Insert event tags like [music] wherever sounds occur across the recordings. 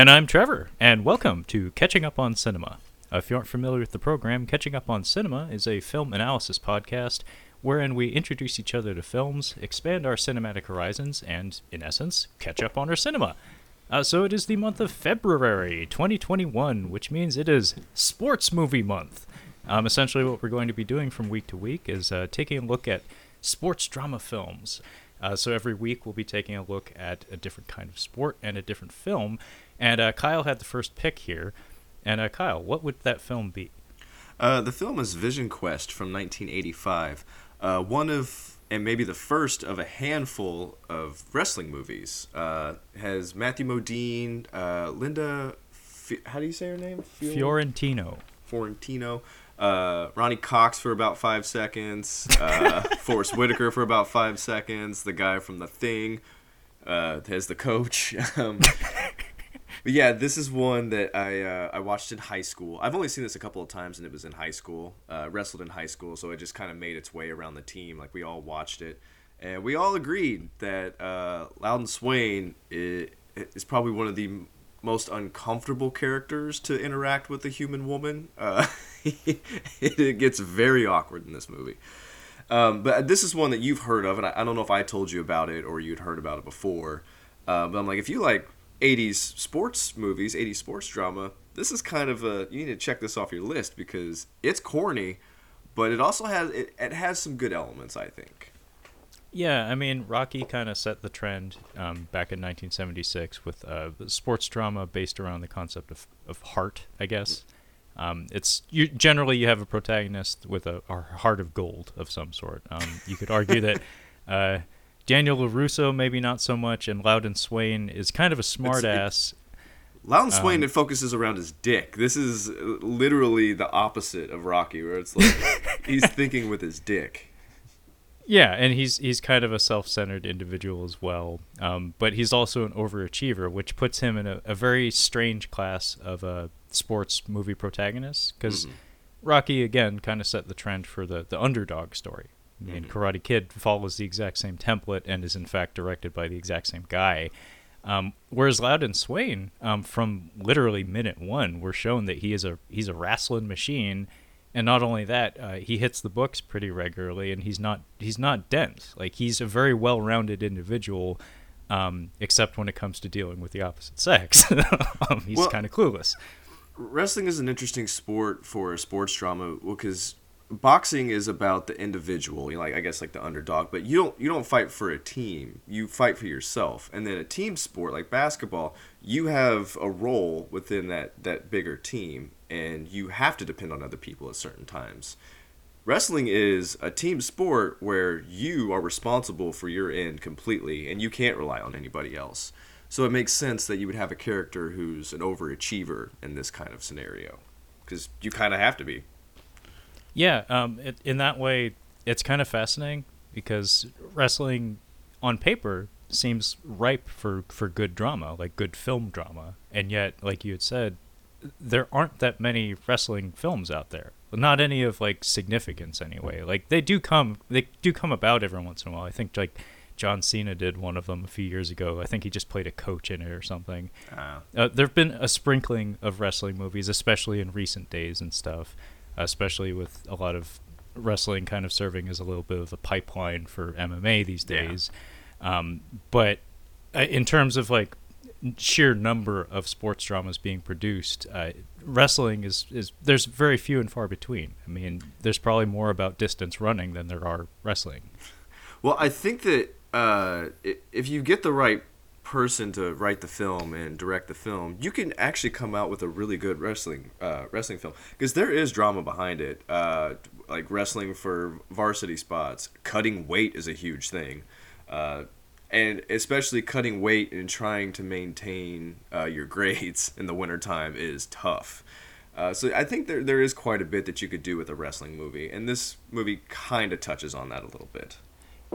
And I'm Trevor, and welcome to Catching Up on Cinema. If you aren't familiar with the program, Catching Up on Cinema is a film analysis podcast wherein we introduce each other to films, expand our cinematic horizons, and, in essence, catch up on our cinema. Uh, so it is the month of February 2021, which means it is Sports Movie Month. Um, essentially, what we're going to be doing from week to week is uh, taking a look at sports drama films. Uh, so every week we'll be taking a look at a different kind of sport and a different film. And uh, Kyle had the first pick here. And uh, Kyle, what would that film be? Uh, the film is Vision Quest from 1985. Uh, one of, and maybe the first of a handful of wrestling movies. Uh, has Matthew Modine, Linda, F- how do you say her name? Fiorentino. Fiorentino uh, Ronny Cox for about five seconds, uh, [laughs] Forest Whitaker for about five seconds, the guy from The Thing uh, as the coach. [laughs] um, but yeah, this is one that I uh, I watched in high school. I've only seen this a couple of times, and it was in high school. Uh, wrestled in high school, so it just kind of made its way around the team. Like we all watched it, and we all agreed that uh, Loudon Swain is, is probably one of the most uncomfortable characters to interact with a human woman. Uh, [laughs] it gets very awkward in this movie. Um, but this is one that you've heard of, and I, I, don't know if I told you about it or you'd heard about it before. Uh, but I'm like, if you like 80s sports movies, 80s sports drama, this is kind of a you need to check this off your list because it's corny, but it also has it, it has some good elements, I think. Yeah, I mean, Rocky kind of set the trend um, back in 1976 with uh, sports drama based around the concept of, of heart, I guess. Um, it's you, generally you have a protagonist with a, a, heart of gold of some sort. Um, you could argue that [laughs] uh, Daniel LaRusso maybe not so much, and Loudon Swain is kind of a smartass. Loudon Swain um, it focuses around his dick. This is literally the opposite of Rocky, where it's like [laughs] he's thinking with his dick. Yeah, and he's he's kind of a self-centered individual as well, um, but he's also an overachiever, which puts him in a, a very strange class of uh, sports movie protagonists. Because mm-hmm. Rocky again kind of set the trend for the the underdog story. Mm-hmm. Karate Kid follows the exact same template and is in fact directed by the exact same guy. Um, whereas Loudon Swain, um, from literally minute one, we're shown that he is a he's a wrestling machine and not only that, uh, he hits the books pretty regularly, and he's not he's not dense. Like he's a very well-rounded individual, um, except when it comes to dealing with the opposite sex. [laughs] um, he's well, kind of clueless. Wrestling is an interesting sport for a sports drama because boxing is about the individual, you know, like I guess like the underdog, but you don't you don't fight for a team. You fight for yourself. And then a team sport like basketball, you have a role within that that bigger team and you have to depend on other people at certain times. Wrestling is a team sport where you are responsible for your end completely and you can't rely on anybody else. So it makes sense that you would have a character who's an overachiever in this kind of scenario because you kind of have to be. Yeah, um, it, in that way, it's kind of fascinating because wrestling on paper seems ripe for, for good drama, like good film drama. And yet, like you had said, there aren't that many wrestling films out there. Not any of like significance anyway. Like they do come they do come about every once in a while. I think like John Cena did one of them a few years ago. I think he just played a coach in it or something. Uh, uh, there've been a sprinkling of wrestling movies, especially in recent days and stuff, especially with a lot of wrestling kind of serving as a little bit of a pipeline for MMA these days. Yeah. Um, but uh, in terms of like sheer number of sports dramas being produced, uh, wrestling is, is there's very few and far between. I mean, there's probably more about distance running than there are wrestling. Well, I think that uh, if you get the right person to write the film and direct the film, you can actually come out with a really good wrestling uh, wrestling film because there is drama behind it. Uh, like wrestling for varsity spots, cutting weight is a huge thing. Uh, and especially cutting weight and trying to maintain uh, your grades [laughs] in the wintertime is tough. Uh, so I think there there is quite a bit that you could do with a wrestling movie, and this movie kind of touches on that a little bit.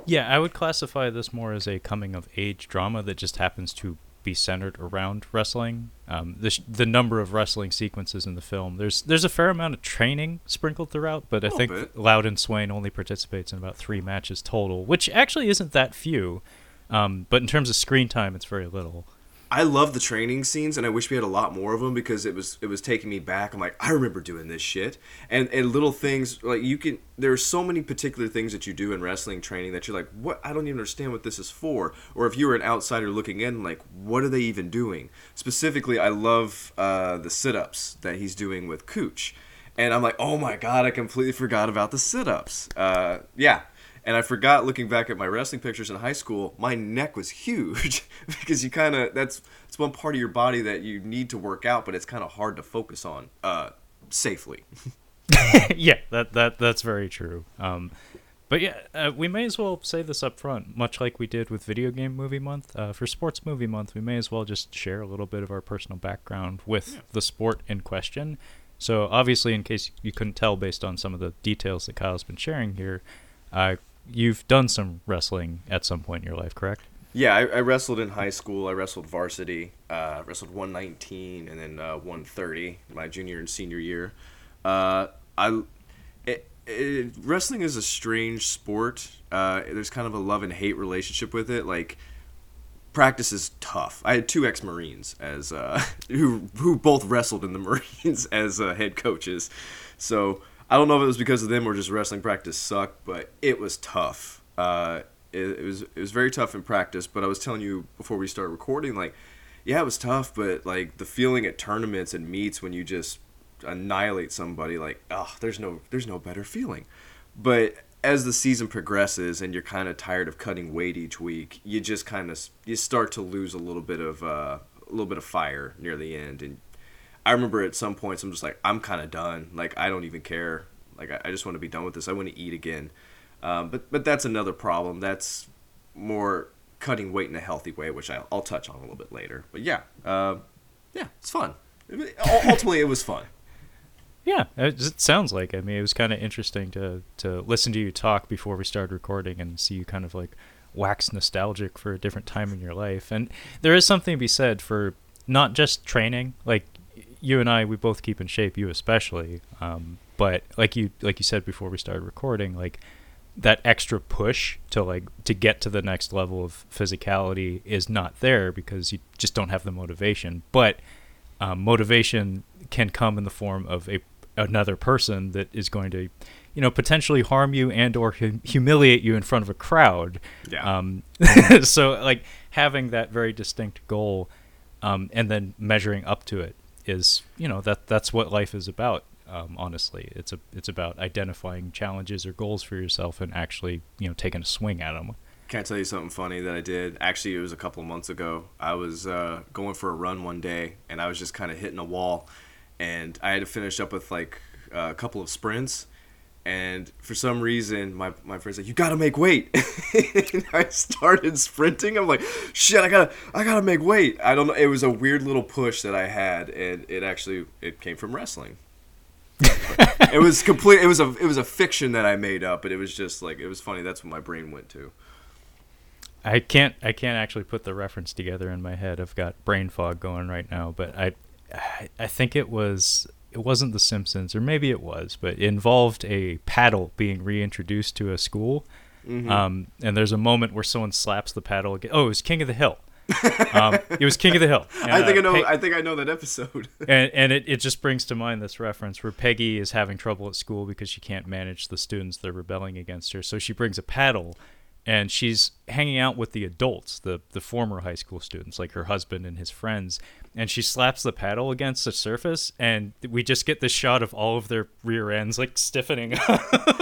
Yeah, I would classify this more as a coming of age drama that just happens to be centered around wrestling. Um, the sh- the number of wrestling sequences in the film there's there's a fair amount of training sprinkled throughout, but I think bit. Loudon Swain only participates in about three matches total, which actually isn't that few. Um, but in terms of screen time, it's very little. I love the training scenes, and I wish we had a lot more of them because it was it was taking me back. I'm like, I remember doing this shit, and and little things like you can. There are so many particular things that you do in wrestling training that you're like, what? I don't even understand what this is for. Or if you were an outsider looking in, like, what are they even doing? Specifically, I love uh, the sit ups that he's doing with Cooch, and I'm like, oh my god, I completely forgot about the sit ups. Uh, yeah, and I forgot looking back at my wrestling pictures in high school, my neck was huge [laughs] because you kind of that's it's one part of your body that you need to work out, but it's kind of hard to focus on uh, safely. [laughs] yeah, that that that's very true. Um, but yeah, uh, we may as well say this up front, much like we did with Video Game Movie Month. Uh, for Sports Movie Month, we may as well just share a little bit of our personal background with yeah. the sport in question. So, obviously, in case you couldn't tell based on some of the details that Kyle's been sharing here, uh, you've done some wrestling at some point in your life, correct? Yeah, I, I wrestled in high school. I wrestled varsity. Uh, wrestled 119 and then uh, 130 my junior and senior year. Uh, I it, it, wrestling is a strange sport. Uh, there's kind of a love and hate relationship with it. Like practice is tough. I had two ex-marines as uh, [laughs] who who both wrestled in the [laughs] Marines as uh, head coaches, so I don't know if it was because of them or just wrestling practice sucked, but it was tough. Uh, it, it, was it was very tough in practice. But I was telling you before we started recording, like, yeah, it was tough, but like the feeling at tournaments and meets when you just annihilate somebody, like, oh, there's no there's no better feeling. But as the season progresses and you're kind of tired of cutting weight each week, you just kind of you start to lose a little bit of uh, a little bit of fire near the end, and I remember at some points I'm just like I'm kind of done. Like I don't even care. Like I, I just want to be done with this. I want to eat again. Um, but but that's another problem. That's more cutting weight in a healthy way, which I'll, I'll touch on a little bit later. But yeah, uh, yeah, it's fun. Ultimately, it was fun. Yeah, it sounds like. I mean, it was kind of interesting to to listen to you talk before we started recording and see you kind of like wax nostalgic for a different time in your life. And there is something to be said for not just training. Like you and I, we both keep in shape. You especially. Um, but like you like you said before we started recording, like that extra push to like to get to the next level of physicality is not there because you just don't have the motivation. But um, motivation can come in the form of a another person that is going to you know potentially harm you and or hum- humiliate you in front of a crowd yeah um, [laughs] so like having that very distinct goal um, and then measuring up to it is you know that that's what life is about. Um, honestly, it's a it's about identifying challenges or goals for yourself and actually you know taking a swing at them. Can I tell you something funny that I did? Actually, it was a couple of months ago. I was uh, going for a run one day, and I was just kind of hitting a wall, and I had to finish up with like a couple of sprints and for some reason my, my friend's like you gotta make weight. [laughs] And i started sprinting. I'm like shit i gotta i gotta make weight. I don't know. It was a weird little push that i had and it actually it came from wrestling. [laughs] It was complete it was a it was a fiction that i made up but it was just like it was funny. That's what my brain went to. I can't i can't actually put the reference together in my head. I've got brain fog going right now but i i think it was it wasn't The Simpsons, or maybe it was, but it involved a paddle being reintroduced to a school. Mm-hmm. Um, and there's a moment where someone slaps the paddle again. Oh, it was King of the Hill. um, it was King of the Hill. And, [laughs] I think uh, I know. Pe- I think I know that episode. [laughs] and and it, it just brings to mind this reference where Peggy is having trouble at school because she can't manage the students they're rebelling against her. So she brings a paddle and she's hanging out with the adults, the the former high school students, like her husband and his friends. And she slaps the paddle against the surface, and we just get this shot of all of their rear ends like stiffening [laughs]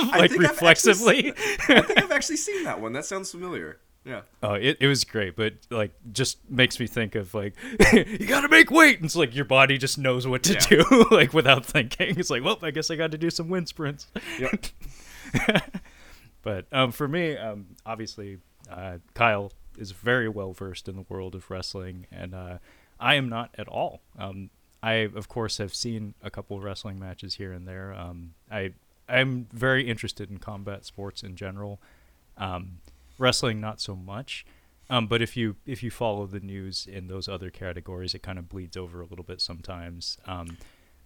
like reflexively. Actually, I think I've actually seen that one. That sounds familiar. Yeah. [laughs] Oh, it, it was great, but like just makes me think of like [laughs] you gotta make weight. And it's like your body just knows what to yeah. do, like without thinking. It's like, well, I guess I got to do some wind sprints. Yep. But um, for me, um, obviously, uh, Kyle is very well versed in the world of wrestling, and uh, I am not at all. Um, I, of course, have seen a couple of wrestling matches here and there. Um, I I'm very interested in combat sports in general. Um, wrestling, not so much. Um, but if you if you follow the news in those other categories, it kind of bleeds over a little bit sometimes. Um,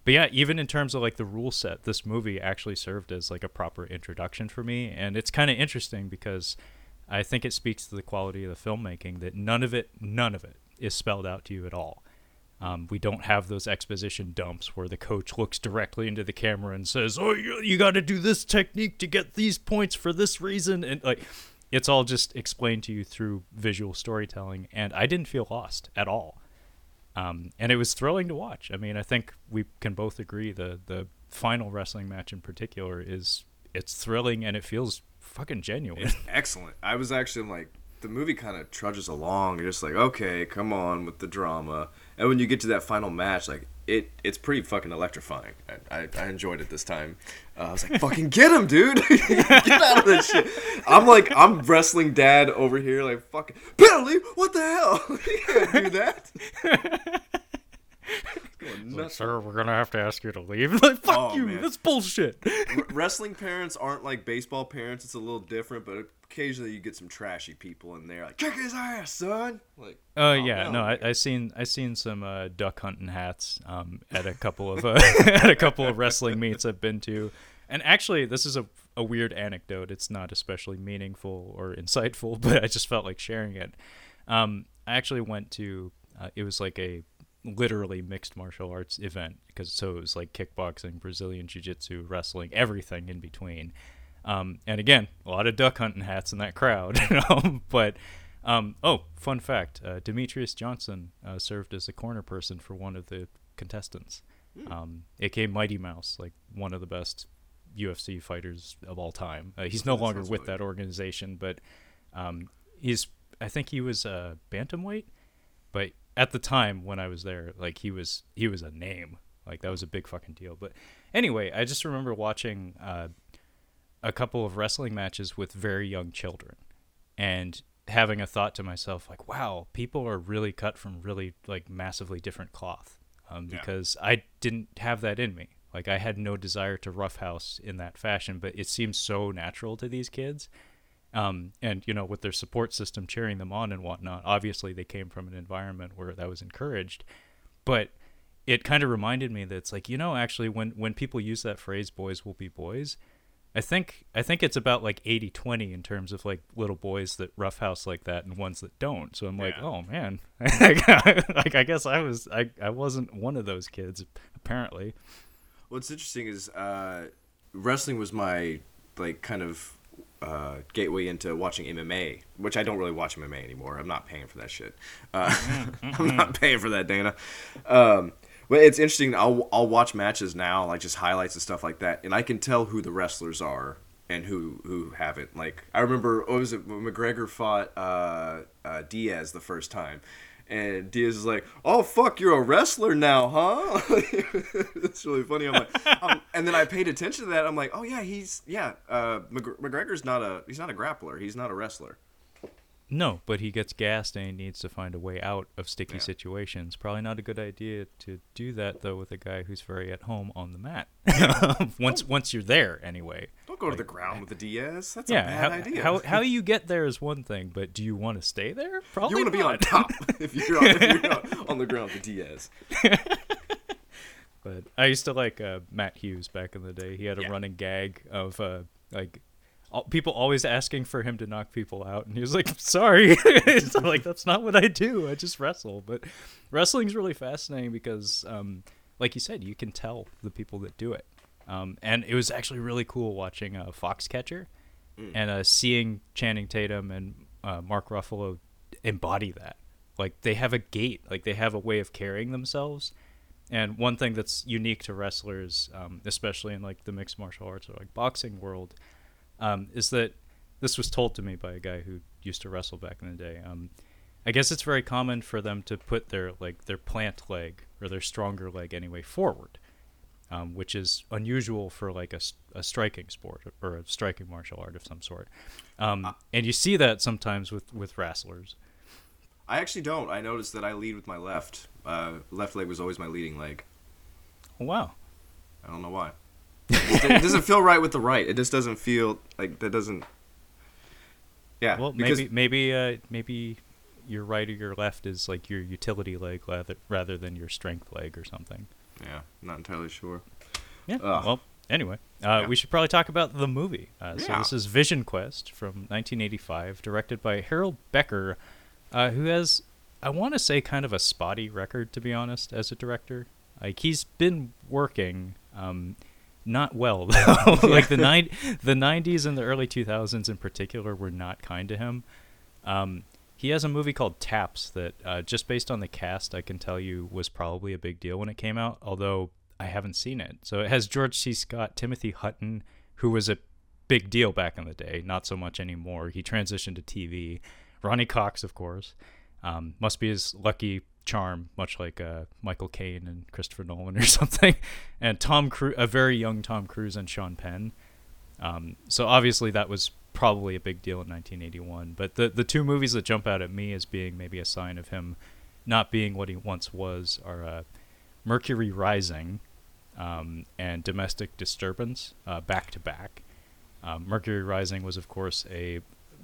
but yeah, even in terms of like the rule set, this movie actually served as like a proper introduction for me, and it's kind of interesting because I think it speaks to the quality of the filmmaking that none of it, none of it is spelled out to you at all. Um, we don't have those exposition dumps where the coach looks directly into the camera and says, "Oh, you, you got to do this technique to get these points for this reason," and like, it's all just explained to you through visual storytelling. And I didn't feel lost at all, um, and it was thrilling to watch. I mean, I think we can both agree the the final wrestling match in particular is it's thrilling and it feels fucking genuine. It's excellent. I was actually like, the movie kind of trudges along. You're just like, okay, come on with the drama. And when you get to that final match, like it, it's pretty fucking electrifying. I, I, I enjoyed it this time. Uh, I was like, fucking [laughs] get him, dude! [laughs] get out of this shit. I'm like, I'm wrestling dad over here, like fucking penalty. What the hell? [laughs] you can't do that. Like, Sir, we're gonna have to ask you to leave. [laughs] Like, fuck Oh, you. man. That's bullshit. R- [laughs] wrestling parents aren't like baseball parents. It's a little different, but occasionally you get some trashy people in there, like kick his ass, son. Like, Oh yeah, no. no, I, I seen I seen some uh, duck hunting hats um, at a couple of [laughs] uh, at a couple of wrestling meets I've been to, and actually this is a a weird anecdote. It's not especially meaningful or insightful, but I just felt like sharing it. Um, I actually went to uh, it was like a literally mixed martial arts event because so it was like kickboxing, Brazilian jiu-jitsu, wrestling, everything in between. Um, and again, a lot of duck hunting hats in that crowd. [laughs] but um, oh, fun fact: uh, Demetrius Johnson uh, served as a corner person for one of the contestants, um, aka Mighty Mouse, like one of the best UFC fighters of all time. Uh, he's no That longer with that organization, but um, he's I think he was uh, bantamweight, but at the time when I was there, like he was he was a name. Like that was a big fucking deal. But anyway, I just remember watching uh, a couple of wrestling matches with very young children, and having a thought to myself like, "Wow, people are really cut from really like massively different cloth." Um, Yeah. because I didn't have that in me. Like I had no desire to roughhouse in that fashion, but it seems so natural to these kids um, and you know with their support system cheering them on and whatnot obviously they came from an environment where that was encouraged. But it kind of reminded me that it's like you know actually when when people use that phrase boys will be boys i think i think it's about like 80-20 in terms of like little boys that roughhouse like that and ones that don't. So i'm like oh man. [laughs] Like i guess i was i, I wasn't one of those kids apparently. What's interesting is uh, wrestling was my like kind of uh, gateway into watching MMA, which I don't really watch MMA anymore. I'm not paying for that shit. Uh, [laughs] I'm not paying for that, Dana. Um, but it's interesting. I'll I'll watch matches now, like just highlights and stuff like that, and I can tell who the wrestlers are and who who haven't. Like I remember, what was it? When McGregor fought uh, uh, Diaz the first time. And Diaz is like, "Oh fuck, you're a wrestler now, huh?" [laughs] it's really funny. I'm like, [laughs] um, and then I paid attention to that. I'm like, "Oh yeah, he's yeah. Uh, McGregor's not a he's not a grappler. He's not a wrestler." No, but he gets gassed and he needs to find a way out of sticky Yeah. situations. Probably not a good idea to do that though with a guy who's very at home on the mat. [laughs] [laughs] once once you're there, anyway. Don't go to the ground with the Diaz. That's a yeah, bad how, idea. how [laughs] how you get there is one thing, but do you want to stay there? Probably you want to be on top if you're on, if you're on- the ground with Diaz. But I used to like uh, Matt Hughes back in the day. He had a Yeah. running gag of uh, like people always asking for him to knock people out, and he was like, "Sorry, [laughs] like that's not what I do. I just wrestle." But wrestling's really fascinating because, um, like you said, you can tell the people that do it. Um, and it was actually really cool watching uh, Foxcatcher and uh, seeing Channing Tatum and uh, Mark Ruffalo embody that. Like they have a gait, like they have a way of carrying themselves. And one thing that's unique to wrestlers, um, especially in like the mixed martial arts or like boxing world, um, is that this was told to me by a guy who used to wrestle back in the day. Um, I guess it's very common for them to put their like their plant leg or their stronger leg anyway forward, um, which is unusual for like a, a striking sport or a striking martial art of some sort. Um, and you see that sometimes with with wrestlers. I actually don't. I noticed that I lead with my left. Uh, left leg was always my leading leg. Oh, wow. I don't know why. It doesn't feel right with the right. It just doesn't feel like that doesn't. Yeah. Well, because maybe maybe uh, maybe your right or your left is like your utility leg rather rather than your strength leg or something. Yeah, not entirely sure. Yeah. Ugh. Well, anyway, uh, Yeah. we should probably talk about the movie. Uh, So Yeah. this is Vision Quest from 1985, directed by Harold Becker, uh, who has I want to say kind of a spotty record to be honest as a director. Like he's been working um, not well [laughs] though. like the nine the 90s and the early 2000s in particular were not kind to him. Um, he has a movie called Taps that uh, just based on the cast I can tell you was probably a big deal when it came out, although I haven't seen it. So it has George C. Scott, Timothy Hutton, who was a big deal back in the day, not so much anymore. He transitioned to TV. Ronny Cox, of course. Um, must be his lucky charm, much like uh, Michael Caine and Christopher Nolan or [laughs] something. And Tom Cruise, a very young Tom Cruise and Sean Penn. Um, so obviously that was probably a big deal in 1981. But the the two movies that jump out at me as being maybe a sign of him not being what he once was are uh, Mercury Rising um, and Domestic Disturbance uh, back to back. Um, Mercury Rising was, of course, a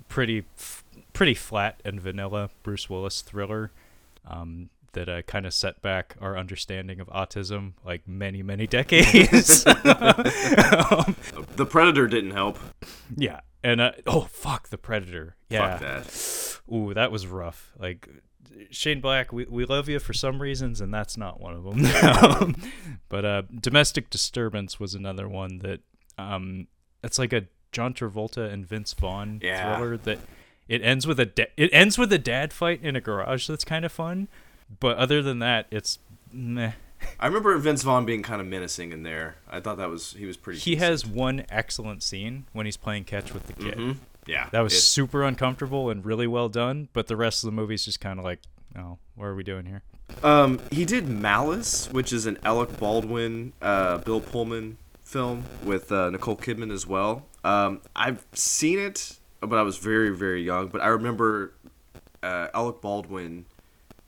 pretty f- pretty flat and vanilla Bruce Willis thriller um, that uh, kind of set back our understanding of autism like many many [laughs] decades. [laughs] um, the Predator didn't help. Yeah, and uh, oh fuck the Predator. Yeah, fuck that. Ooh, that was rough. Like Shane Black, we, we love you for some reasons, and that's not one of them. [laughs] but uh, Domestic Disturbance was another one that um, it's like a John Travolta and Vince Vaughn yeah. thriller that it ends with a da- it ends with a dad fight in a garage that's kind of fun, but other than that, it's meh. [laughs] I remember Vince Vaughn being kind of menacing in there. I thought that was he was pretty. He decent. has one excellent scene when he's playing catch with the kid. Mm-hmm. Yeah, that was it, super uncomfortable and really well done. But the rest of the movie is just kind of like, oh, what are we doing here? Um, he did Malice, which is an Alec Baldwin, uh, Bill Pullman film with uh, Nicole Kidman as well. Um, I've seen it, but I was very, very young. But I remember uh, Alec Baldwin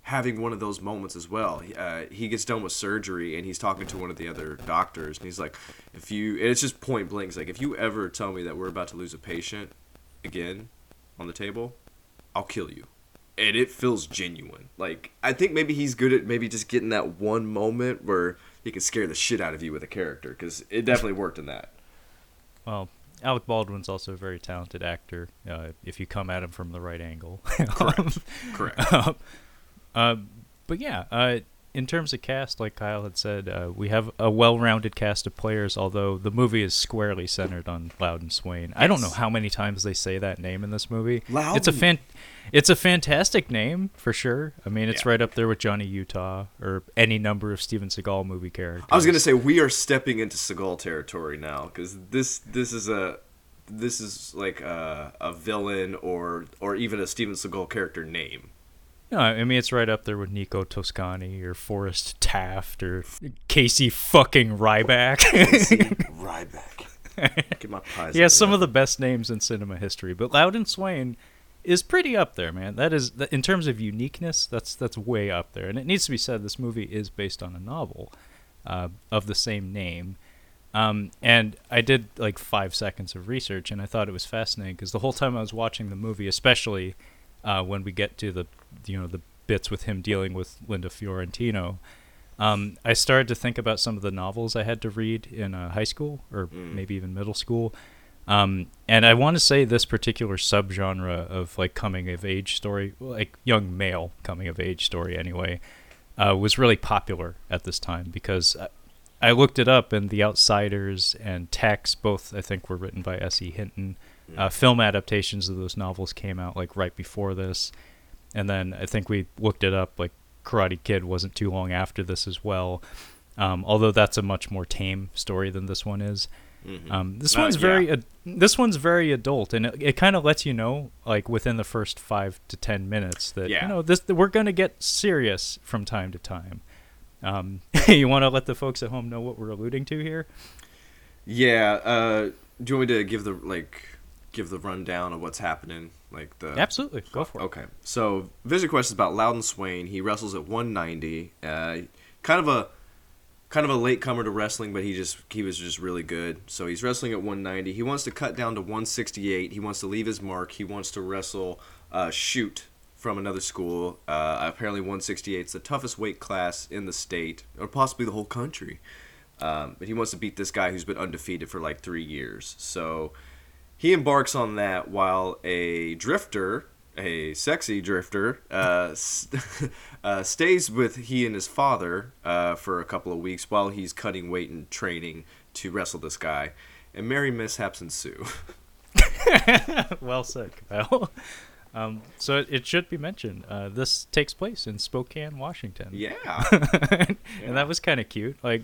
having one of those moments as well. Uh, he gets done with surgery and he's talking to one of the other doctors, and he's like, "If you," it's just point blank. It's like, "If you ever tell me that we're about to lose a patient again on the table, I'll kill you." And it feels genuine. Like I think maybe he's good at maybe just getting that one moment where he can scare the shit out of you with a character because it definitely worked in that. Well, Alec Baldwin's also a very talented actor uh, if you come at him from the right angle. Correct. [laughs] Correct. Um, uh, but yeah, uh, in terms of cast, like Kyle had said, uh, we have a well-rounded cast of players. Although the movie is squarely centered on Loudon Swain. Yes. I don't know how many times they say that name in this movie. Loudon. It's a fan. It's a fantastic name for sure. I mean, it's yeah. right up there with Johnny Utah or any number of Steven Seagal movie characters. I was gonna say we are stepping into Seagal territory now because this this is a this is like a, a villain or or even a Steven Seagal character name. No, I mean it's right up there with Nico Toscani or Forrest Taft or Casey fucking Ryback. Casey [laughs] Ryback. [laughs] Get my pies. He has some of the best names in cinema history, but Loudon Swain is pretty up there, man. That is in terms of uniqueness, that's that's way up there. And it needs to be said, this movie is based on a novel uh, of the same name. Um, and I did like five seconds of research, and I thought it was fascinating because the whole time I was watching the movie, especially uh, when we get to the you know the bits with him dealing with Linda Fiorentino. Um, I started to think about some of the novels I had to read in uh, high school or mm. maybe even middle school. Um, and I want to say this particular subgenre of like coming of age story, like young male coming of age story anyway, uh, was really popular at this time because I looked it up and The Outsiders and Tex both I think were written by S.E. Hinton. Uh, film adaptations of those novels came out like right before this, and then I think we looked it up. Like Karate Kid wasn't too long after this as well, um, although that's a much more tame story than this one is. Mm-hmm. Um, this uh, one's very yeah. this one's very adult, and it, it kind of lets you know, like within the first five to ten minutes, that yeah. you know this we're gonna get serious from time to time. Um, [laughs] you want to let the folks at home know what we're alluding to here? Yeah. Uh, do you want me to give the like give the rundown of what's happening? Like the absolutely go for it. Okay, so Vision Quest is about Loudon Swain. He wrestles at 190. Uh, kind of a kind of a late comer to wrestling, but he just he was just really good. So he's wrestling at 190. He wants to cut down to 168. He wants to leave his mark. He wants to wrestle uh, Shute from another school. Uh, apparently 168 is the toughest weight class in the state or possibly the whole country. Um, but he wants to beat this guy who's been undefeated for like three years. So he embarks on that while a drifter a sexy drifter, uh, [laughs] uh, stays with he and his father uh, for a couple of weeks while he's cutting weight and training to wrestle this guy, and merry mishaps ensue. [laughs] well said, Kyle. Um, so it, it, should be mentioned. Uh, this takes place in Spokane, Washington. Yeah, [laughs] and yeah. that was kind of cute. Like,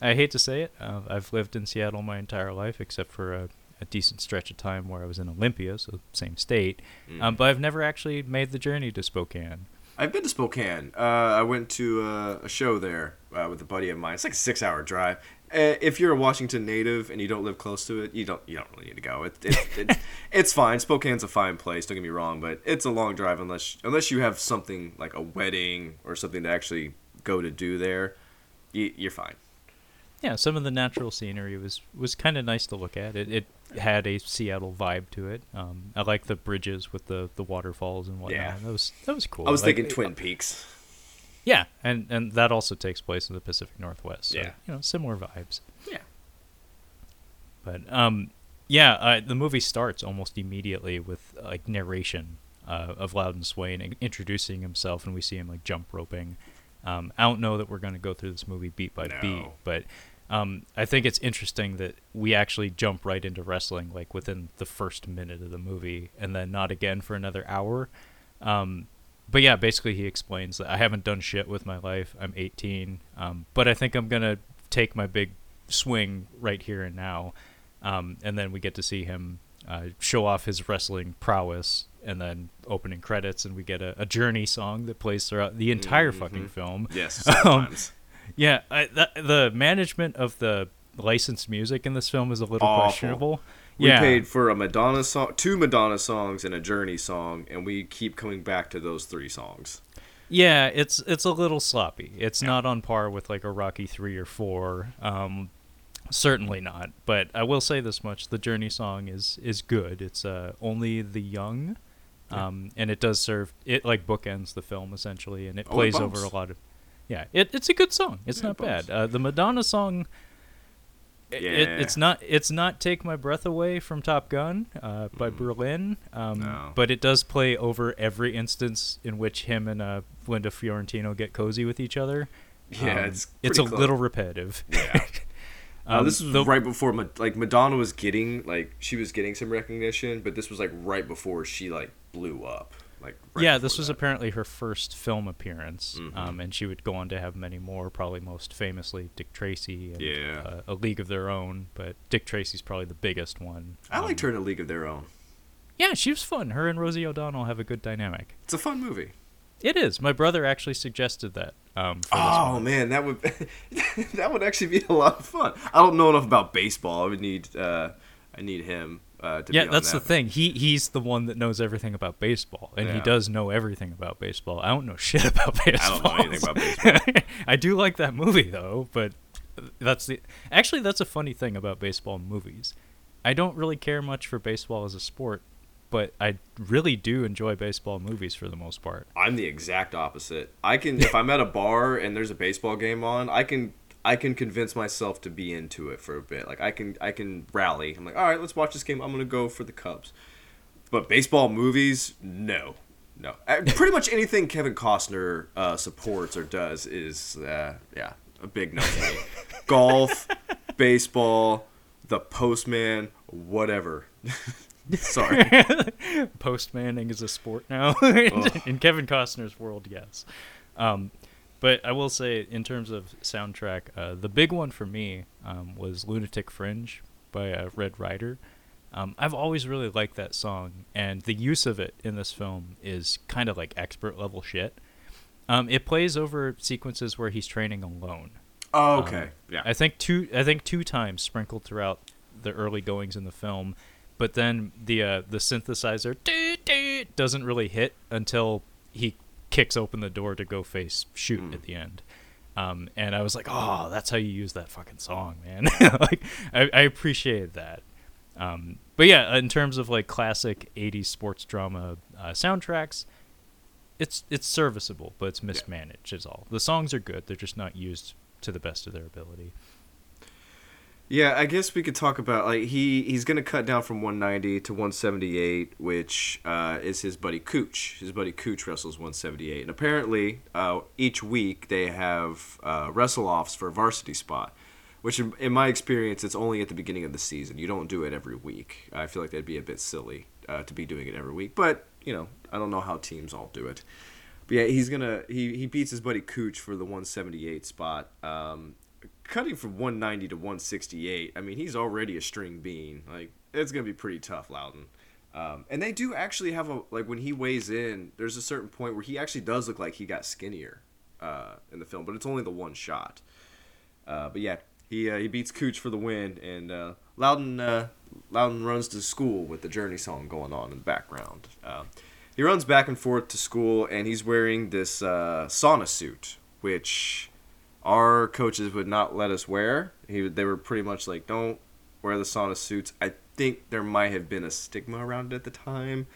I hate to say it, uh, I've lived in Seattle my entire life, except for a, a, decent stretch of time where I was in Olympia, so same state. Mm. Um, but I've never actually made the journey to Spokane. I've been to Spokane. Uh, I went to uh, a show there uh, with a buddy of mine. It's like a six-hour drive. Uh, if you're a Washington native and you don't live close to it, you don't you don't really need to go. It, it, [laughs] it it's fine. Spokane's a fine place. Don't get me wrong, but it's a long drive unless unless you have something like a wedding or something to actually go to do there. You, you're fine. Yeah, some of the natural scenery was was kind of nice to look at. It it had a Seattle vibe to it. Um, I like the bridges with the, the waterfalls and whatnot. Yeah. That was that was cool. I was like, thinking Twin Peaks. Yeah, and and that also takes place in the Pacific Northwest. So, yeah, you know, similar vibes. Yeah. But um, yeah, uh, the movie starts almost immediately with like narration uh, of Loudon Swain introducing himself, and we see him like jump roping. Um, I don't know that we're going to go through this movie beat by no. beat, but um, I think it's interesting that we actually jump right into wrestling like within the first minute of the movie, and then not again for another hour. Um, but yeah, basically he explains that I haven't done shit with my life. I'm 18, um, but I think I'm gonna take my big swing right here and now. Um, and then we get to see him uh, show off his wrestling prowess, and then opening credits, and we get a, a Journey song that plays throughout the entire mm-hmm. fucking film. Yes, [laughs] um, yeah, I, the management of the licensed music in this film is a little Awful. questionable. We yeah. paid for a Madonna song, two Madonna songs, and a Journey song, and we keep coming back to those three songs. Yeah, it's it's a little sloppy. It's yeah. not on par with like a Rocky three or four. Um, certainly not. But I will say this much: the Journey song is is good. It's uh, only the young, um, yeah. and it does serve it like bookends the film essentially, and it oh, plays it over a lot of. Yeah, it, it's a good song. It's yeah, not it bad. Uh, the Madonna song yeah. It, it's not it's not take my breath away from Top Gun uh, by mm. Berlin, um, no. but it does play over every instance in which him and uh, Linda Fiorentino get cozy with each other. Yeah, um, it's it's a close. little repetitive. Yeah. [laughs] Uh, um, uh, this was the, right before like Madonna was getting like she was getting some recognition, but this was like right before she like blew up. Like right yeah, this was that. apparently her first film appearance, mm-hmm. um, and she would go on to have many more. Probably most famously Dick Tracy, and, yeah, uh, A League of Their Own. But Dick Tracy's probably the biggest one. I um, liked her in A League of Their Own. Yeah, she was fun. Her and Rosie O'Donnell have a good dynamic. It's a fun movie. It is. My brother actually suggested that. Um, oh man, that would [laughs] that would actually be a lot of fun. I don't know enough about baseball. I would need uh, I need him uh, yeah, that's that. the thing. He he's the one that knows everything about baseball, and yeah. he does know everything about baseball. I don't know [laughs] shit about baseball. I don't know anything about baseball. [laughs] I do like that movie though, but that's the actually that's a funny thing about baseball movies. I don't really care much for baseball as a sport, but I really do enjoy baseball movies for the most part. I'm the exact opposite. I can if I'm at a bar and there's a baseball game on, I can I can convince myself to be into it for a bit. Like I can I can rally. I'm like, all right, let's watch this game. I'm gonna go for the Cubs. But baseball movies, no, no. Uh, pretty much anything Kevin Costner uh, supports or does is uh, yeah a big no for me. [laughs] Golf, baseball, The Postman, whatever. [laughs] Sorry. [laughs] Postmaning is a sport now in Kevin Costner's world. Yes. Um, but I will say, in terms of soundtrack, uh, the big one for me um, was "Lunatic Fringe" by uh, Red Rider. Um, I've always really liked that song, and the use of it in this film is kind of like expert level shit. Um, it plays over sequences where he's training alone. Oh, okay. Um, yeah. I think two. I think two times sprinkled throughout the early goings in the film, but then the uh, the synthesizer doesn't really hit until he kicks open the door to go face Shute mm. at the end. Um, and I was like, oh, that's how you use that fucking song, man. [laughs] like, I, I appreciated that. Um, but yeah, in terms of like classic '80s sports drama uh, soundtracks, it's it's serviceable, but it's mismanaged. Yeah. Is all. The songs are good; they're just not used to the best of their ability. Yeah, I guess we could talk about like he he's gonna cut down from 190 to 178, which uh, is his buddy Cooch. His buddy Cooch wrestles 178, and apparently uh, each week they have uh, wrestle offs for a varsity spot. Which, in, in my experience, it's only at the beginning of the season. You don't do it every week. I feel like that'd be a bit silly uh, to be doing it every week. But you know, I don't know how teams all do it. But yeah, he's gonna he, he beats his buddy Cooch for the 178 spot. Um, cutting from 190 to 168. I mean, he's already a string bean. Like it's gonna be pretty tough, Loudon. Um, and they do actually have a like when he weighs in. There's a certain point where he actually does look like he got skinnier uh, in the film, but it's only the one shot. Uh, but yeah, he uh, he beats Cooch for the win, and uh, Loudon uh, Loudon runs to school with the Journey song going on in the background. Uh, he runs back and forth to school, and he's wearing this sauna suit, which our coaches would not let us wear. He they were pretty much like, don't wear the sauna suits. I think there might have been a stigma around it at the time.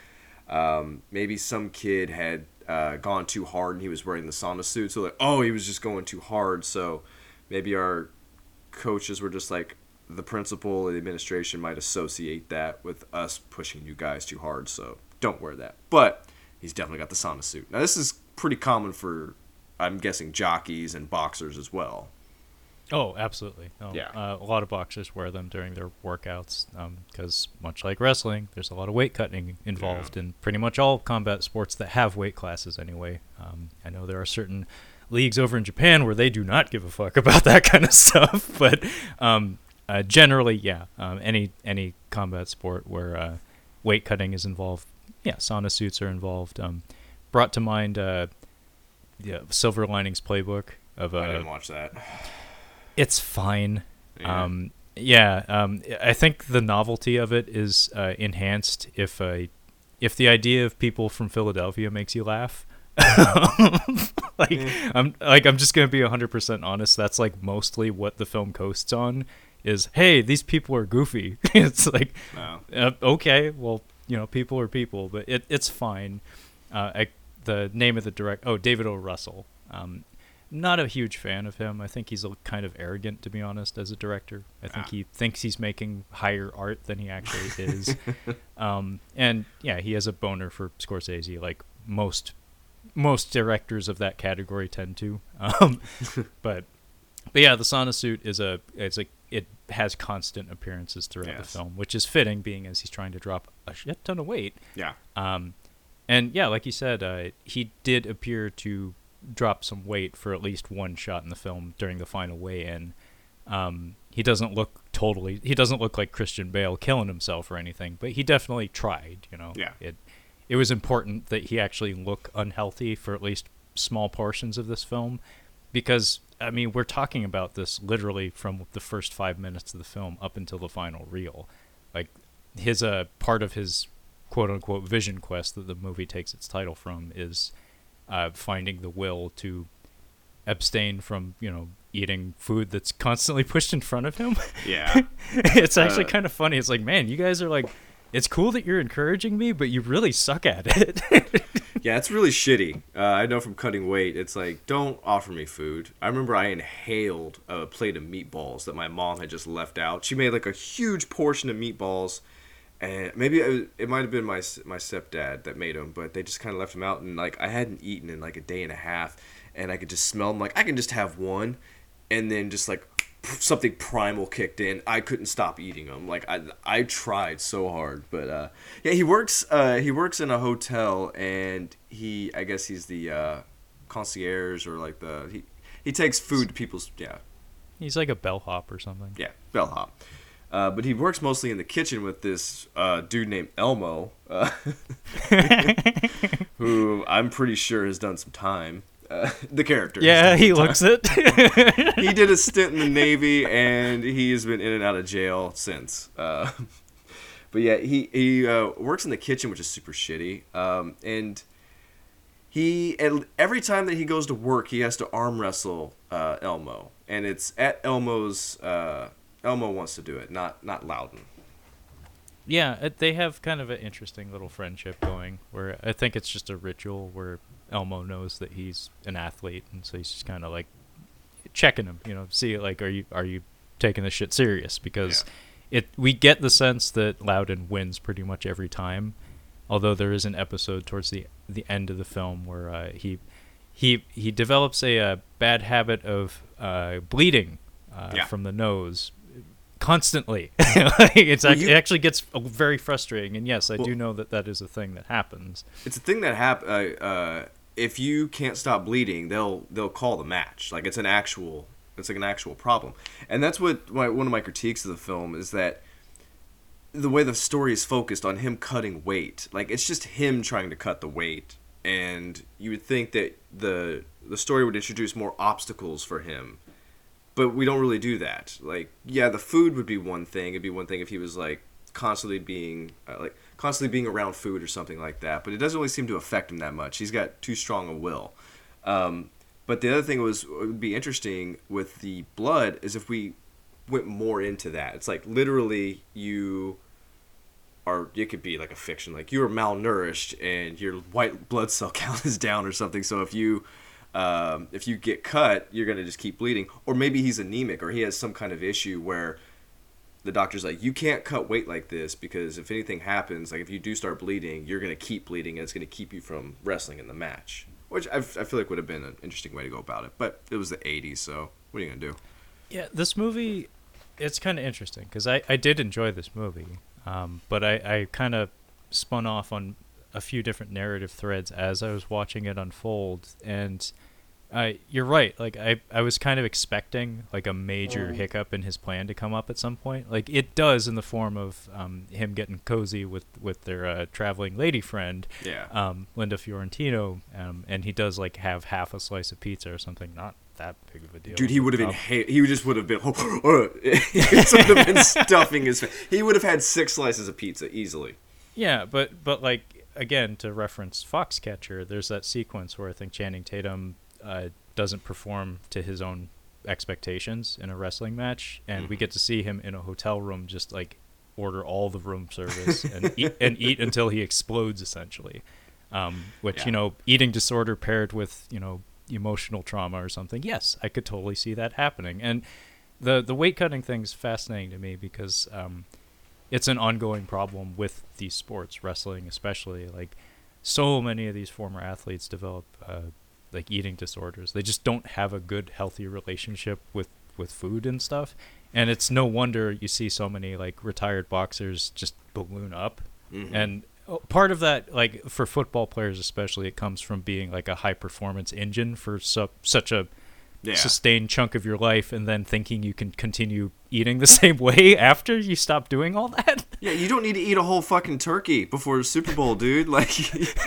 Um, maybe some kid had uh, gone too hard and he was wearing the sauna suit, so like, oh, he was just going too hard. So maybe our coaches were just like, the principal the administration might associate that with us pushing you guys too hard. So don't wear that. But he's definitely got the sauna suit. Now this is pretty common for I'm guessing jockeys and boxers as well. Oh, absolutely. Oh, Yeah. Uh, a lot of boxers wear them during their workouts because, much like wrestling, there's a lot of weight cutting involved in pretty much all combat sports that have weight classes anyway. Um, I know there are certain leagues over in Japan where they do not give a fuck [laughs] about that kind of stuff, [laughs] but um, uh, generally, yeah, um, any any combat sport where uh, weight cutting is involved, yeah, sauna suits are involved. Um, brought to mind the Silver Linings Playbook of I uh, didn't watch that. it's fine. Yeah. Um, yeah, um, I think the novelty of it is uh, enhanced if uh, if the idea of people from Philadelphia makes you laugh. [laughs] like I'm like I'm just gonna be hundred percent honest. That's like mostly what the film coasts on. Is hey, these people are goofy. [laughs] it's like No. uh, okay, well, you know, people are people, but it, it's fine. Uh, I, the name of the direct, oh, David O. Russell. Um, not a huge fan of him. I think he's a, kind of arrogant, to be honest, as a director. I think Ah. he thinks he's making higher art than he actually is. [laughs] um, and yeah, he has a boner for Scorsese, like most most directors of that category tend to. Um, [laughs] but but yeah, the sauna suit is a it's a it has constant appearances throughout the film, which is fitting, being as he's trying to drop a shit ton of weight. Yeah. Um, and yeah, like you said, uh, he did appear to drop some weight for at least one shot in the film during the final weigh-in. Um, he doesn't look totally. He doesn't look like Christian Bale killing himself or anything, but he definitely tried. You know. Yeah. It it was important that he actually look unhealthy for at least small portions of this film, because I mean we're talking about this literally from the first five minutes of the film up until the final reel. Like his uh part of his quote unquote vision quest that the movie takes its title from is uh, finding the will to abstain from you know eating food that's constantly [laughs] pushed in front of him. Yeah. [laughs] it's actually Uh, kind of funny. It's like, man, you guys are like, it's cool that you're encouraging me, but you really suck at it. [laughs] Yeah, it's really shitty. Uh, I know from cutting weight, it's like, don't offer me food. I remember I inhaled a plate of meatballs that my mom had just left out. She made like a huge portion of meatballs, and maybe it, it might have been my my stepdad that made them, but they just kind of left them out, and like I hadn't eaten in like a day and a half, and I could just smell them. Like I can just have one, and then just like something primal kicked in. I couldn't stop eating them. Like I, I tried so hard, but uh, yeah, he works. Uh, he works in a hotel, and he, I guess he's the uh, concierge or like the he, he takes food to people's yeah He's like a bellhop or something. yeah bellhop. Uh, but he works mostly in the kitchen with this uh, dude named Elmo, uh, [laughs] who I'm pretty sure has done some time. Uh, [laughs] the character. Yeah, he time looks it. [laughs] he did a stint in the Navy, and he has been in and out of jail since. Uh, but yeah, he he uh, works in the kitchen, which is super shitty. Um, and he and every time that he goes to work, he has to arm wrestle uh, Elmo, and it's at Elmo's. Elmo wants to do it, not not Loudon. yeah, it, they have kind of an interesting little friendship going where I think it's just a ritual where Elmo knows that he's an athlete, and so he's just kind of like checking him, you know, see like, are you are you taking this shit serious because it we get the sense that Loudon wins pretty much every time. Although there is an episode towards the the end of the film where uh, he he he develops a, uh bad habit of uh, bleeding uh, Yeah. from the nose constantly. [laughs] it's Well, you- it actually gets uh, very frustrating. And yes, I Well- do know that that is a thing that happens. It's a thing that hap- uh, uh, if you can't stop bleeding, they'll they'll call the match. Like it's an actual it's like an actual problem. And that's what my, one of my critiques of the film is that the way the story is focused on him cutting weight. Like it's just him trying to cut the weight and you would think that the the story would introduce more obstacles for him. But we don't really do that. Like yeah, the food would be one thing. It'd be one thing if he was like constantly being uh, like constantly being around food or something like that. But it doesn't really seem to affect him that much. He's got too strong a will. Um, but the other thing was would be interesting with the blood is if we went more into that. It's like literally you are it could be like a fiction like you are malnourished and your white blood cell [laughs] count is down or something. So if you um, if you get cut, you're gonna just keep bleeding. Or maybe he's anemic or he has some kind of issue where the doctor's like, you can't cut weight like this because if anything happens, like if you do start bleeding, you're gonna keep bleeding and it's gonna keep you from wrestling in the match. Which I, I feel like would have been an interesting way to go about it, but it was the '80s, so what are you gonna do? Yeah, this movie, it's kind of interesting because I, I did enjoy this movie, um, but I, I kind of spun off on a few different narrative threads as I was watching it unfold, and I you're right. Like I, I was kind of expecting like a major hiccup in his plan to come up at some point. Like it does in the form of um, him getting cozy with with their uh, traveling lady friend, Yeah. um, Linda Fiorentino, um, and he does like have half a slice of pizza or something. Not that big of a deal. Dude, he would have Um, inhaled. He just would have been. [laughs] he just would have been stuffing his. He would have had six slices of pizza easily. Yeah, but but like again to reference Foxcatcher, there's that sequence where I think Channing Tatum uh, doesn't perform to his own expectations in a wrestling match, and we get to see him in a hotel room just like order all the room service and eat [laughs] and eat until he explodes essentially. Um, which Yeah. you know, eating disorder paired with you know emotional trauma or something. Yes, I could totally see that happening. And the the weight cutting thing is fascinating to me because um, it's an ongoing problem with these sports, wrestling especially. Like so many of these former athletes develop uh, like eating disorders. They just don't have a good, healthy relationship with with food and stuff. And it's no wonder you see so many like retired boxers just balloon up. Mhm. And oh, part of that, like for football players especially, it comes from being like a high performance engine for su- such a Yeah. sustained chunk of your life, and then thinking you can continue eating the [laughs] same way after you stop doing all that. Yeah, you don't need to eat a whole fucking turkey before the Super Bowl, dude. [laughs] Like, [laughs]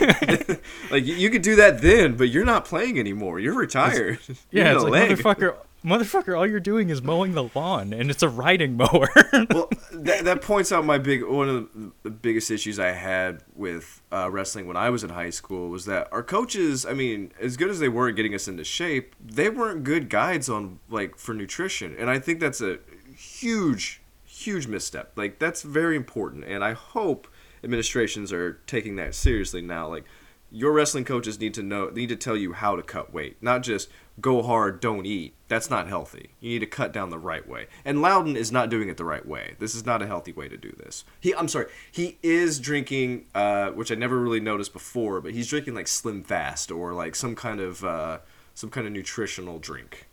like you- you could do that then, but you're not playing anymore. You're retired. You Yeah, need it's like motherfucker, motherfucker. All you're doing is mowing the lawn, and it's a riding mower. [laughs] well, that, that points out my big one of the biggest issues I had with uh, wrestling when I was in high school was that our coaches, I mean, as good as they were at getting us into shape, they weren't good guides on like for nutrition, and I think that's a huge, huge misstep. Like that's very important, and I hope administrations are taking that seriously now. Like your wrestling coaches need to know need to tell you how to cut weight not just go hard don't eat that's not healthy. You need to cut down the right way. And loudon is not doing it the right way. This is not a healthy way to do this. He i'm sorry he is drinking uh, which i never really noticed before but he's drinking like slim fast or like some kind of uh, some kind of nutritional drink.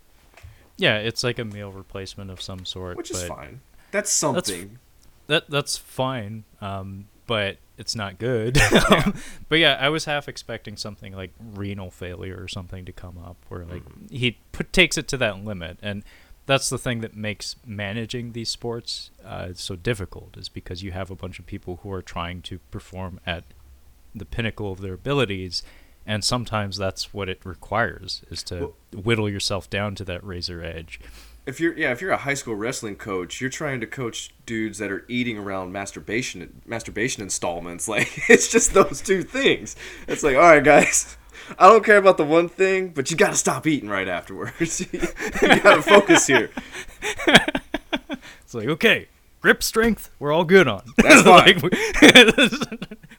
Yeah, it's like a meal replacement of some sort, which is fine. That's something. that that's fine. Um, but it's not good. [laughs] Um, [laughs] but yeah, I was half expecting something like renal failure or something to come up, where like he put, takes it to that limit, and that's the thing that makes managing these sports uh, so difficult, is because you have a bunch of people who are trying to perform at the pinnacle of their abilities, and sometimes that's what it requires is to Well- whittle yourself down to that razor edge. If you're yeah if you're a high school wrestling coach you're trying to coach dudes that are eating around masturbation masturbation installments [laughs] like it's just those two things it's like all right guys i don't care about the one thing but you gotta stop eating right afterwards [laughs] you gotta focus here It's like okay. Grip strength, we're all good on. That's [laughs] fine. Like,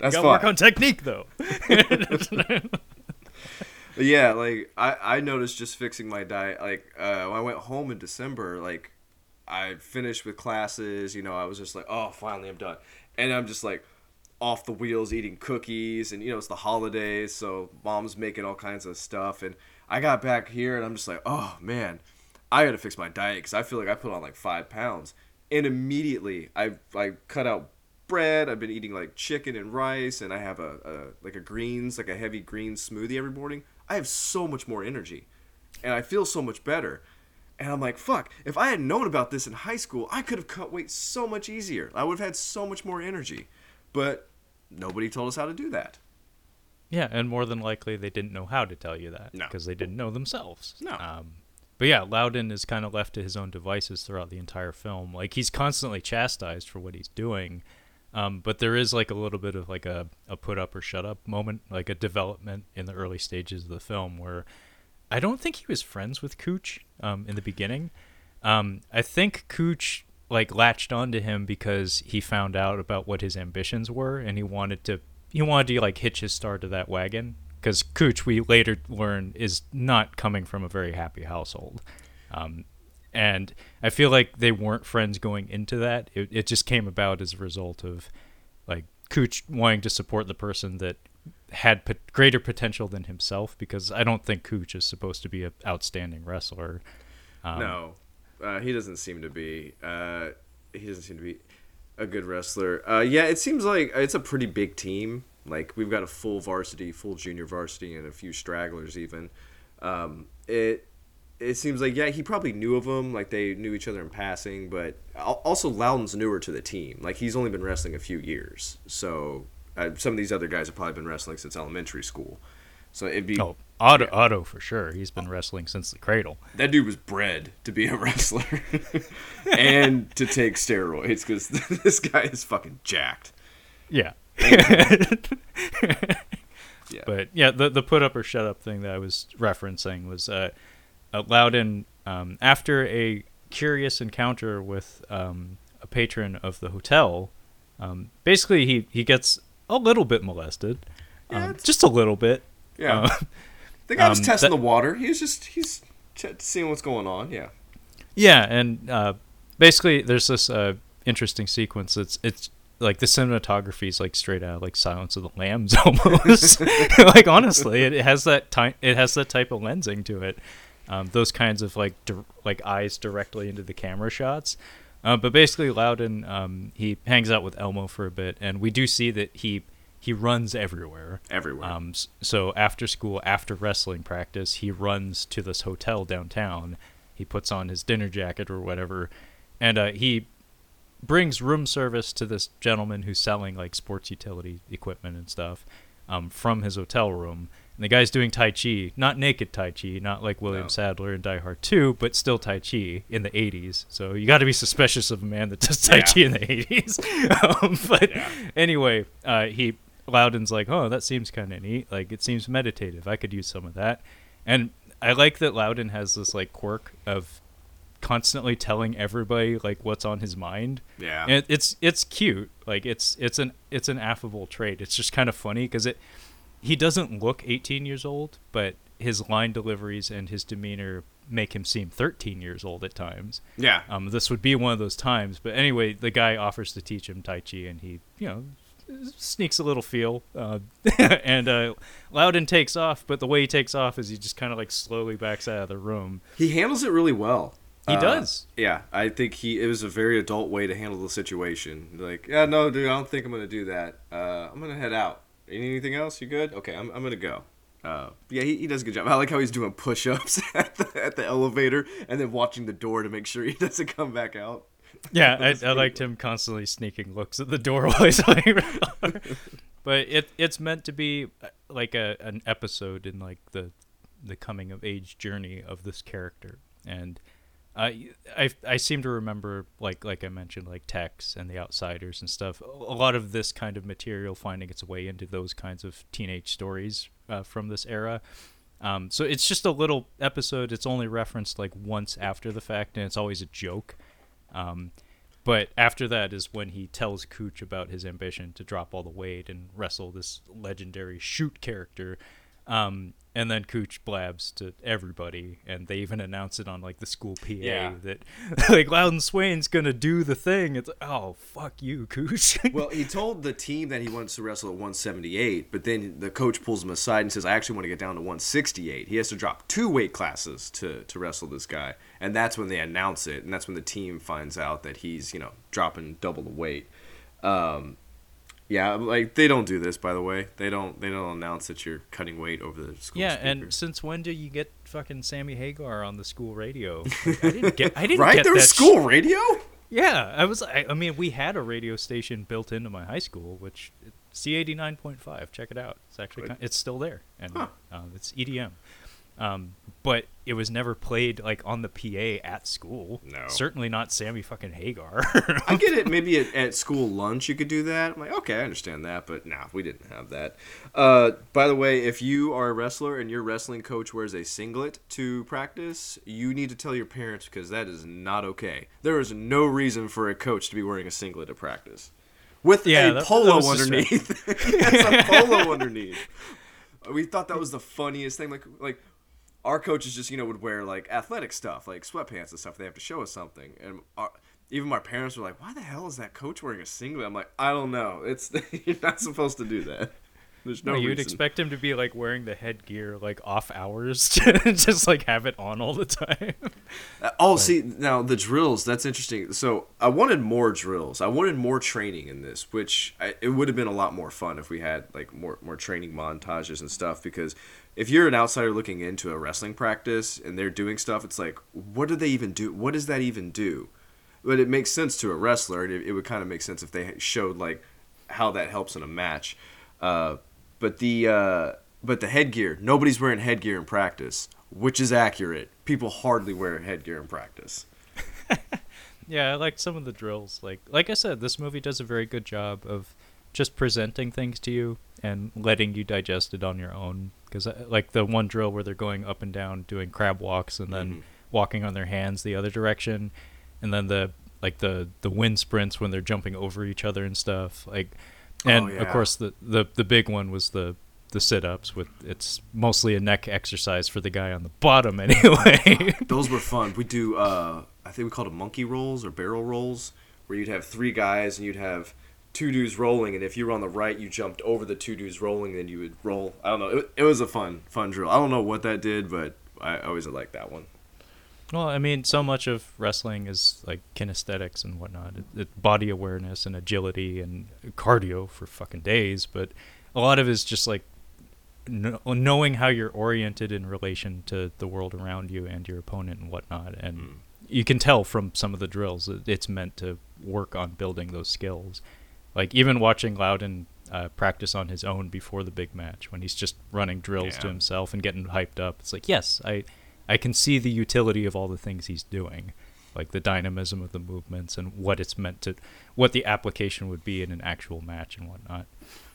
that's gotta work on technique though. But yeah, like I, I noticed just fixing my diet. Like uh, when I went home in December, like I finished with classes. You know, I was just like, oh, finally, I'm done. And I'm just like off the wheels eating cookies, and you know, it's the holidays, so mom's making all kinds of stuff. And I got back here, and I'm just like, oh man, I got to fix my diet because I feel like I put on like five pounds. And immediately, I I cut out bread. I've been eating like chicken and rice, and I have a, a like a greens, like a heavy green smoothie every morning. I have so much more energy, and I feel so much better. And I'm like, fuck, if I had known about this in high school, I could have cut weight so much easier. I would have had so much more energy. But nobody told us how to do that. Yeah, and more than likely they didn't know how to tell you that No. because they didn't know themselves. No. Um, but yeah, Loudon is kind of left to his own devices throughout the entire film. Like he's constantly chastised for what he's doing, um, but there is like a little bit of like a, a put up or shut up moment, like a development in the early stages of the film where I don't think he was friends with Cooch um, in the beginning. Um, I think Cooch like latched onto him because he found out about what his ambitions were, and he wanted to he wanted to like hitch his star to that wagon. Because Cooch, we later learn, is not coming from a very happy household, um, and I feel like they weren't friends going into that. It, it just came about as a result of like Cooch wanting to support the person that had greater potential than himself because I don't think Cooch is supposed to be an outstanding wrestler. Um, no, uh, he doesn't seem to be. Uh, he doesn't seem to be a good wrestler. Uh, yeah, it seems like it's a pretty big team. Like we've got a full varsity, full junior varsity, and a few stragglers even. Um, it it seems like yeah, he probably knew of them. Like they knew each other in passing, but also Loudon's newer to the team. Like he's only been wrestling a few years, so uh, some of these other guys have probably been wrestling since elementary school. So it'd be Oh, Otto, Yeah. Otto for sure. He's been wrestling since the cradle. that dude was bred to be a [laughs] wrestler [laughs] and to take steroids because [laughs] this guy is fucking jacked. Yeah. Yeah. But yeah, the the put up or shut up thing that I was referencing was uh, uh, Loudon um, after a curious encounter with um, a patron of the hotel. Um, basically, he he gets a little bit molested, Yeah, um, just a little bit. Yeah, Uh, the guy was um, testing that- the water. He was just he's ch- seeing what's going on. Yeah, Yeah, and uh, basically, there's this uh, interesting sequence. It's it's like the cinematography is like straight out of, like Silence of the Lambs [laughs] almost. [laughs] like honestly, it, has that type. It has that type of lensing to it. Um, those kinds of like dir- like eyes directly into the camera shots. Uh, but basically, Loudon um, he hangs out with Elmo for a bit, and we do see that he he runs everywhere. everywhere. Um, so after school, after wrestling practice, he runs to this hotel downtown. He puts on his dinner jacket or whatever, and uh, he brings room service to this gentleman who's selling like sports utility equipment and stuff um, from his hotel room. And the guy's doing Tai Chi, not naked Tai Chi, not like William No. Sadler in Die Hard 2, but still Tai Chi in the 80s. So you got to be suspicious of a man that does Tai Yeah. Chi in the 80s. [laughs] um, but Yeah. anyway, uh, he Loudon's like, oh, that seems kind of neat. Like it seems meditative. I could use some of that. And I like that Loudon has this like quirk of constantly telling everybody like what's on his mind. yeah, And it's it's cute. Like it's it's an it's an affable trait. It's just kind of funny because it he doesn't look 18 years old, but his line deliveries and his demeanor make him seem 13 years old at times. yeah. Um, this would be one of those times. But anyway, the guy offers to teach him Tai Chi, and he, you know, sneaks a little feel. Uh, [laughs] and uh, Loudon takes off, but the way he takes off is he just kind of like slowly backs out of the room. He handles it really well. He Uh, does. Yeah, I think he it was a very adult way to handle the situation. Like, yeah, no, dude, I don't think I'm gonna do that. Uh, I'm gonna head out. Anything else? You good? Okay, I'm, I'm gonna go. Uh, yeah, he, he does a good job. I like how he's doing push-ups [laughs] at the, at the elevator and then watching the door to make sure he [laughs] doesn't come back out. Yeah, [laughs] I, I liked him constantly sneaking looks at the door while he's like. but it it's meant to be uh, like a an episode in like the the coming of age journey of this character, and I I I seem to remember like like I mentioned like Tex and the Outsiders and stuff. A lot of this kind of material finding its way into those kinds of teenage stories uh, from this era. Um, so it's just a little episode. It's only referenced like once after the fact, and it's always a joke. Um, but after that is when he tells Cooch about his ambition to drop all the weight and wrestle this legendary Shute character. Um, and then Cooch blabs to everybody, and they even announce it on like the school PA Yeah. that [laughs] like Loudon Swain's gonna do the thing. It's oh fuck you, Cooch. [laughs] Well, he told the team that he wants to wrestle at 178, but then the coach pulls him aside and says, "I actually want to get down to 168." He has to drop two weight classes to to wrestle this guy, and that's when they announce it, and that's when the team finds out that he's you know dropping double the weight. Um, yeah, like they don't do this, by the way. They don't they don't announce that you're cutting weight over the school. yeah, speaker. and since when do you get fucking Sammy Hagar on the school radio? [laughs] Like, I didn't get. I didn't right get there was school radio. Yeah, I was. I, I mean, we had a radio station built into my high school, which C eighty nine point five. Check it out. It's actually kind, it's still there, and Huh. um, it's EDM. Um, but it was never played like on the PA at school. No. certainly not Sammy fucking Hagar. [laughs] I get it. [laughs] Maybe at, at school lunch you could do that. I'm like, okay, I understand that, but nah, we didn't have that. Uh, by the way, if you are a wrestler and your wrestling coach wears a singlet to practice, you need to tell your parents because that is not okay. There is no reason for a coach to be wearing a singlet at practice with Yeah, a that- that polo just underneath. It's [laughs] a polo underneath. We thought that was the funniest thing. Like, like our coaches just you know would wear like athletic stuff like sweatpants and stuff. They have to show us something. And our, even my parents were like why the hell is that coach wearing a singlet? I'm like i don't know. It's [laughs] you're not supposed to do that. There's no No, you'd expect him to be like wearing the headgear like off hours, [laughs] just like have it on all the time. Uh, oh see now the drills that's interesting. So i wanted more drills. I wanted more training in this which I, it would have been a lot more fun if we had like more more training montages and stuff because if you're an outsider looking into a wrestling practice and they're doing stuff it's like what do they even do what does that even do but it makes sense to a wrestler and it, it would kind of make sense if they showed like how that helps in a match uh, but the uh, but the headgear nobody's wearing headgear in practice which is accurate people hardly wear headgear in practice [laughs] Yeah, I liked some of the drills. Like like I said, this movie does a very good job of just presenting things to you and letting you digest it on your own. Because like the one drill where they're going up and down doing crab walks and then Mhm. walking on their hands the other direction, and then the like the the wind sprints when they're jumping over each other and stuff. Like, and of yeah. course the the the big one was the the sit ups with it's mostly a neck exercise for the guy on the bottom [laughs] anyway. [laughs] those were fun we do uh, i think we called it monkey rolls or barrel rolls where you'd have three guys and you'd have two dudes rolling and if you were on the right you jumped over the two dudes rolling then you would roll i don't know it, it was a fun fun drill i don't know what that did but i always liked that one Well, I mean, so much of wrestling is like kinesthetics and whatnot, it, it, body awareness and agility and cardio for fucking days. But a lot of it is just like kn- knowing how you're oriented in relation to the world around you and your opponent and whatnot. And Mm. you can tell from some of the drills that it's meant to work on building those skills. Like even watching Loudon uh, practice on his own before the big match when he's just running drills to himself and getting hyped up. It's like, yes, I I can see the utility of all the things he's doing, like the dynamism of the movements and what it's meant to, what the application would be in an actual match and whatnot.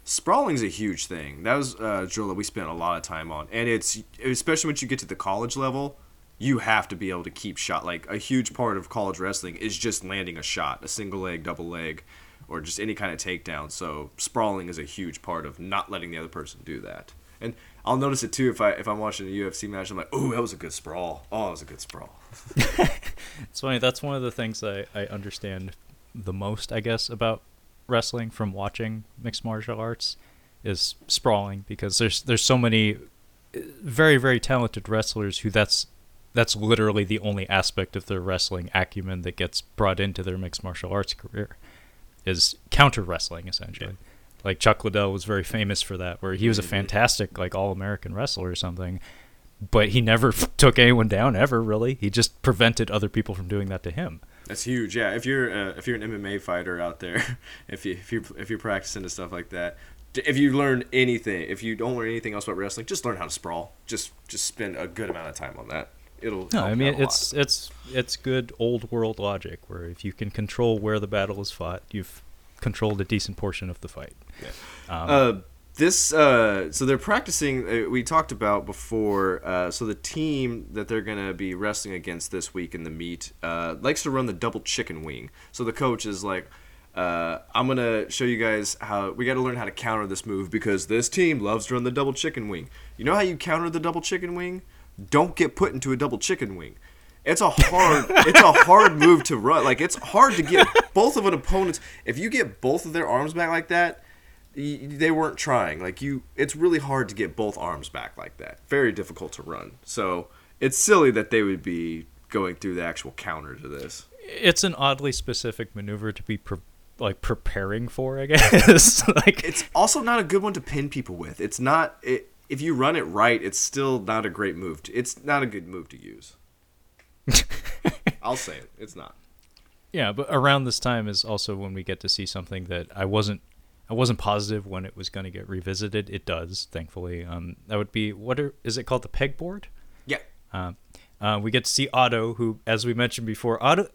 Sprawling's a huge thing. That was a drill that we spent a lot of time on, and it's especially once you get to the college level, you have to be able to keep shot. Like a huge part of college wrestling is just landing a shot, a single leg, double leg, or just any kind of takedown. So sprawling is a huge part of not letting the other person do that. And I'll notice it too if I if I'm watching a UFC match. I'm like, oh, that was a good sprawl. Oh, that was a good sprawl. [laughs] It's funny. That's one of the things I, I understand the most, I guess, about wrestling from watching mixed martial arts is sprawling because there's there's so many uh, very very talented wrestlers who that's that's literally the only aspect of their wrestling acumen that gets brought into their mixed martial arts career is counter wrestling essentially. Like Chuck Liddell was very famous for that, where he was a Mhm. fantastic like all American wrestler or something, but he never [laughs] took anyone down ever really. He just prevented other people from doing that to him. That's huge. Yeah, if you're uh, if you're an MMA fighter out there, [laughs] if you if you if you're practicing and stuff like that, if you learn anything, if you don't learn anything else about wrestling, just learn how to sprawl. Just just spend a good amount of time on that. It'll. No, I mean a lot. it's it's it's good old world logic where if you can control where the battle is fought, you've controlled a decent portion of the fight. Yeah. Um, Uh, this uh, so they're practicing. Uh, we talked about before. Uh, so the team that they're gonna be wrestling against this week in the meet uh, likes to run the double chicken wing. So the coach is like, Uh, I'm gonna show you guys how we got to learn how to counter this move because this team loves to run the double chicken wing. You know how you counter the double chicken wing? Don't get put into a double chicken wing. It's a hard it's a hard [laughs] move to run. Like it's hard to get both of an opponent's. If you get both of their arms back like that, y- they weren't trying. Like you, it's really hard to get both arms back like that. Very difficult to run. So it's silly that they would be going through the actual counter to this. It's an oddly specific maneuver to be pre- like preparing for, I guess. [laughs] like It's also not a good one to pin people with. It's not. It, if you run it right, it's still not a great move. To, it's not a good move to use. [laughs] I'll say it. It's not. Yeah, but around this time is also when we get to see something that I wasn't I wasn't positive when it was going to get revisited. It does, thankfully. Um, that would be what are, is it called the pegboard? Yeah. Uh, uh, we get to see Otto, who, as we mentioned before, Otto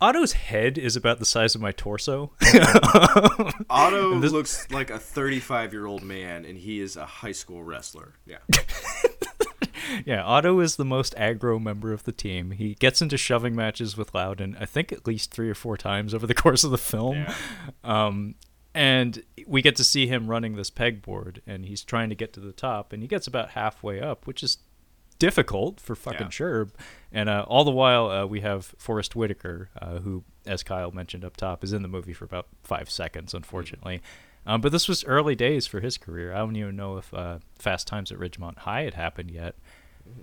Otto's head is about the size of my torso. [laughs] Otto this- looks like a 35 year old man, and he is a high school wrestler. Yeah. [laughs] yeah, Otto is the most aggro member of the team. He gets into shoving matches with Loudon, I think at least three or four times over the [laughs] course of the film. Yeah. Um, and we get to see him running this pegboard, and he's trying to get to the top, and he gets about halfway up, which is difficult for fucking Yeah. sure. And uh, all the while, uh, we have Forest Whitaker, uh, who, as Kyle mentioned up top, is in the movie for about five seconds, unfortunately. Um, but this was early days for his career. I don't even know if uh, Fast Times at Ridgemont High had happened yet.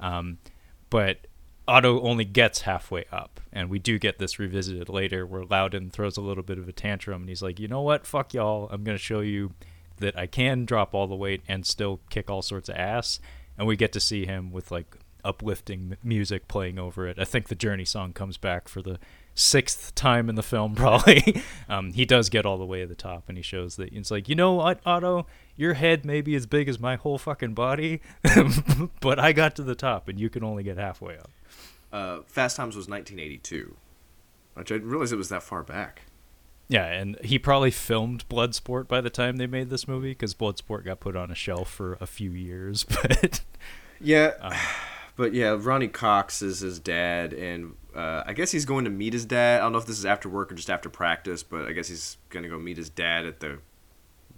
Um, but Otto only gets halfway up, and we do get this revisited later, where Loudon throws a little bit of a tantrum, and he's like, "You know what? Fuck y'all. I'm gonna show you that I can drop all the weight and still kick all sorts of ass." And we get to see him with like uplifting music playing over it. I think the Journey song comes back for the sixth time in the film, [laughs] probably. um, he does get all the way to the top, and he shows that it's like, you know what, Otto, your head may be as big as my whole fucking body, [laughs] but I got to the top, and you can only get halfway up. Uh, Fast Times was 1982, which I didn't realize it was that far back. Yeah, and he probably filmed Bloodsport by the time they made this movie because Bloodsport got put on a shelf for a few years. [laughs] But Yeah, Um, [sighs] but yeah, Ronny Cox is his dad, and uh, I guess he's going to meet his dad. I don't know if this is after work or just after practice, but I guess he's going to go meet his dad at the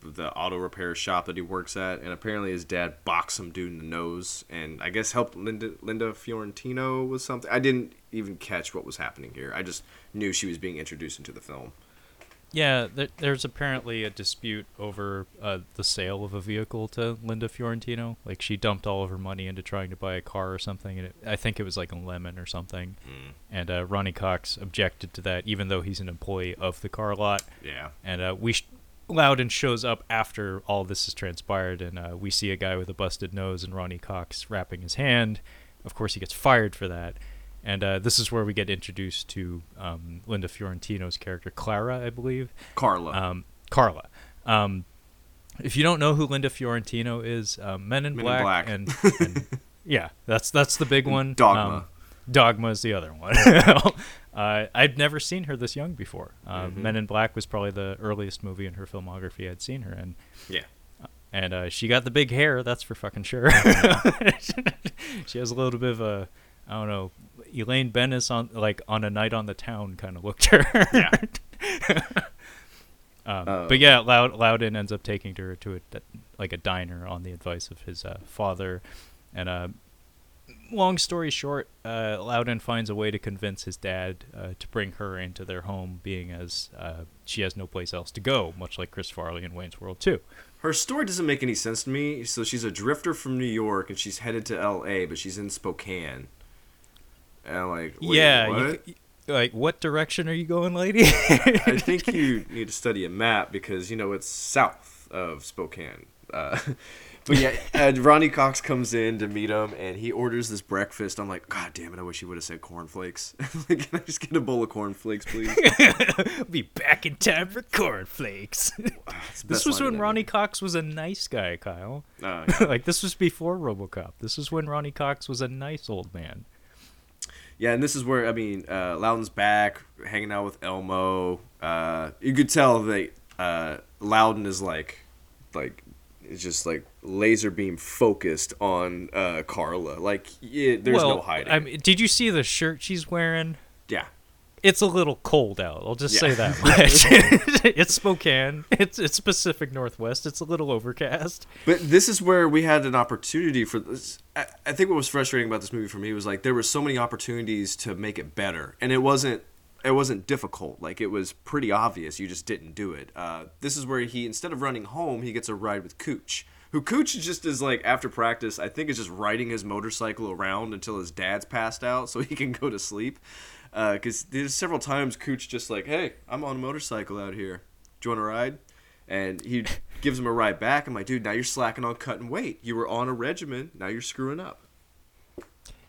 the auto repair shop that he works at, and apparently his dad boxed some dude in the nose, and I guess helped Linda Linda Fiorentino with something. I didn't even catch what was happening here. I just knew she was being introduced into the film. Yeah, there, there's apparently a dispute over uh, the sale of a vehicle to Linda Fiorentino. Like she dumped all of her money into trying to buy a car or something, and it, I think it was like a lemon or something. And uh, Ronny Cox objected to that, even though he's an employee of the car lot. Yeah. And uh, we sh- Loudon shows up after all this has transpired, and uh, we see a guy with a busted nose and Ronny Cox wrapping his hand. Of course, he gets fired for that. And uh, this is where we get introduced to um, Linda Fiorentino's character, Clara, I believe. Carla. Um, Carla. Um, if you don't know who Linda Fiorentino is, um, Men in Men in Black, Black. and, [laughs] and yeah, that's that's the big one. Dogma. Um, Dogma is the other one. [laughs] uh, I'd never seen her this young before. Uh, Mhm. Men in Black was probably the earliest movie in her filmography I'd seen her in, yeah. and uh, she got the big hair. That's for fucking sure. [laughs] she has a little bit of a, I don't know, Elaine Benes on like on a night on the town kind of looked her. Yeah. [laughs] um, but yeah, Loud, Loudon ends up taking her to a like a diner on the advice of his uh, father, and uh, long story short, uh, Loudon finds a way to convince his dad uh, to bring her into their home, being as uh, she has no place else to go, much like Chris Farley in Wayne's World too. Her story doesn't make any sense to me. So she's a drifter from New York and she's headed to L.A., but she's in Spokane. And like, yeah, what? c- like what direction are you going, lady? [laughs] I think you need to study a map because you know it's south of Spokane. Uh, [laughs] but yeah, [laughs] uh, Ronny Cox comes in to meet him, and he orders this breakfast. I'm like, God damn it! I wish he would have said cornflakes. like, can I just get a bowl of cornflakes, please? Be back in time for cornflakes. This was when Ronny that Cox was a nice guy, Kyle. movie. Uh, yeah. like this was before RoboCop. This was when Ronny Cox was a nice old man. Yeah, and this is where I mean, uh, Loudon's back, hanging out with Elmo. Uh, you could tell that uh, Loudon is like, like, it's just like laser beam focused on uh, Carla. Like, yeah, there's well, no hiding. I mean, did you see the shirt she's wearing? yeah, it's a little cold out. I'll just say that [laughs] much. [laughs] it's Spokane. It's it's Pacific Northwest. It's a little overcast. But this is where we had an opportunity for this. I, I think what was frustrating about this movie for me was like there were so many opportunities to make it better, and it wasn't. It wasn't difficult. Like it was pretty obvious. You just didn't do it. Uh, this is where he instead of running home, he gets a ride with Cooch. Who Cooch just is like after practice. I think is just riding his motorcycle around until his dad's passed out, so he can go to sleep. Because there's several times Cooch just like, "Hey, I'm on a motorcycle out here. Do you want to ride?" And he [laughs] gives him a ride back. I'm like, dude, now you're slacking on cutting weight. You were on a regimen. Now you're screwing up.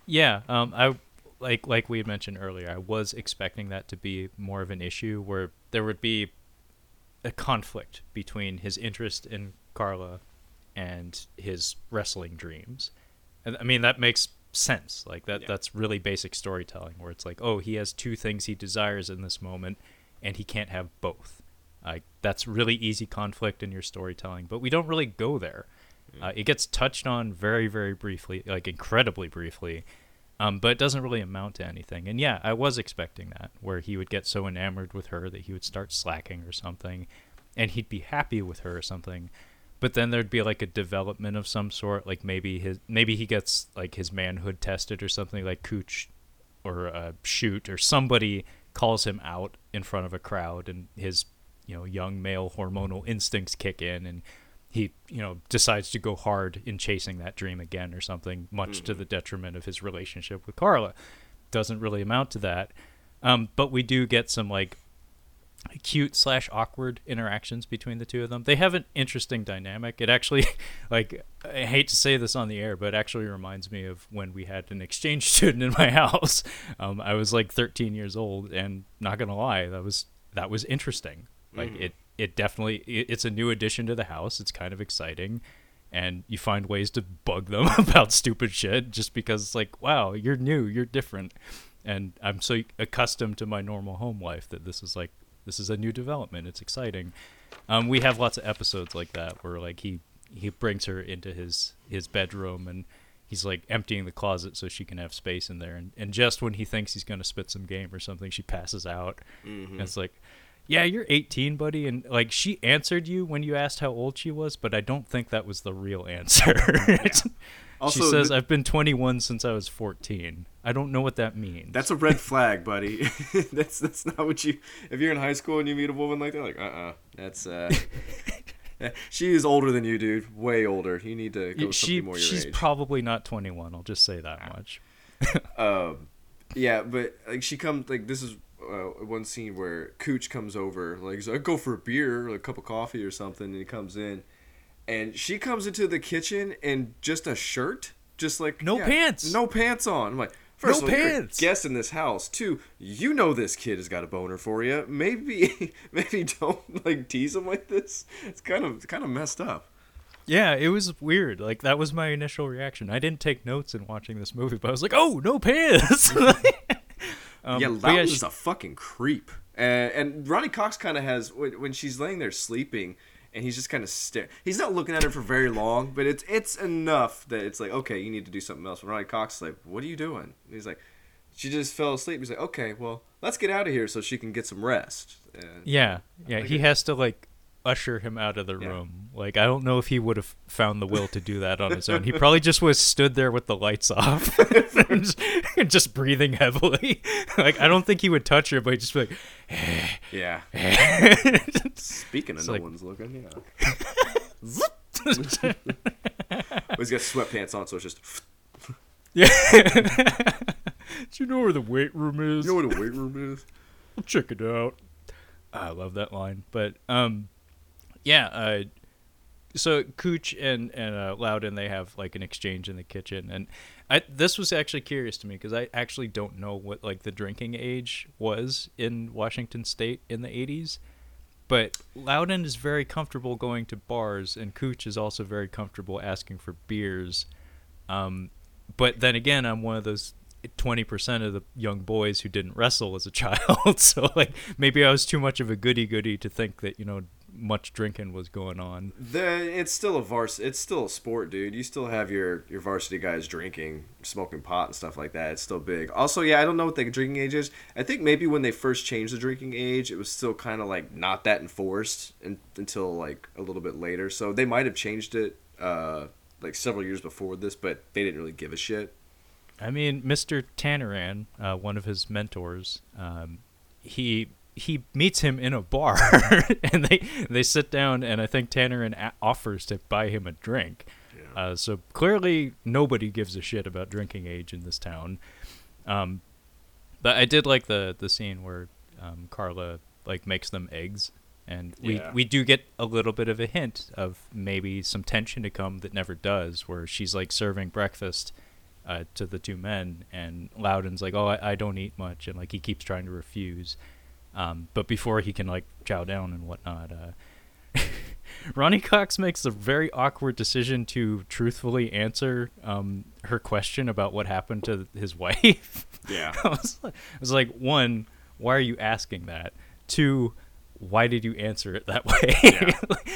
Yeah, um, I like like we had mentioned earlier. I was expecting that to be more of an issue where there would be a conflict between his interest in Carla and his wrestling dreams. And I mean that makes sense. Like that Yeah. that's really basic storytelling where it's like, oh, he has two things he desires in this moment and he can't have both. Like that's really easy conflict in your storytelling, but we don't really go there. Uh, it gets touched on very, very briefly, like incredibly briefly, um, but it doesn't really amount to anything. And yeah, I was expecting that, where he would get so enamored with her that he would start slacking or something, and he'd be happy with her or something. But then there'd be like a development of some sort, like maybe his maybe he gets like his manhood tested or something, like Cooch or uh, Shute or somebody calls him out in front of a crowd, and his you know young male hormonal instincts kick in, and he you know decides to go hard in chasing that dream again or something, much to the detriment of his relationship with Carla. Doesn't really amount to that, um, but we do get some like cute slash awkward interactions between the two of them. They have an interesting dynamic. It actually, [laughs] like, I hate to say this on the air, but it actually reminds me of when we had an exchange [laughs] student in my house. Um, I was like 13 years old, and not gonna lie, that was that was interesting. Like it, it definitely, it, it's a new addition to the house. It's kind of exciting. And you find ways to bug them [laughs] about stupid shit just because it's like, wow, you're new, you're different. And I'm so accustomed to my normal home life that this is like this is a new development. It's exciting. Um, we have lots of episodes like that where like he he brings her into his his bedroom and he's like emptying the closet so she can have space in there. And, and just when he thinks he's gonna spit some game or something, she passes out. And it's like, yeah, you're 18, buddy, and like she answered you when you asked how old she was, but I don't think that was the real answer. [laughs] Also, she says, th- "I've been 21 since I was 14." I don't know what that means. That's a red flag, buddy. [laughs] that's that's not what you. If you're in high school and you meet a woman like that, like, uh, uh that's uh. [laughs] she is older than you, dude. Way older. You need to go she something more your she's age. probably not 21. I'll just say that much. [laughs] um, yeah, but like she comes like this is uh, one scene where Cooch comes over, like he's like, go for a beer, or a cup of coffee or something, and he comes in, and she comes into the kitchen in just a shirt, just like No pants. no pants on. I'm like. First No of all, you're a guest in this house. Two, you know this kid has got a boner for you. Maybe, [laughs] maybe don't like tease him like this. It's kind of, kind of messed up. Yeah, it was weird. Like that was my initial reaction. I didn't take notes in watching this movie, but I was like, "Oh, no pants." [laughs] [laughs] um, yeah, but Loudon she- a fucking creep. Uh, and Ronny Cox kind of has when she's laying there sleeping, and he's just kind of staring. He's not looking at her for very long, but it's it's enough that it's like, okay, you need to do something else. And Ronny Cox is like, what are you doing? And he's like, she just fell asleep. He's like, okay, well, let's get out of here so she can get some rest. And yeah, yeah, he it- has to like usher him out of the Yeah. room. Like I don't know if he would have found the will to do that on his own. He probably just was stood there with the lights off [laughs] and just, and just breathing heavily. [laughs] like I don't think he would touch her, but he'd just be like, eh. yeah. Eh. [laughs] Speaking of no like- one's looking, yeah. He's got sweatpants on, so it's just. yeah. Do you know where the weight room is? You know what the weight room is? I'll check it out. Ah, I love that line. But um, yeah. Uh, so Cooch and and uh, Loudon they have like an exchange in the kitchen, and I this was actually curious to me because I actually don't know what like the drinking age was in Washington State in the '80s. But Loudon is very comfortable going to bars, and Cooch is also very comfortable asking for beers. Um, but then again, I'm one of those 20% of the young boys who didn't wrestle as a [laughs] child. so, like, maybe I was too much of a goody goody to think that, you know, much drinking was going on. The it's still a vars it's still a sport, dude. You still have your your varsity guys drinking, smoking pot and stuff like that. It's still big. Also, yeah, I don't know what the drinking age is. I think maybe when they first changed the drinking age, it was still kind of like not that enforced in, until like a little bit later. So they might have changed it uh like several years before this, but they didn't really give a shit. I mean, Mr. Tanneran, uh, one of his mentors, um, he he meets him in a bar, [laughs] and they they sit down, and I think Tanneran a- offers to buy him a drink. Yeah. Uh, so clearly, nobody gives a shit about drinking age in this town. Um, but I did like the the scene where um, Carla like makes them eggs, and we Yeah. we do get a little bit of a hint of maybe some tension to come that never does, where she's like serving breakfast uh, to the two men, and Loudon's like, "Oh, I, I don't eat much," and like he keeps trying to refuse. Um, but before he can like chow down and whatnot, uh, [laughs] Ronny Cox makes a very awkward decision to truthfully answer um, her question about what happened to his [laughs] wife. Yeah. [laughs] I was, like, I was like, one, why are you asking that? Two, why did you answer it that way?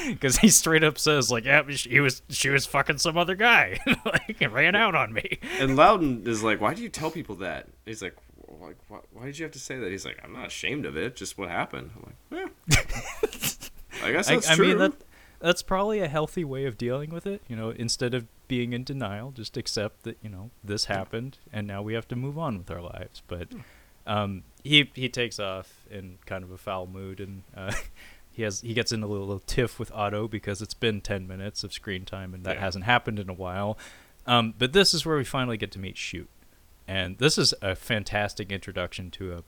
Because he straight up says like, yeah, she was she was fucking some other guy, like it ran out on me. And Loudon is like, "Why do you tell people that?" He's like, "Like, why, why did you have to say that?" He's like, "I'm not ashamed of it. Just what happened." I'm like, "Yeah, [laughs] I guess I, that's I true." mean that that's probably a healthy way of dealing with it. You know, instead of being in denial, just accept that you know this happened, and now we have to move on with our lives. But um, he he takes off in kind of a foul mood, and uh, [laughs] he has he gets in a little, little tiff with Otto because it's been ten minutes of screen time, and that Yeah. hasn't happened in a while. Um, but this is where we finally get to meet Shute, and this is a fantastic introduction to a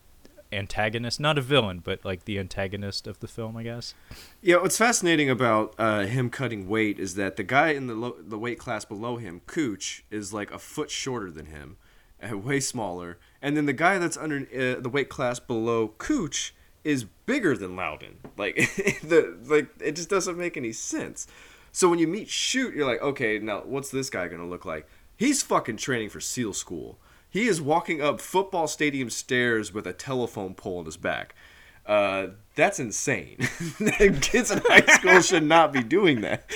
antagonist, not a villain, but like the antagonist of the film, I guess. Yeah, what's fascinating about uh, him cutting weight is that the guy in the lo- the weight class below him, Cooch, is like a foot shorter than him, uh, [laughs] way smaller, and then the guy that's under uh, the weight class below Cooch is bigger than Loudon. [laughs] Like [laughs] the like it just doesn't make any sense. So when you meet Shute, you're like, okay, now what's this guy gonna look like? He's fucking training for SEAL school. He is walking up football stadium stairs with a telephone pole in his back. Uh, that's insane. [laughs] Kids in high school should not be doing that.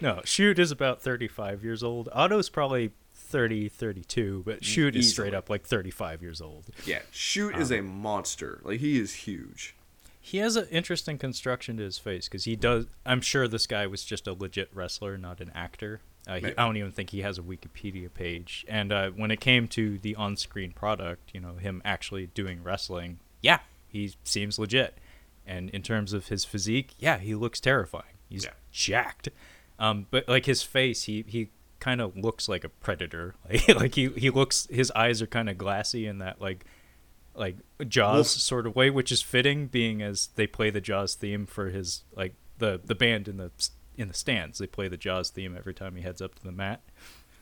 No, Shute is about 35 years old. Otto's probably 30, 32, but Shute is straight up like 35 years old. Yeah, Shute is a monster. Like he is huge. He has an interesting construction to his face because he does. I'm sure this guy was just a legit wrestler, not an actor. Uh, he, I don't even think he has a Wikipedia page. And uh, when it came to the on-screen product, you know, him actually doing wrestling, yeah, he seems legit. And in terms of his physique, yeah, he looks terrifying. He's Yeah. jacked. Um, but like his face, he he kind of looks like a predator. [laughs] Like, like he he looks, his eyes are kind of glassy in that like like Jaws Wolf- sort of way, which is fitting, being as they play the Jaws theme for his like the the band in the in the stands. They play the Jaws theme every time he heads up to the mat.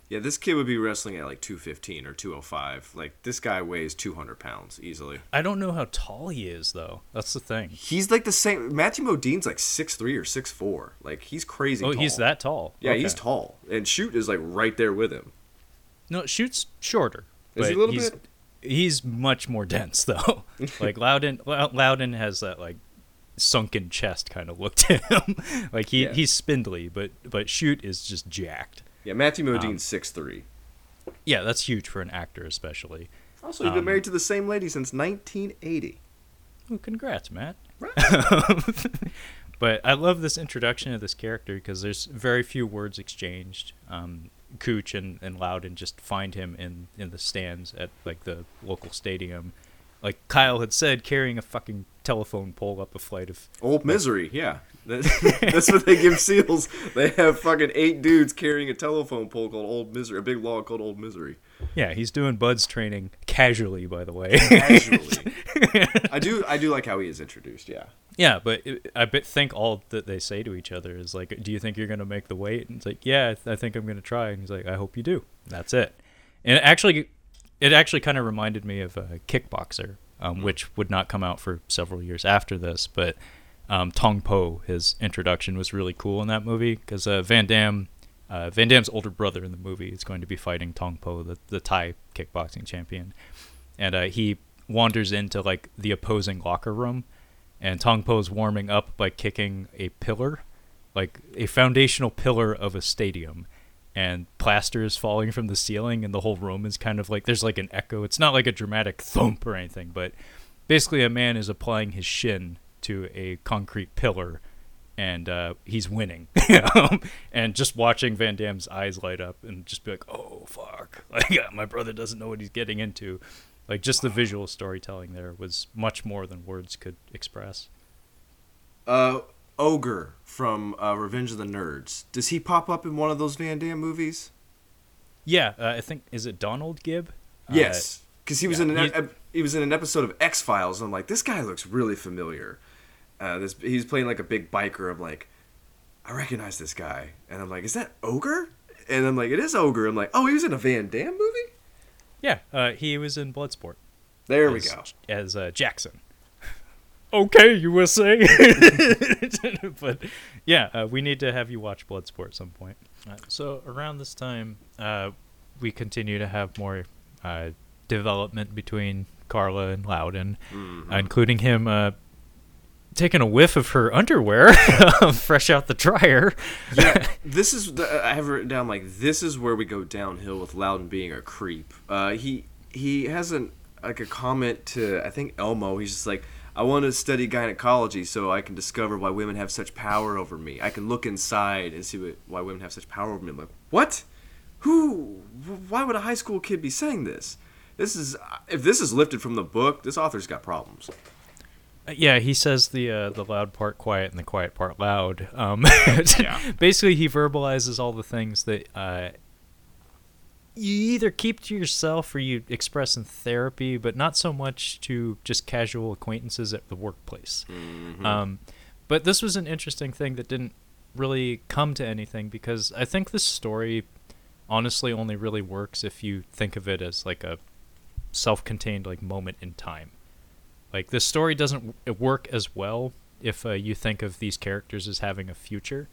Yeah, this kid would be wrestling at like 215 or 205. Like this guy weighs 200 pounds easily. I don't know how tall he is though. That's the thing. He's like the same. Matthew Modine's like 6'3 or 6'4. Like he's crazy. Oh, tall. he's that tall. Yeah, he's tall. And Shute is like right there with him. No, Shute's shorter. Is he a little he's, bit? He's much more dense though. [laughs] like Loudon, Loudon has that like sunken chest kind of look to him. [laughs] like he Yeah. he's spindly, but but Shute is just jacked. Yeah, Matthew Um, Modine's 6'3. Yeah, that's huge for an actor, especially. Also, he's been um, married to the same lady since 1980. Well, congrats, Matt. Right. [laughs] but I love this introduction of this character because there's very few words exchanged. Um, Cooch and, and Loudon just find him in, in the stands at like the local stadium. Like Kyle had said, carrying a fucking telephone pole up a flight of. Old Misery, yeah. [laughs] That's what they give SEALs. They have fucking eight dudes carrying a telephone pole called Old Misery, a big log called Old Misery. Yeah, he's doing BUD/S training casually, by the way. Casually. I do I do like how he is introduced, yeah. Yeah, but it, I think all that they say to each other is like, "Do you think you're gonna make the weight?" And it's like, "Yeah, I, th- I think I'm gonna try." And he's like, "I hope you do." That's it. And actually, it actually kind of reminded me of a Kickboxer, um, which would not come out for several years after this. But um, Tong Po, his introduction was really cool in that movie because uh, Van Damme, uh, Van Damme's older brother in the movie is going to be fighting Tong Po, the the Thai kickboxing champion, and uh, he wanders into like the opposing locker room and Tong Po's warming up by kicking a pillar, like a foundational pillar of a stadium, and plaster is falling from the ceiling, and the whole room is kind of like there's like an echo. It's not like a dramatic thump or anything, but basically a man is applying his shin to a concrete pillar and uh, he's winning. [laughs] and just watching Van Damme's eyes light up and just be like, "Oh fuck!" [laughs] Like my brother doesn't know what he's getting into. Like just the visual storytelling there was much more than words could express. Uh, Ogre from uh, Revenge of the Nerds. Does he pop up in one of those Van Damme movies? Yeah, uh, I think is it Donald Gibb? Yes, because he was yeah, in an he- ep- he was in an episode of X Files. I'm like, this guy looks really familiar. Uh, this he's playing like a big biker. I'm like, I recognize this guy, and I'm like, is that Ogre? And I'm like, it is Ogre. I'm like, oh, he was in a Van Damme movie. Yeah, uh, he was in Bloodsport. There we go. As uh, Jackson. Okay, USA. [laughs] [laughs] but yeah, uh, we need to have you watch Bloodsport at some point. Uh, so around this time, uh, we continue to have more uh, development between Carla and Loudon, Mm-hmm. uh, including him uh, taking a whiff of her underwear, [laughs] fresh out the dryer. yeah, this is the, I have written down like this is where we go downhill with Loudon being a creep. Uh, he he has an like a comment to I think Elmo. He's just like I want to study gynecology so I can discover why women have such power over me. I can look inside and see what, why women have such power over me. I'm like what? Who? Why would a high school kid be saying this? This is if this is lifted from the book, this author's got problems. Uh, Yeah, he says the uh, the loud part quiet and the quiet part loud. Um, [laughs] Yeah. Basically, he verbalizes all the things that uh, you either keep to yourself or you express in therapy, but not so much to just casual acquaintances at the workplace. Um, but this was an interesting thing that didn't really come to anything because I think this story honestly only really works if you think of it as like a self-contained like moment in time. Like this story doesn't w- work as well if uh, you think of these characters as having a future,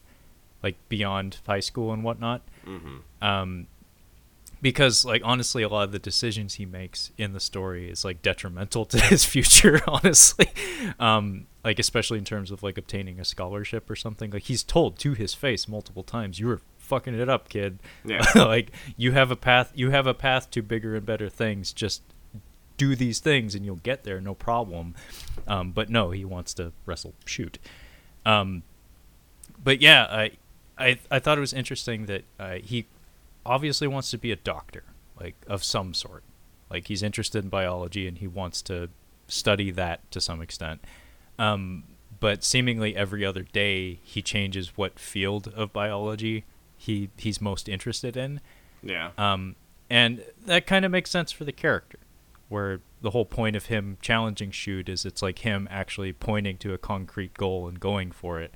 like beyond high school and whatnot. Mm-hmm. Um, because like honestly, a lot of the decisions he makes in the story is like detrimental [laughs] to his future. [laughs] Honestly, um, like especially in terms of like obtaining a scholarship or something. Like he's told to his face multiple times, "You were fucking it up, kid." Yeah. [laughs] like you have a path. You have a path to bigger and better things. Just do these things and you'll get there, no problem. Um, but no, he wants to wrestle Shute. Um, but yeah, I, I I thought it was interesting that uh, he obviously wants to be a doctor, like of some sort. Like he's interested in biology and he wants to study that to some extent. Um, but seemingly every other day he changes what field of biology he he's most interested in. Yeah. Um, and that kind of makes sense for the character, where the whole point of him challenging Shute is it's like him actually pointing to a concrete goal and going for it,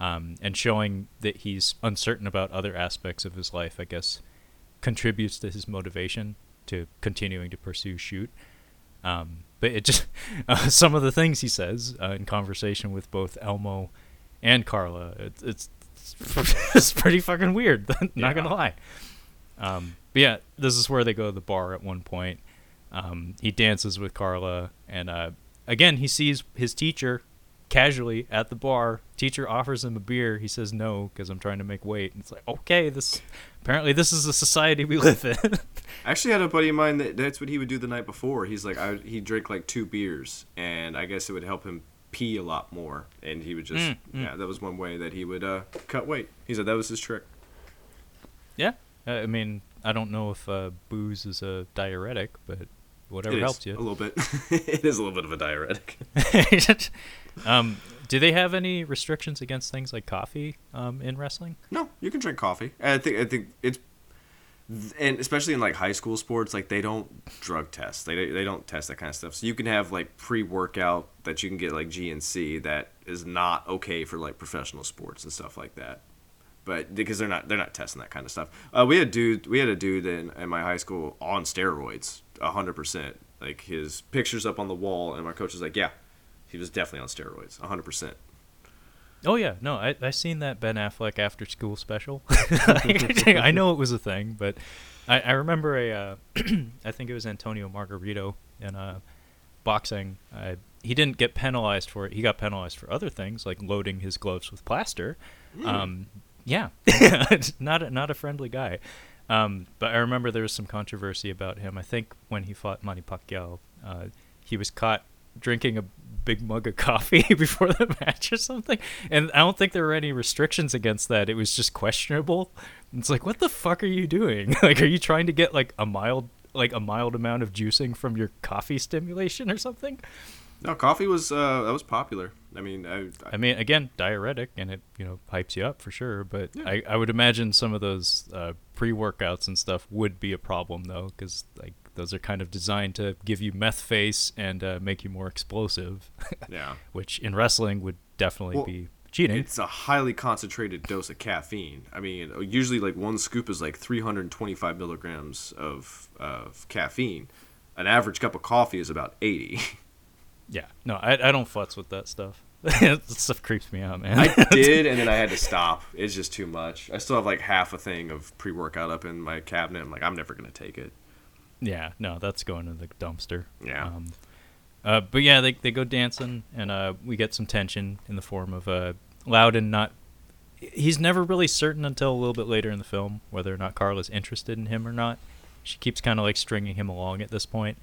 um, and showing that he's uncertain about other aspects of his life. I guess contributes to his motivation to continuing to pursue Shute. Um, but it just [laughs] uh, some of the things he says uh, in conversation with both Elmo and Carla, it, it's [laughs] it's pretty fucking weird. [laughs] Not gonna lie. Um, but yeah, this is where they go to the bar at one point. Um, he dances with Carla, and uh, again, he sees his teacher casually at the bar. Teacher offers him a beer. He says no because I'm trying to make weight. And it's like, okay, this apparently this is the society we live in. I actually had a buddy of mine that that's what he would do the night before. He's like, I, he'd drink like two beers, and I guess it would help him pee a lot more, and he would just, Mm, mm. yeah, that was one way that he would uh, cut weight. He said that was his trick. yeah, Uh, I mean, I don't know if uh, booze is a diuretic, but whatever helps you. a little bit. [laughs] it is a little bit of a diuretic. [laughs] um, do they have any restrictions against things like coffee um, in wrestling? No, you can drink coffee. I think I think it's and especially in like high school sports, like they don't drug test. They they don't test that kind of stuff. So you can have like pre workout that you can get like GNC that is not okay for like professional sports and stuff like that. But because they're not they're not testing that kind of stuff. Uh, we had dude we had a dude in, in my high school on steroids, hundred percent. Like his pictures up on the wall, and my coach was like, "Yeah, he was definitely on steroids, hundred percent." Oh yeah, no, I I seen that Ben Affleck after school special. [laughs] I know it was a thing, but I, I remember a uh, [clears throat] I think it was Antonio Margarito in uh, boxing. Uh, he didn't get penalized for it. He got penalized for other things like loading his gloves with plaster. Um, yeah, [laughs] not a, not a friendly guy. Um, but I remember there was some controversy about him. I think when he fought Manny Pacquiao, uh, he was caught drinking a big mug of [laughs] coffee [laughs] before the match or something. And I don't think there were any restrictions against that. It was just questionable. It's like, what the fuck are you doing? [laughs] like, are you trying to get like a mild, like a mild amount of juicing from your coffee stimulation or something? No, coffee was uh, that was popular. I mean, I, I, I mean, again, diuretic, and it you know hypes you up for sure. But Yeah. I, I would imagine some of those uh, pre workouts and stuff would be a problem though, because like those are kind of designed to give you meth face and uh, make you more explosive, [laughs] yeah, which in wrestling would definitely Well, be cheating. it's a highly concentrated dose of caffeine. I mean, usually like one scoop is like 325 milligrams of of caffeine. An average cup of coffee is about 80. [laughs] Yeah, no, I, I don't futz with that stuff. [laughs] that stuff creeps me out, man. I did, and then I had to stop. It's just too much. I still have like half a thing of pre workout up in my cabinet. I'm like, I'm never gonna take it. Yeah, no, that's going in the dumpster. Yeah. Um, uh, but yeah, they they go dancing, and uh, we get some tension in the form of uh, Loudon not. He's never really certain until a little bit later in the film whether or not Carla's interested in him or not. She keeps kind of like stringing him along at this point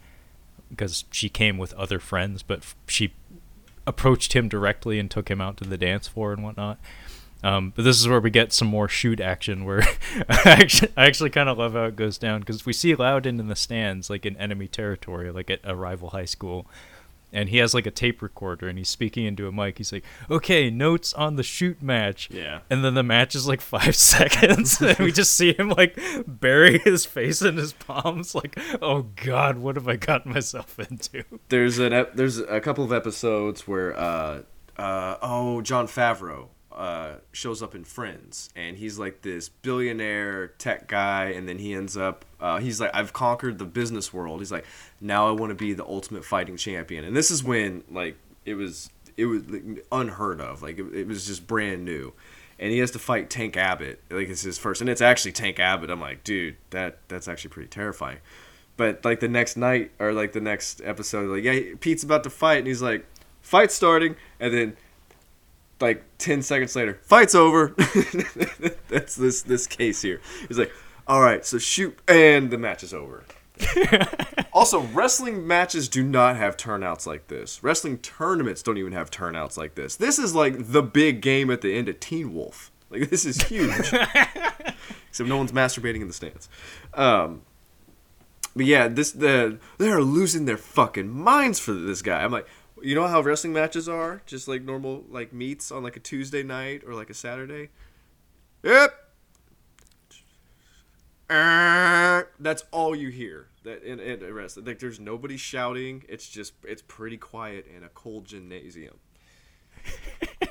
because she came with other friends, but f- she approached him directly and took him out to the dance floor and whatnot. Um, but this is where we get some more Shute action. Where [laughs] I actually, I actually kind of love how it goes down because we see Loudon in the stands, like in enemy territory, like at a rival high school, and he has like a tape recorder and he's speaking into a mic. He's like, "Okay, notes on the Shute match." Yeah. And then the match is like [laughs] five seconds, and we just see him like bury his face in his palms, like, "Oh God, what have I gotten myself into?" There's an ep- there's a couple of episodes where uh uh oh Jon Favreau uh shows up in Friends and he's like this billionaire tech guy and then he ends up uh, he's like I've conquered the business world. He's like now I want to be the ultimate fighting champion and this is when like it was it was like, unheard of like it, it was just brand new. And he has to fight Tank Abbott, like it's his first, and it's actually Tank Abbott. I'm like, dude, that that's actually pretty terrifying. But like the next night or like the next episode, like yeah, Pete's about to fight, and he's like, fight starting, and then like ten seconds later, fight's over. [laughs] That's this this case here. He's like, all right, so Shute, and the match is over. [laughs] also, wrestling matches do not have turnouts like this. Wrestling tournaments don't even have turnouts like this. This is like the big game at the end of Teen Wolf. Like this is huge. [laughs] Except no one's masturbating in the stands. Um, but yeah, this the they're losing their fucking minds for this guy. I'm like, you know how wrestling matches are, just like normal like meets on like a Tuesday night or like a Saturday. Yep. That's all you hear. That in, in wrestling, like there's nobody shouting. It's just it's pretty quiet in a cold gymnasium. [laughs]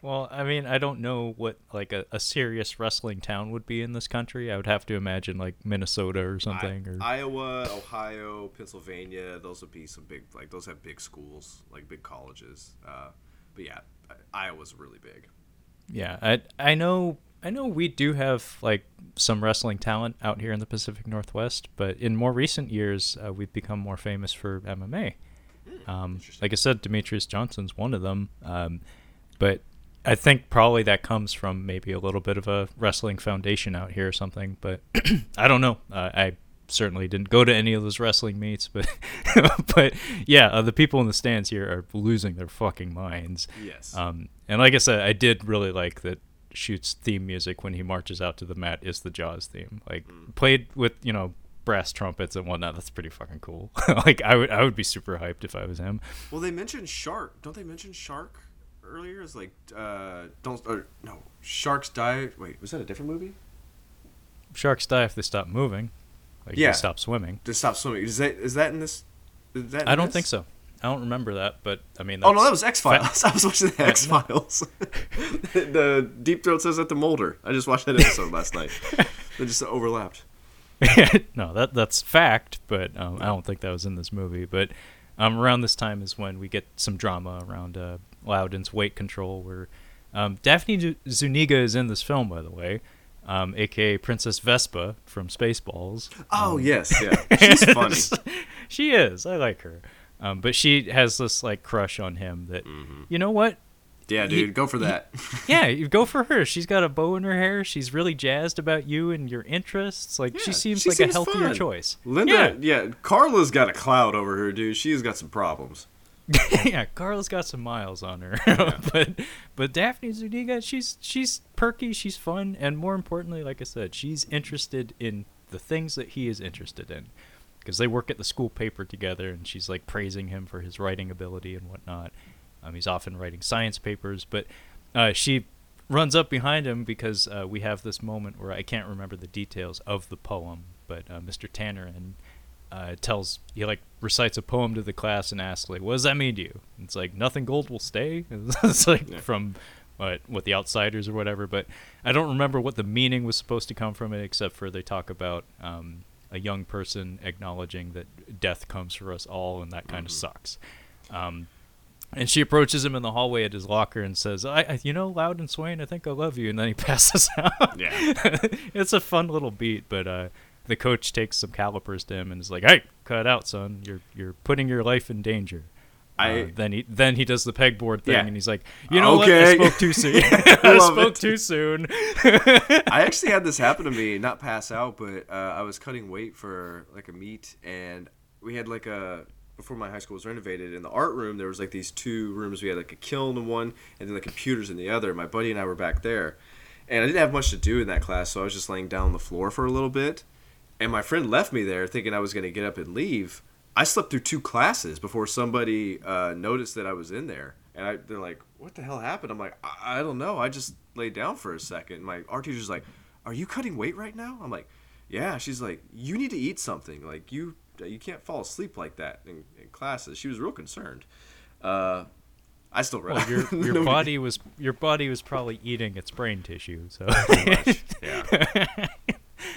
Well, I mean, I don't know what like a, a serious wrestling town would be in this country. I would have to imagine like Minnesota or something. or Iowa, Ohio, Pennsylvania, those would be some big like those have big schools, like big colleges. Uh, but yeah, Iowa's really big. yeah, I I know I know we do have like some wrestling talent out here in the Pacific Northwest, but in more recent years, uh, we've become more famous for MMA. Um, like I said, Demetrious Johnson's one of them. Um, but I think probably that comes from maybe a little bit of a wrestling foundation out here or something. But [clears throat] I don't know. Uh, I certainly didn't go to any of those wrestling meets, but [laughs] but yeah, uh, the people in the stands here are losing their fucking minds. Yes. Um, and like I said, I did really like that. Shute's theme music when he marches out to the mat is the Jaws theme, like played with you know brass trumpets and whatnot. That's pretty fucking cool. [laughs] like I would I would be super hyped if I was him. Well, they mentioned shark. Don't they mention shark earlier? is like uh, don't or no sharks die. Wait, was that a different movie? Sharks die if they stop moving, like Yeah. they stop swimming. To stop swimming. Is that is that in this? Is that in I don't this? think so. I don't remember that, but I mean, Oh no, that was X Files. [laughs] I was watching the [laughs] X Files. [laughs] the Deep Throat says that to Mulder. I just watched that episode last night. They just overlapped. no, that that's fact, but um, I don't think that was in this movie. But um, around this time is when we get some drama around uh, Loudon's weight control, where um, Daphne Zuniga is in this film, by the way, um, aka Princess Vespa from Spaceballs. Oh yes, yeah. [laughs] She's funny. she is. I like her. Um, but she has this like crush on him that Mm-hmm. you know what? Yeah, dude, go for that. [laughs] Yeah, [laughs] you go for her. She's got a bow in her hair. She's really jazzed about you and your interests. Like she seems she like seems a healthier fun. choice. Linda, yeah. Carla's got a cloud over her, dude. She's got some problems. [laughs] yeah, Carla's got some miles on her, [laughs] but but Daphne Zuniga, she's she's perky, she's fun, and more importantly, like I said, she's interested in the things that he is interested in, because they work at the school paper together, and she's like praising him for his writing ability and whatnot. Um, he's often writing science papers, but uh, she runs up behind him because uh, we have this moment where I can't remember the details of the poem, but uh, Mr. Tanner and uh, tells he like recites a poem to the class and asks like, "What does that mean to you?" And it's like nothing gold will stay. [laughs] it's like Yeah. from what what the outsiders or whatever. But I don't remember what the meaning was supposed to come from it, except for they talk about um, a young person acknowledging that death comes for us all, and that kind of sucks. Um, and she approaches him in the hallway at his locker and says, I, I, you know, Loudon Swain, I think I love you. And then he [laughs] passes out. Yeah. [laughs] it's a fun little beat, but uh, the coach takes some calipers to him and is like, "Hey, cut it out, son. You're you're putting your life in danger." I Uh, then he then he does the pegboard thing Yeah. and he's like, "You know Okay. what? I spoke too soon. [laughs] [laughs] I Love spoke it. too soon." I actually had this happen to me, not pass out, but uh, I was cutting weight for like a meet, and we had like a before my high school was renovated in the art room. There was like these two rooms. We had like a kiln in one, and then the computers in the other. My buddy and I were back there, and I didn't have much to do in that class, so I was just laying down on the floor for a little bit. And my friend left me there, thinking I was going to get up and leave. I slept through two classes before somebody uh, noticed that I was in there. And I, they're like, "What the hell happened?" I'm like, I, "I don't know. I just laid down for a second. My art teacher's like, "Are you cutting weight right now?" I'm like, "Yeah." She's like, "You need to eat something. Like you, you can't fall asleep like that in, in classes." She was real concerned. Uh, I still read. Well, your [laughs] your body was your body was probably eating its brain tissue. So. Yeah. [laughs]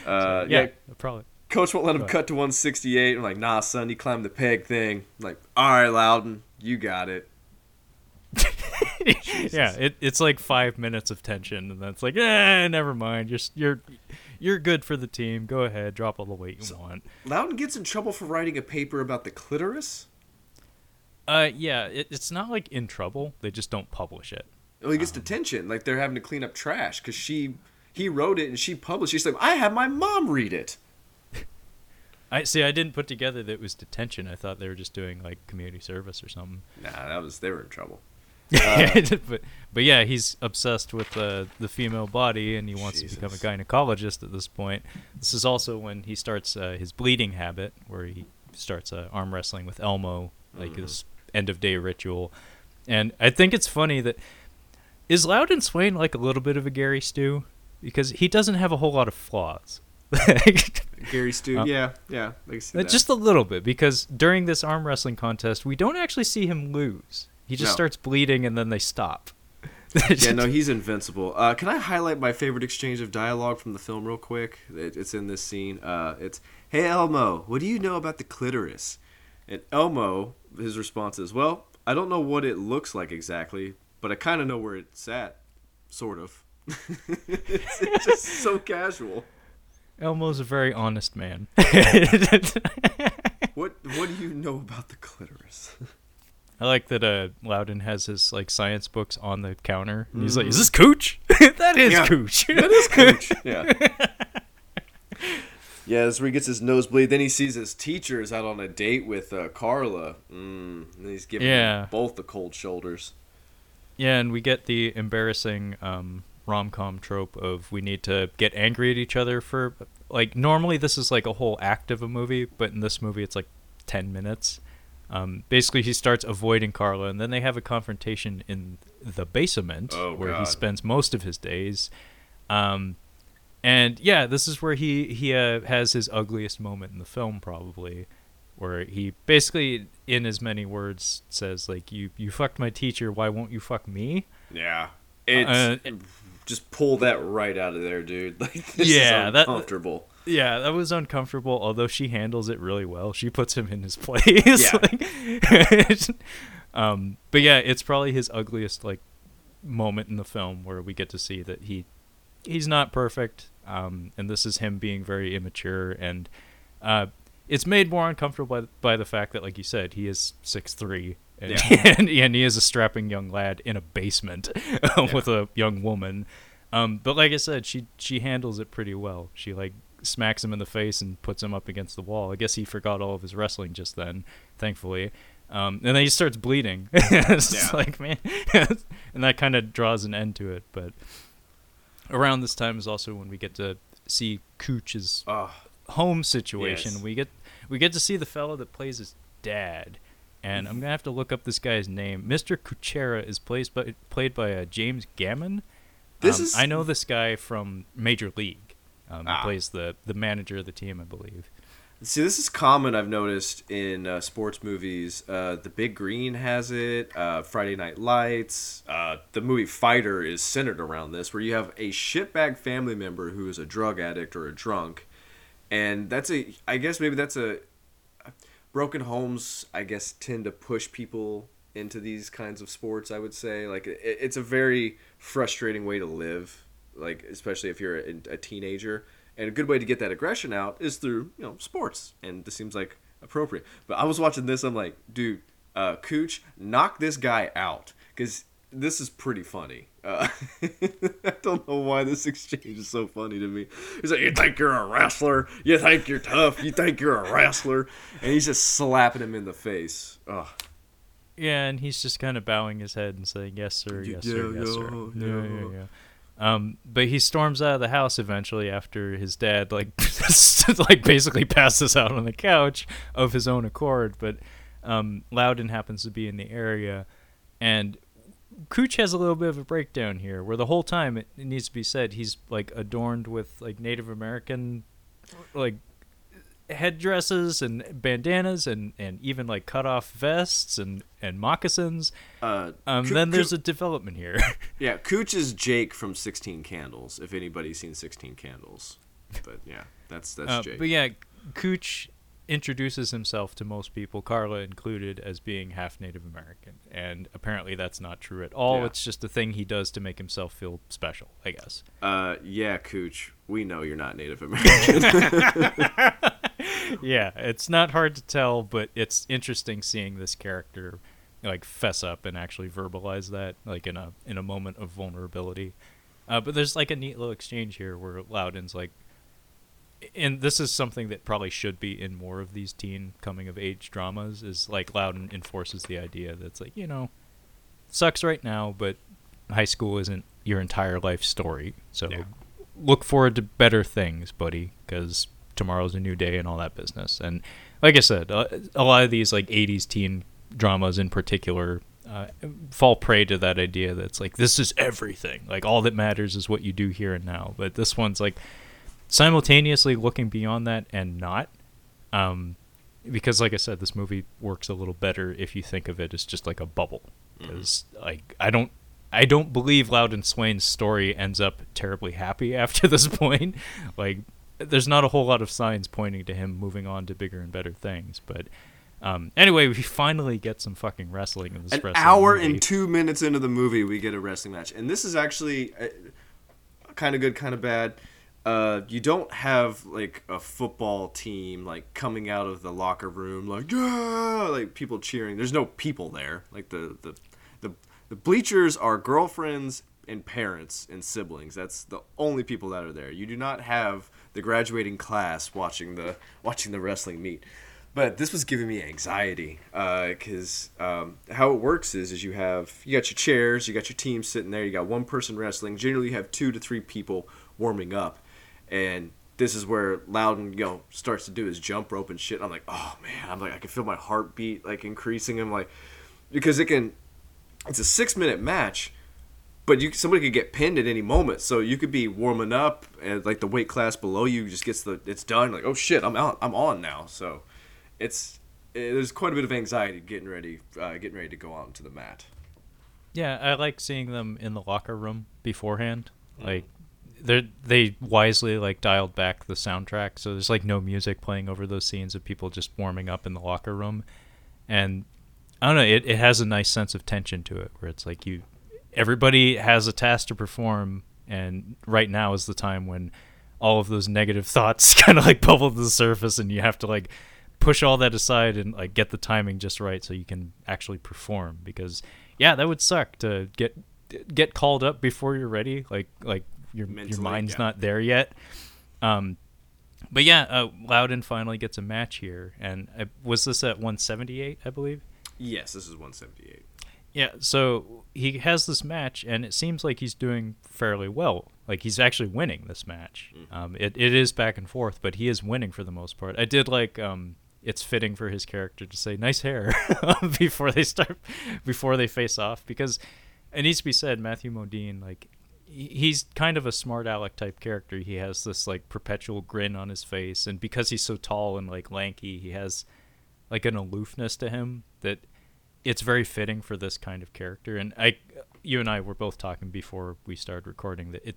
Uh, yeah, yeah. Probably. Coach won't let him cut to 168. I'm like, nah, son, you climbed the peg thing. I'm like, all right, Loudon, you got it. [laughs] yeah, it, it's like five minutes of tension, and then it's like, eh, never mind. You're you're you're good for the team. Go ahead, drop all the weight you want. Loudon gets in trouble for writing a paper about the clitoris. Uh, yeah, it, it's not like in trouble. They just don't publish it. Well, he gets detention. Like they're having to clean up trash because she, he wrote it and she published. She's like, I have my mom read it. I see. I didn't put together that it was detention. I thought they were just doing like community service or something. Nah, that was they were in trouble. [laughs] but but yeah, he's obsessed with uh, the female body, and he wants to become a gynecologist at this point. This is also when he starts uh, his bleeding habit, where he starts uh, arm wrestling with Elmo, like Mm-hmm. this end of day ritual. And I think it's funny that is Loudon Swain like a little bit of a Gary Stu because he doesn't have a whole lot of flaws. [laughs] Gary Stu, Uh, yeah, yeah, I see that. Just a little bit, because during this arm wrestling contest, we don't actually see him lose. He just No. starts bleeding, and then they stop. [laughs] yeah, no, [laughs] he's invincible. Uh, can I highlight my favorite exchange of dialogue from the film real quick? It, it's in this scene. Uh, it's, "Hey Elmo, what do you know about the clitoris?" And Elmo, his response is, "Well, I don't know what it looks like exactly, but I kind of know where it's at, sort of." it's, [laughs] it's just so casual. Elmo's a very honest man. [laughs] What What do you know about the clitoris? [laughs] I like that uh, Loudon has his like science books on the counter, and he's like, "Is this cooch? [laughs] that is Yeah. cooch." that is coach. Yeah. Yeah, that's where he gets his nosebleed. Then he sees his teachers out on a date with uh, Carla. Mm, and he's giving Yeah. both the cold shoulders. Yeah, and we get the embarrassing um, rom com trope of we need to get angry at each other for like normally this is like a whole act of a movie, but in this movie it's like ten minutes. Um, basically, he starts avoiding Carla, and then they have a confrontation in the basement Oh, where he spends most of his days. Um, and yeah, this is where he he uh, has his ugliest moment in the film, probably, where he basically, in as many words, says like, "You you fucked my teacher. Why won't you fuck me?" Yeah. It's Uh, just pull that right out of there, dude. [laughs] Like this Yeah, is that- Yeah, that was uncomfortable. Although she handles it really well, she puts him in his [laughs] place. Yeah. Like- [laughs] um, but yeah, it's probably his ugliest like moment in the film where we get to see that he he's not perfect, um, and this is him being very immature and uh, it's made more uncomfortable by, by the fact that, like you said, he is six three. And, Yeah. [laughs] and, and he is a strapping young lad in a basement [laughs] with a young woman. Um, but like I said, she she handles it pretty well. She like smacks him in the face and puts him up against the wall. I guess he forgot all of his wrestling just then, thankfully. Um, and then he starts bleeding. [laughs] it's Yeah. like man, and that kind of draws an end to it. But around this time is also when we get to see Cooch's Oh, home situation. Yes. We get we get to see the fellow that plays his dad, and I'm gonna have to look up this guy's name. Mr. Kuchera is played by played by uh, James Gammon. This Um, is- I know this guy from Major League. Um, Ah. He plays the the manager of the team, I believe. See, this is common. I've noticed in uh, sports movies. Uh, the Big Green has it. Uh, Friday Night Lights. Uh, the movie Fighter is centered around this, where you have a shitbag family member who is a drug addict or a drunk, and that's a. I guess maybe that's a. Broken homes, I guess, tend to push people into these kinds of sports. I would say, like, it, it's a very frustrating way to live. Like, especially if you're a, a teenager and a good way to get that aggression out is through you know sports and this seems like appropriate but i was watching this i'm like dude uh cooch knock this guy out because this is pretty funny uh, [laughs] i don't know why this exchange is so funny to me he's like you think you're a wrestler you think you're tough you think you're a wrestler and he's just slapping him in the face oh Yeah, and he's just kind of bowing his head and saying, "Yes, sir. Yes, sir. yeah, Yes, sir." yeah, Yeah, yeah, yeah. yeah. Um, but he storms out of the house eventually after his dad, like, [laughs] like basically passes out on the couch of his own accord. But um, Loudon happens to be in the area, and Cooch has a little bit of a breakdown here, where the whole time it, it needs to be said he's like adorned with like Native American, like headdresses and bandanas and and even like cut off vests and and moccasins. uh Um, Coo- then there's Coo- a development here. [laughs] yeah cooch is jake from 16 candles if anybody's seen 16 candles but yeah that's that's Uh, jake but yeah, Cooch introduces himself to most people, Carla included, as being half Native American, and apparently that's not true at all. Yeah. It's just a thing he does to make himself feel special, I guess. Uh, yeah, Cooch. We know you're not Native American. [laughs] [laughs] yeah, it's not hard to tell, but it's interesting seeing this character like fess up and actually verbalize that, like in a in a moment of vulnerability. Uh, but there's like a neat little exchange here where Loudon's like, and this is something that probably should be in more of these teen coming of age dramas. Is like Loudon enforces the idea that's like you know, sucks right now, but high school isn't your entire life story. So Yeah. look forward to better things, buddy, because tomorrow's a new day and all that business. And like I said, a lot of these like '80s teen dramas in particular uh, fall prey to that idea that's like this is everything. Like all that matters is what you do here and now. But this one's like simultaneously looking beyond that and not. Um, because like I said, this movie works a little better if you think of it as just like a bubble. Because like I don't, I don't believe Loudon Swain's story ends up terribly happy [laughs] after this point. Like, there's not a whole lot of signs pointing to him moving on to bigger and better things. But um, anyway, we finally get some fucking wrestling in this An wrestling hour movie. and two minutes into the movie, we get a wrestling match, and this is actually uh, kind of good, kind of bad. Uh, you don't have like a football team like coming out of the locker room like yeah, like people cheering. There's no people there. Like the the the, the bleachers are girlfriends and parents and siblings. That's the only people that are there. You do not have the graduating class watching the watching the wrestling meet. But this was giving me anxiety because um, how it works is is you have you got your chairs, you got your team sitting there, you got one person wrestling. Generally, you have two to three people warming up, and this is where Loudon you know starts to do his jump rope and shit. I'm like, oh man, I'm like I can feel my heartbeat like increasing. I'm like because it can. It's a six minute match, but you somebody could get pinned at any moment. So you could be warming up, and like the weight class below you just gets the it's done. Like oh shit, I'm out, I'm on now. So it's eh, there's quite a bit of anxiety getting ready, uh, getting ready to go out into the mat. Yeah, I like seeing them in the locker room beforehand. Like they they wisely like dialed back the soundtrack, so there's like no music playing over those scenes of people just warming up in the locker room. And I don't know, it, it has a nice sense of tension to it where it's like you everybody has a task to perform and right now is the time when all of those negative [laughs] thoughts [laughs] kind of like bubble to the surface and you have to like push all that aside and like get the timing just right so you can actually perform because yeah, that would suck to get get called up before you're ready, like like your Mentally, your mind's yeah. not there yet. Um, but yeah, uh, Loudon finally gets a match here, and uh, was this at 178, I believe? Yes, this is 178. Yeah, so he has this match, and it seems like he's doing fairly well. Like he's actually winning this match. Um, it it is back and forth, but he is winning for the most part. I did like um, it's fitting for his character to say "nice hair" [laughs] before they start, before they face off, because it needs to be said. Matthew Modine, like he's kind of a smart aleck type character. He has this like perpetual grin on his face, and because he's so tall and like lanky, he has like an aloofness to him that it's very fitting for this kind of character. And I, you and I were both talking before we started recording that it,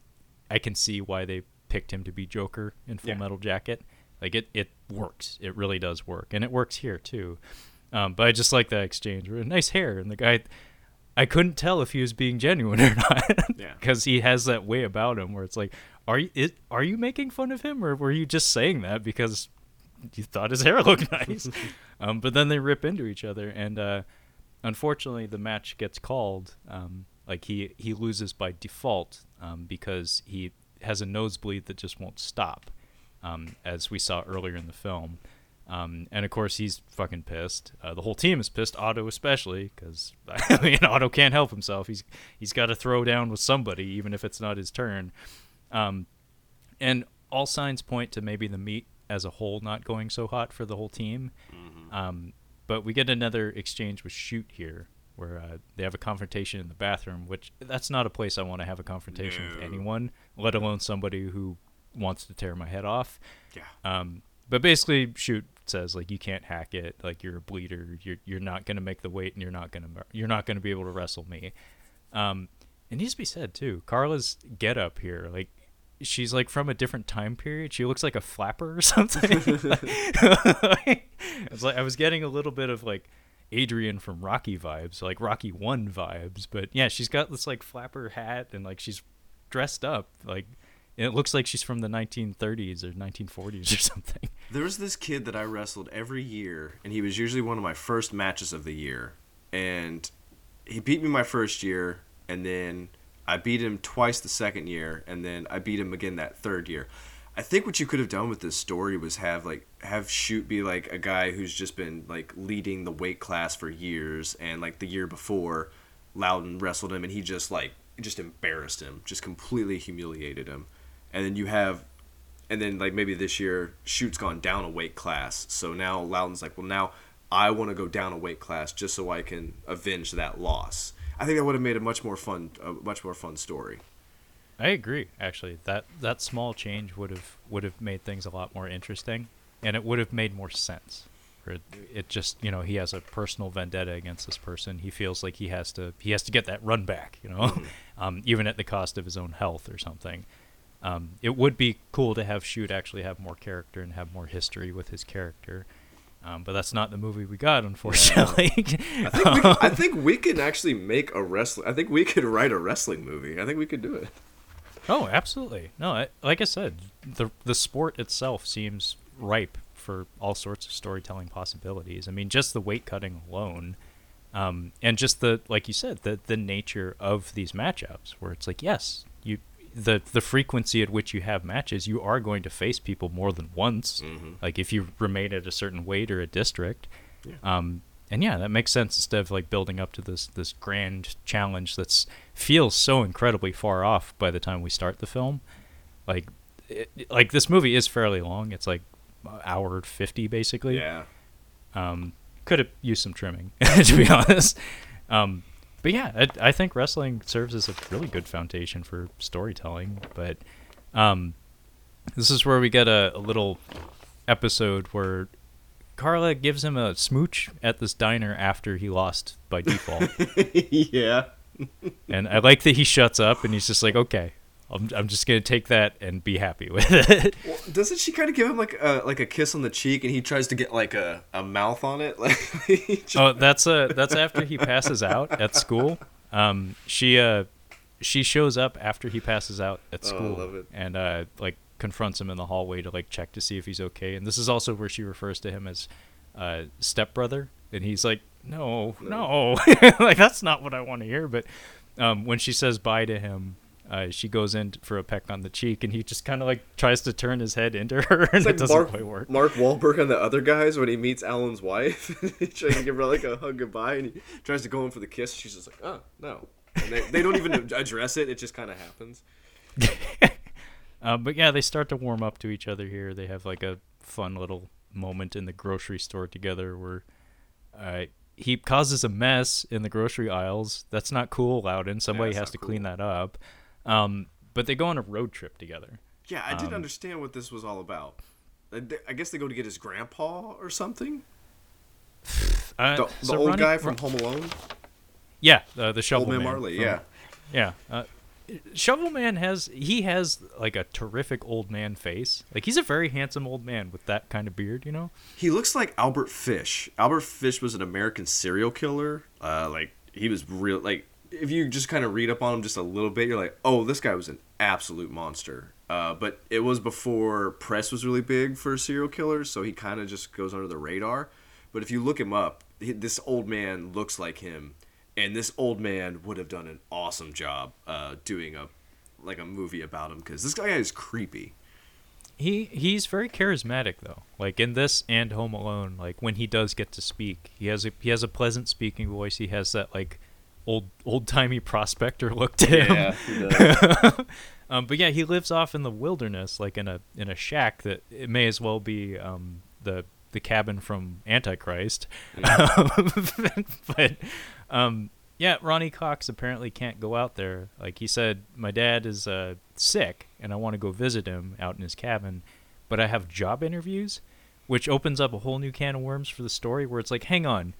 I can see why they picked him to be Joker in Full Yeah. Metal Jacket. Like it, it works. It really does work, and it works here too. Um, but I just like that exchange. Nice hair, and the guy, I couldn't tell if he was being genuine or not. [laughs] Yeah. because he has that way about him where it's like, are you it, are you making fun of him, or were you just saying that because you thought his hair looked nice? [laughs] um, but then they rip into each other, and uh, unfortunately, the match gets called. Um, like he he loses by default um, because he has a nosebleed that just won't stop, um, as we saw earlier in the film. Um, and of course, he's fucking pissed. Uh, the whole team is pissed. Otto especially, because [laughs] I mean, Otto can't help himself. He's he's got to throw down with somebody, even if it's not his turn. Um, and all signs point to maybe the meet as a whole not going so hot for the whole team. Um, but we get another exchange with Shute here, where uh, they have a confrontation in the bathroom, which that's not a place I want to have a confrontation with anyone, let alone somebody who wants to tear my head off. Yeah. Um, but basically, Shute says like you can't hack it, like you're a bleeder, you're you're not gonna make the weight, and you're not gonna you're not gonna be able to wrestle me. Um, it needs to be said too. Carla's get up here, like she's like from a different time period. She looks like a flapper or [laughs] something. [laughs] it's like I was getting a little bit of like Adrian from Rocky vibes, like Rocky One vibes. But yeah, she's got this like flapper hat and like she's dressed up like it looks like she's from the 1930s or 1940s or something. [laughs] There was this kid that I wrestled every year, and he was usually one of my first matches of the year. And he beat me my first year, and then I beat him twice the second year, and then I beat him again that third year. I think what you could have done with this story was have like have Shute be like a guy who's just been like leading the weight class for years, and like the year before, Loudon wrestled him, and he just like just embarrassed him, just completely humiliated him. And then you have and then like maybe this year Shute's gone down a weight class so now loudon's like well now i want to go down a weight class just so i can avenge that loss i think that would have made a much more fun a much more fun story I agree. Actually, that that small change would have would have made things a lot more interesting, and it would have made more sense. It, it just you know he has a personal vendetta against this person. He feels like he has to he has to get that run back. You know, [laughs] um, even at the cost of his own health or something. Um, it would be cool to have Shute actually have more character and have more history with his character. Um, but that's not the movie we got, unfortunately. [laughs] I think, we [laughs] could, I think we could actually make a wrestling. I think we could write a wrestling movie. I think we could do it. Oh, absolutely. No, I, like I said, the the sport itself seems ripe for all sorts of storytelling possibilities. I mean, just the weight cutting alone, um, and just the like you said, the the nature of these matchups, where it's like, yes, the the frequency at which you have matches, you are going to face people more than once. Like if you remain at a certain weight or a district. Um, and yeah, that makes sense instead of like building up to this this grand challenge that's feels so incredibly far off by the time we start the film. Like, it, like this movie is fairly long. It's like hour fifty basically. Yeah. Um, could have used some trimming [laughs] to be honest. Um, but yeah, I, I think wrestling serves as a really good foundation for storytelling. But um, this is where we get a, a little episode where Carla gives him a smooch at this diner after he lost by default. [laughs] yeah. and I like that he shuts up and he's just like, okay, I'm, I'm just gonna take that and be happy [laughs] with it. Well, doesn't she kind of give him like a like a kiss on the cheek, and he tries to get like a, a mouth on it? [laughs] Like, just- oh, that's uh that's after he passes out at school. Um, she uh, she shows up after he passes out at Oh, I school love it. and uh like confronts him in the hallway to like check to see if he's okay. And this is also where she refers to him as uh, stepbrother, and he's like, "No, no, [laughs] like that's not what I want to hear." But um, when she says bye to him, uh, she goes in for a peck on the cheek, and he just kind of like tries to turn his head into [laughs] her, and It's it doesn't Mark, quite work. Mark Wahlberg and the other guys when he meets Alan's wife. [laughs] he tries to give her like a hug goodbye and he tries to go in for the kiss. She's just like, oh, no. And they, they don't even address it. It just kind of happens. [laughs] Uh, but yeah, they start to warm up to each other here. They have like a fun little moment in the grocery store together where uh, he causes a mess in the grocery aisles. That's not cool, Loudon. Somebody that's has to clean that up. Um, but they go on a road trip together. Yeah, I Um, didn't understand what this was all about. I guess they go to get his grandpa or something. [sighs] Uh, The, the so old Ronnie- guy from Ro- Home Alone, yeah, uh, the shovel Old Man man Marley. from- Yeah, Yeah. Uh, Shovel Man has he has like a terrific old man face. Like he's a very handsome old man with that kind of beard, you know. he looks like Albert Fish. Albert Fish was an American serial killer. Uh, like he was real. Like if you just kind of read up on him just a little bit, you're like, oh, this guy was an absolute monster. Uh, but it was before press was really big for serial killers, so he kind of just goes under the radar. But if you look him up, this old man looks like him, and this old man would have done an awesome job uh, doing a like a movie about him because this guy is creepy. He he's very charismatic though. Like in this and Home Alone, like when he does get to speak, he has a he has a pleasant speaking voice. He has that like old old timey prospector look to him. he does. [laughs] Um, but yeah, he lives off in the wilderness, like in a in a shack that it may as well be um, the the cabin from Antichrist. [laughs] but um, yeah, Ronny Cox apparently can't go out there. Like he said, my dad is uh, sick, and I want to go visit him out in his cabin, but I have job interviews, which opens up a whole new can of worms for the story. Where it's like, hang on.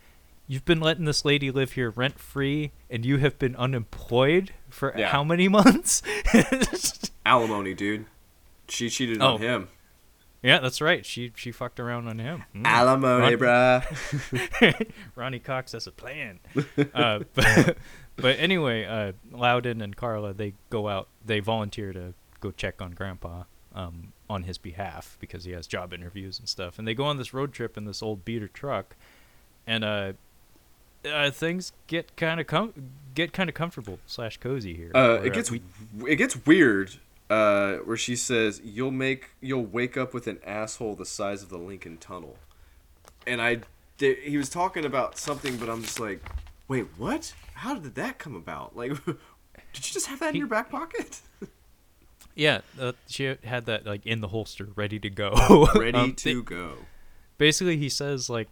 You've been letting this lady live here rent free, and you have been unemployed for Yeah. how many months? [laughs] Alimony, dude. She cheated Oh. on him. Yeah, that's right. She she fucked around on him. Mm. Alimony, Ron- bruh. [laughs] [laughs] Ronny Cox has a plan. uh, but, but anyway, uh, Loudon and Carla they go out. They volunteer to go check on Grandpa um, on his behalf because he has job interviews and stuff. And they go on this road trip in this old beater truck, and uh, uh, things get kind of com- get kind of comfortable slash cozy here. Uh, it gets we- it gets weird. Uh, where she says you'll make you'll wake up with an asshole the size of the Lincoln Tunnel, and I did, he was talking about something, but I'm just like, wait, what? How did that come about? Like, [laughs] did you just have that in your back pocket? [laughs] yeah, uh, she had that like in the holster, ready to go, Ready [laughs] Um, to they- go. basically he says like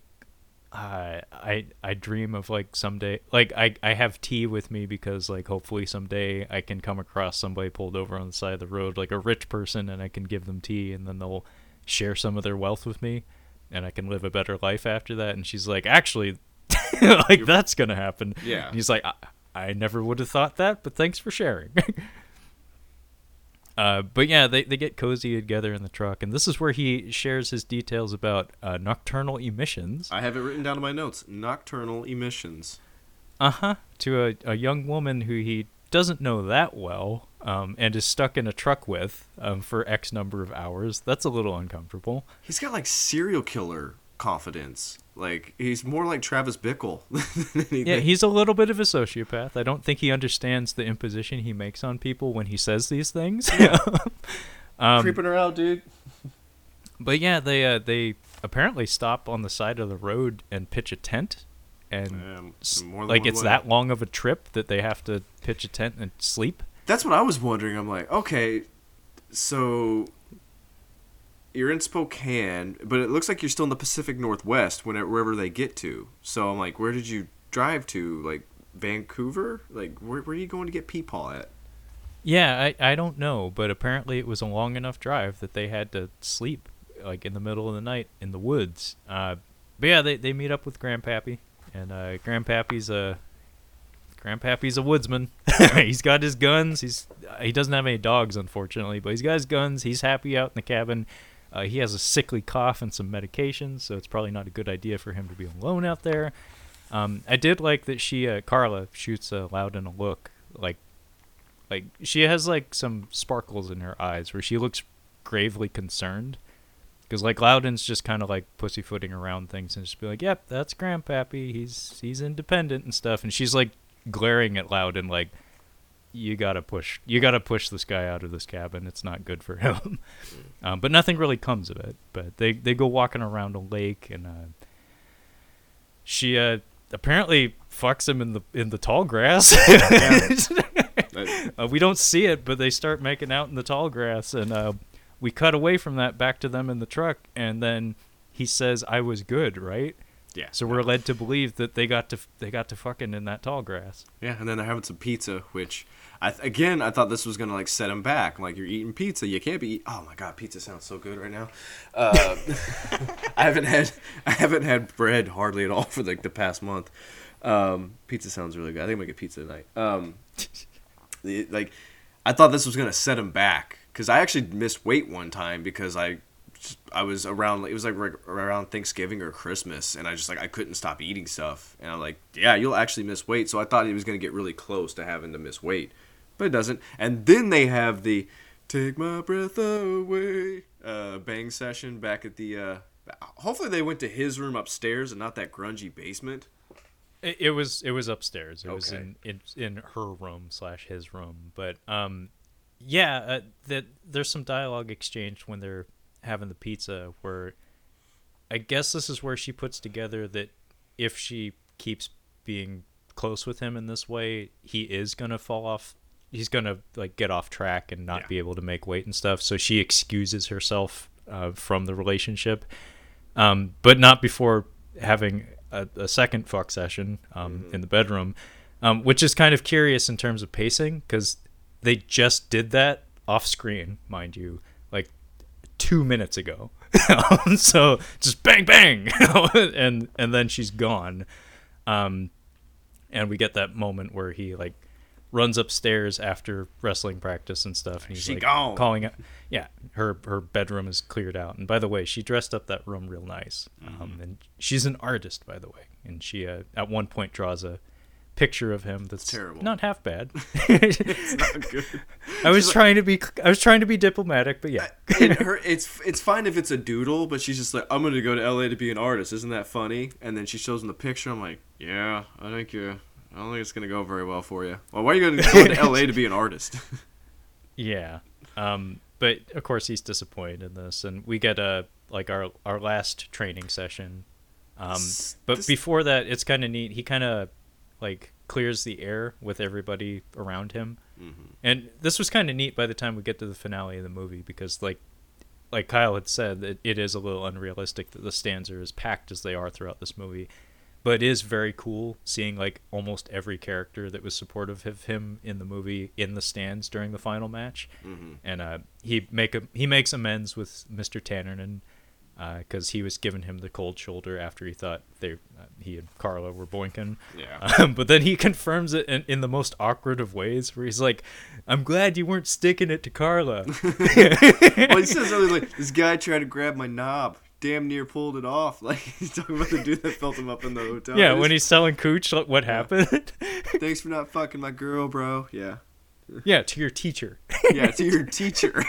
uh, I I dream of like someday like I I have tea with me because like hopefully someday I can come across somebody pulled over on the side of the road like a rich person and I can give them tea and then they'll share some of their wealth with me and I can live a better life after that and she's like actually [laughs] like that's going to happen. Yeah. And he's like I, I never would have thought that but thanks for sharing. [laughs] Uh, but yeah, they, they get cozy together in the truck, and this is where he shares his details about uh, nocturnal emissions. I have it written down in my notes. Nocturnal emissions. Uh huh. To a, a young woman who he doesn't know that well, um, and is stuck in a truck with um, for X number of hours. That's a little uncomfortable. He's got like serial killer confidence. Like he's more like Travis Bickle [laughs] than. Yeah, he's a little bit of a sociopath. I don't think he understands the imposition he makes on people when he says these things. [laughs] um, creeping her out, dude. But yeah, they uh, they apparently stop on the side of the road and pitch a tent, and Um, more like it's way. that long of a trip that they have to pitch a tent and sleep. That's what I was wondering. I'm like, okay, so you're in Spokane, but it looks like you're still in the Pacific Northwest whenever wherever they get to. So I'm like, where did you drive to? Like Vancouver? Like where, where are you going to get Peepaw at? Yeah, I I don't know, but apparently it was a long enough drive that they had to sleep like in the middle of the night in the woods. Uh, but yeah, they they meet up with Grandpappy, and uh, Grandpappy's a Grandpappy's a woodsman. [laughs] he's got his guns. He's he doesn't have any dogs, unfortunately, but he's got his guns. He's happy out in the cabin. Uh, he has a sickly cough and some medications, so it's probably not a good idea for him to be alone out there. Um, I did like that she uh, Carla shoots uh, Loudon a look like like she has like some sparkles in her eyes where she looks gravely concerned because like Loudon's just kind of like pussyfooting around things and just be like, "Yep, that's Grandpappy. He's he's independent and stuff." And she's like glaring at Loudon like, "You gotta push, you gotta push this guy out of this cabin. It's not good for him." [laughs] um, but nothing really comes of it. But they they go walking around a lake and uh, she uh, apparently fucks him in the in the tall grass. [laughs] [laughs] uh, we don't see it, but they start making out in the tall grass, and uh, we cut away from that back to them in the truck, and then he says, "I was good," right? Yeah. So we're led to believe that they got to they got to fucking in that tall grass. Yeah, and then they're having some pizza, which I again I thought this was gonna like set him back. Like you're eating pizza, you can't be. Eat- oh my god, pizza sounds so good right now. Uh, [laughs] I haven't had I haven't had bread hardly at all for like the past month. Um, pizza sounds really good. I think I'm gonna get pizza tonight. Um, like I thought this was gonna set him back because I actually missed weight one time because I I was around it was like around Thanksgiving or Christmas and I just like I couldn't stop eating stuff and I'm like yeah you'll actually miss weight so I thought he was gonna get really close to having to miss weight but it doesn't and then they have the take my breath away uh, bang session back at the uh, hopefully they went to his room upstairs and not that grungy basement It, it was it was upstairs. It was in, in in her room slash his room. But um, yeah, uh, that there's some dialogue exchanged when they're having the pizza where I guess this is where she puts together that if she keeps being close with him in this way, he is gonna fall off. He's gonna like get off track and not Yeah. be able to make weight and stuff. So she excuses herself uh, from the relationship, um, but not before having a, a second fuck session um, in the bedroom, um, which is kind of curious in terms of pacing because they just did that off screen, mind you, like two minutes ago. [laughs] so just bang bang, [laughs] and and then she's gone, um, and we get that moment where he like runs upstairs after wrestling practice and stuff, and he's She like gone. calling it. Yeah, her her bedroom is cleared out, and by the way, she dressed up that room real nice. Mm-hmm. Um, and she's an artist, by the way, and she uh, at one point draws a picture of him that's terrible. not half bad. [laughs] [laughs] it's not good I was trying to be I was trying to be diplomatic, but yeah. her it's it's fine if it's a doodle, but she's just like, I'm gonna go to LA to be an artist. Isn't that funny? And then she shows him the picture. I'm like, yeah, I think you. I don't think it's gonna go very well for you. Well, why are you gonna go to LA to be an artist? [laughs] Yeah. Um, but of course he's disappointed in this, and we get a like our our last training session. Um, but this- before that, it's kind of neat. He kind of like clears the air with everybody around him, Mm-hmm. and this was kind of neat by the time we get to the finale of the movie because like like Kyle had said, that it is a little unrealistic that the stands are as packed as they are throughout this movie. But it is very cool seeing like almost every character that was supportive of him in the movie in the stands during the final match, Mm-hmm. and uh, he make a, he makes amends with Mr. Tannerman because he was giving him the cold shoulder after he thought they uh, he and Carla were boinking. Yeah. [laughs] Um, but then he [laughs] confirms it in, in the most awkward of ways, where he's like, "I'm glad you weren't sticking it to Carla." [laughs] well, he says something like, "This guy tried to grab my knob, damn near pulled it off." [laughs] Like he's talking about the dude that felt him up in the hotel. yeah, when he's selling Kuch like, what happened. [laughs] thanks for not fucking my girl, bro. Yeah, yeah, to your teacher. yeah, to your [laughs] teacher.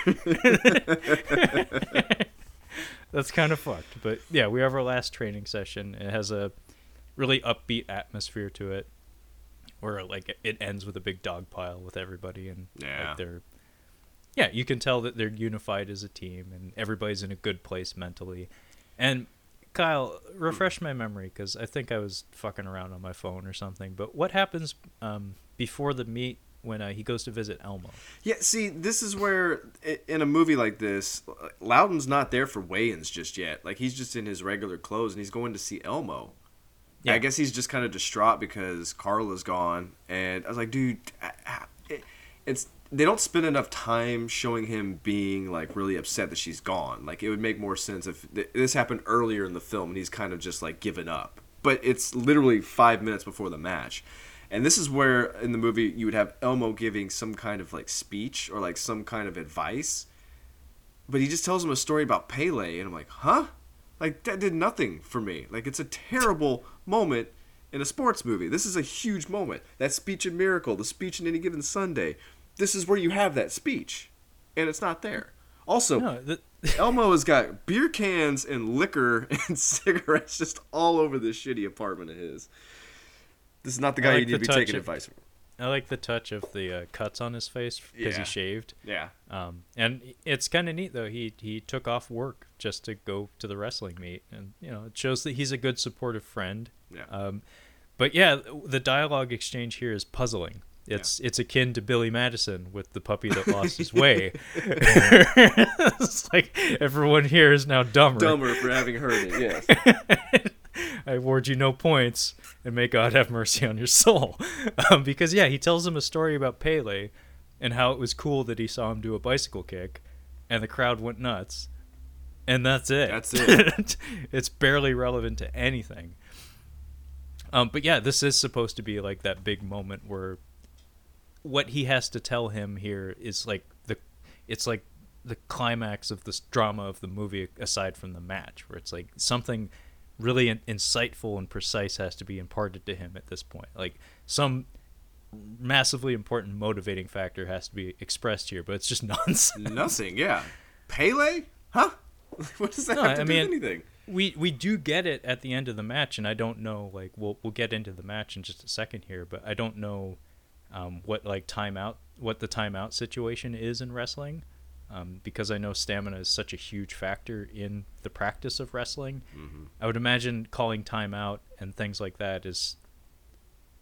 That's kind of fucked. But yeah, we have our last training session. It has a really upbeat atmosphere to it, where like it ends with a big dog pile with everybody and Yeah. like they're yeah, you can tell that they're unified as a team and everybody's in a good place mentally. And Kyle, refresh my memory because I think I was fucking around on my phone or something. But what happens um, before the meet when uh, he goes to visit Elmo? Yeah, see, this is where in a movie like this, Loudon's not there for weigh-ins just yet. Like he's just in his regular clothes and he's going to see Elmo. Yeah. I guess he's just kind of distraught because Carla's gone, and I was like, dude, I- I- it, it's they don't spend enough time showing him being like really upset that she's gone. Like it would make more sense if th- this happened earlier in the film and he's kind of just like given up. But it's literally five minutes before the match. And this is where in the movie you would have Elmo giving some kind of like speech or like some kind of advice. But he just tells him a story about Pele and I'm like, "Huh?" Like that did nothing for me. Like it's a terrible moment in a sports movie. This is a huge moment. That speech in Miracle, the speech in Any Given Sunday. This is where you have that speech, and it's not there. Also, No, th- [laughs] Elmo has got beer cans and liquor [laughs] and cigarettes just all over this shitty apartment of his. This is not the guy like you need to be taking of- advice from. I like the touch of the uh, cuts on his face because Yeah. he shaved. Yeah. Um, and it's kind of neat though. He he took off work just to go to the wrestling meet, and you know it shows that he's a good supportive friend. Yeah. Um, but yeah, the dialogue exchange here is puzzling. It's it's akin to Billy Madison with the puppy that lost his way. [laughs] it's like everyone here is now dumber. Dumber for having heard it, yes. [laughs] I award you no points, and may God have mercy on your soul. [laughs] Um, because yeah, he tells him a story about Pele, and how it was cool that he saw him do a bicycle kick, and the crowd went nuts, and that's it. That's it. it's barely relevant to anything. Um, but yeah, this is supposed to be like that big moment where what he has to tell him here is like the, it's like the climax of this drama of the movie aside from the match, where it's like something really in- insightful and precise has to be imparted to him at this point. Like some massively important motivating factor has to be expressed here, but it's just [laughs] nonsense. Nothing, yeah. Pele? Huh? [laughs] what does that No, have to I do mean- with anything? we we do get it at the end of the match, and I don't know like we'll we'll get into the match in just a second here, but I don't know um, what like timeout what the timeout situation is in wrestling. Um, because I know stamina is such a huge factor in the practice of wrestling, I would imagine calling timeout and things like that is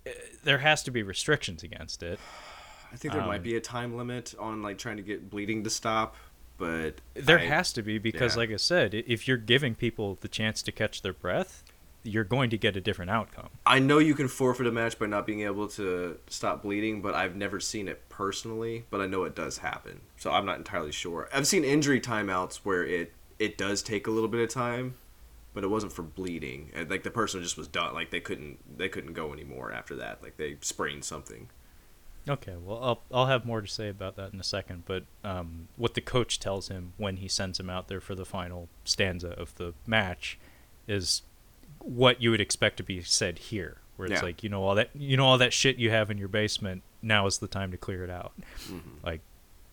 eh, there has to be restrictions against it. [sighs] I think there Um, might be a time limit on like trying to get bleeding to stop, but There I- has to be because, yeah. like I said, if you're giving people the chance to catch their breath, you're going to get a different outcome. I know you can forfeit a match by not being able to stop bleeding, but I've never seen it personally. But I know it does happen, so I'm not entirely sure. I've seen injury timeouts where it it does take a little bit of time, but it wasn't for bleeding. And like the person just was done, like they couldn't they couldn't go anymore after that. Like they sprained something. Okay, well, I'll I'll have more to say about that in a second. But um, what the coach tells him when he sends him out there for the final stanza of the match is what you would expect to be said here, where it's Yeah. like you know all that you know all that shit you have in your basement. Now is the time to clear it out. Like,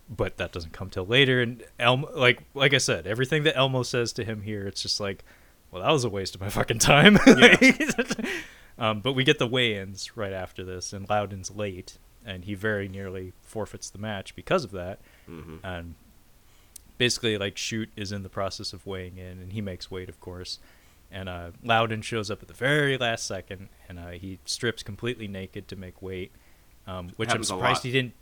but that doesn't come till later. And Elmo, like like I said, everything that Elmo says to him here, it's just like, well, that was a waste of my fucking time. [laughs] um, but we get the weigh-ins right after this, and Loudon's late, and he very nearly forfeits the match because of that. hmm And basically, like, Shute is in the process of weighing in, and he makes weight, of course. And uh, Loudon shows up at the very last second, and uh, he strips completely naked to make weight, um, which I'm surprised he didn't.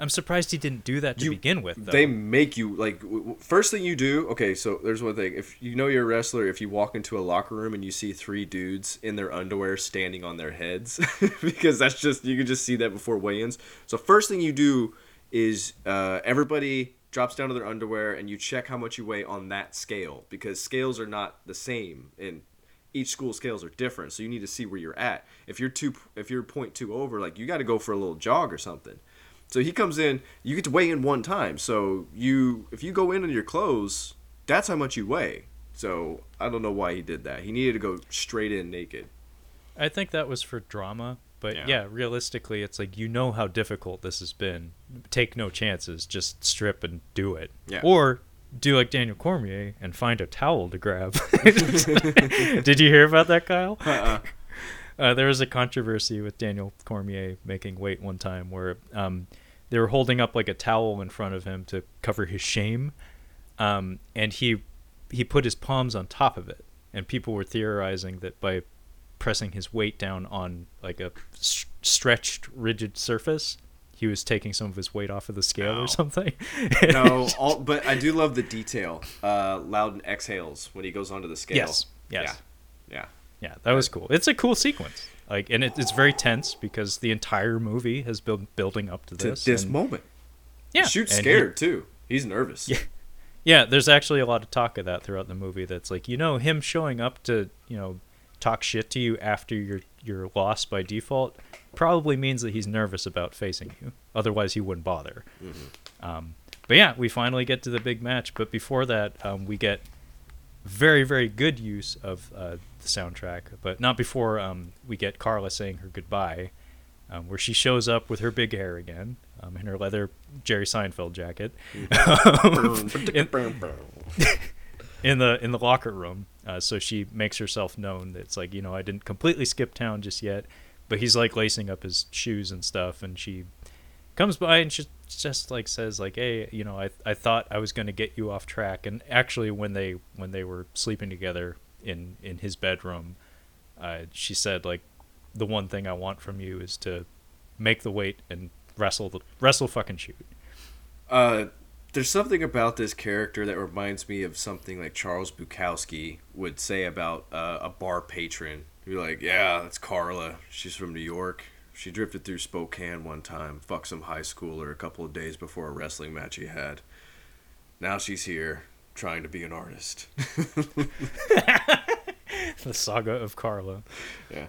I'm surprised he didn't do that to You- begin with. Though. They make you like first thing you do. Okay, so there's one thing. If you know you're a wrestler, if you walk into a locker room and you see three dudes in their underwear standing on their heads, [laughs] because that's just you can just see that before weigh-ins. So first thing you do is uh, everybody drops down to their underwear and you check how much you weigh on that scale because scales are not the same and each school scales are different. So you need to see where you're at. If you're two, if you're point two over, like you got to go for a little jog or something. So he comes in, you get to weigh in one time. So you if you go in in your clothes, that's how much you weigh. So I don't know why he did that. He needed to go straight in naked. I think that was for drama, but Yeah. yeah. realistically, it's like you know how difficult this has been. Take no chances, just strip and do it. Yeah. Or do like Daniel Cormier and find a towel to grab. [laughs] [laughs] Did you hear about that, Kyle? Uh-uh. [laughs] Uh, there was a controversy with Daniel Cormier making weight one time where um, they were holding up like a towel in front of him to cover his shame, um, and he he put his palms on top of it, and people were theorizing that by pressing his weight down on like a s- stretched, rigid surface, he was taking some of his weight off of the scale or something. no, [laughs] all, but I do love the detail. Uh, Loudon exhales when he goes onto the scale. Yes, yes. Yeah. Yeah. Yeah, that was cool. It's a cool sequence. Like, and it, it's very tense because the entire movie has been building up to To this. this and- moment. yeah, Shute's and he- scared too. He's nervous. Yeah. yeah, there's actually a lot of talk of that throughout the movie. That's like, you know, him showing up to, you know, talk shit to you after you're you're lost by default probably means that he's nervous about facing you. Otherwise, he wouldn't bother. Um, but yeah, we finally get to the big match. But before that, um, we get very very good use of uh, the soundtrack, but not before um, we get Carla saying her goodbye. um, where she shows up with her big hair again um, in her leather Jerry Seinfeld jacket [laughs] in the in the locker room. Uh, so she makes herself known. That It's like you know I didn't completely skip town just yet, but he's like lacing up his shoes and stuff, and she comes by and she just like says like hey you know I I thought I was gonna get you off track, and actually when they when they were sleeping together in in his bedroom, uh, she said like the one thing I want from you is to make the weight and wrestle the wrestle fucking Shute. Uh, there's something about this character that reminds me of something like Charles Bukowski would say about uh, a bar patron. Be like, "Yeah, that's Carla. She's from New York. She drifted through Spokane one time, fucked some high schooler a couple of days before a wrestling match he had. Now she's here, trying to be an artist." [laughs] the saga of Carla. Yeah.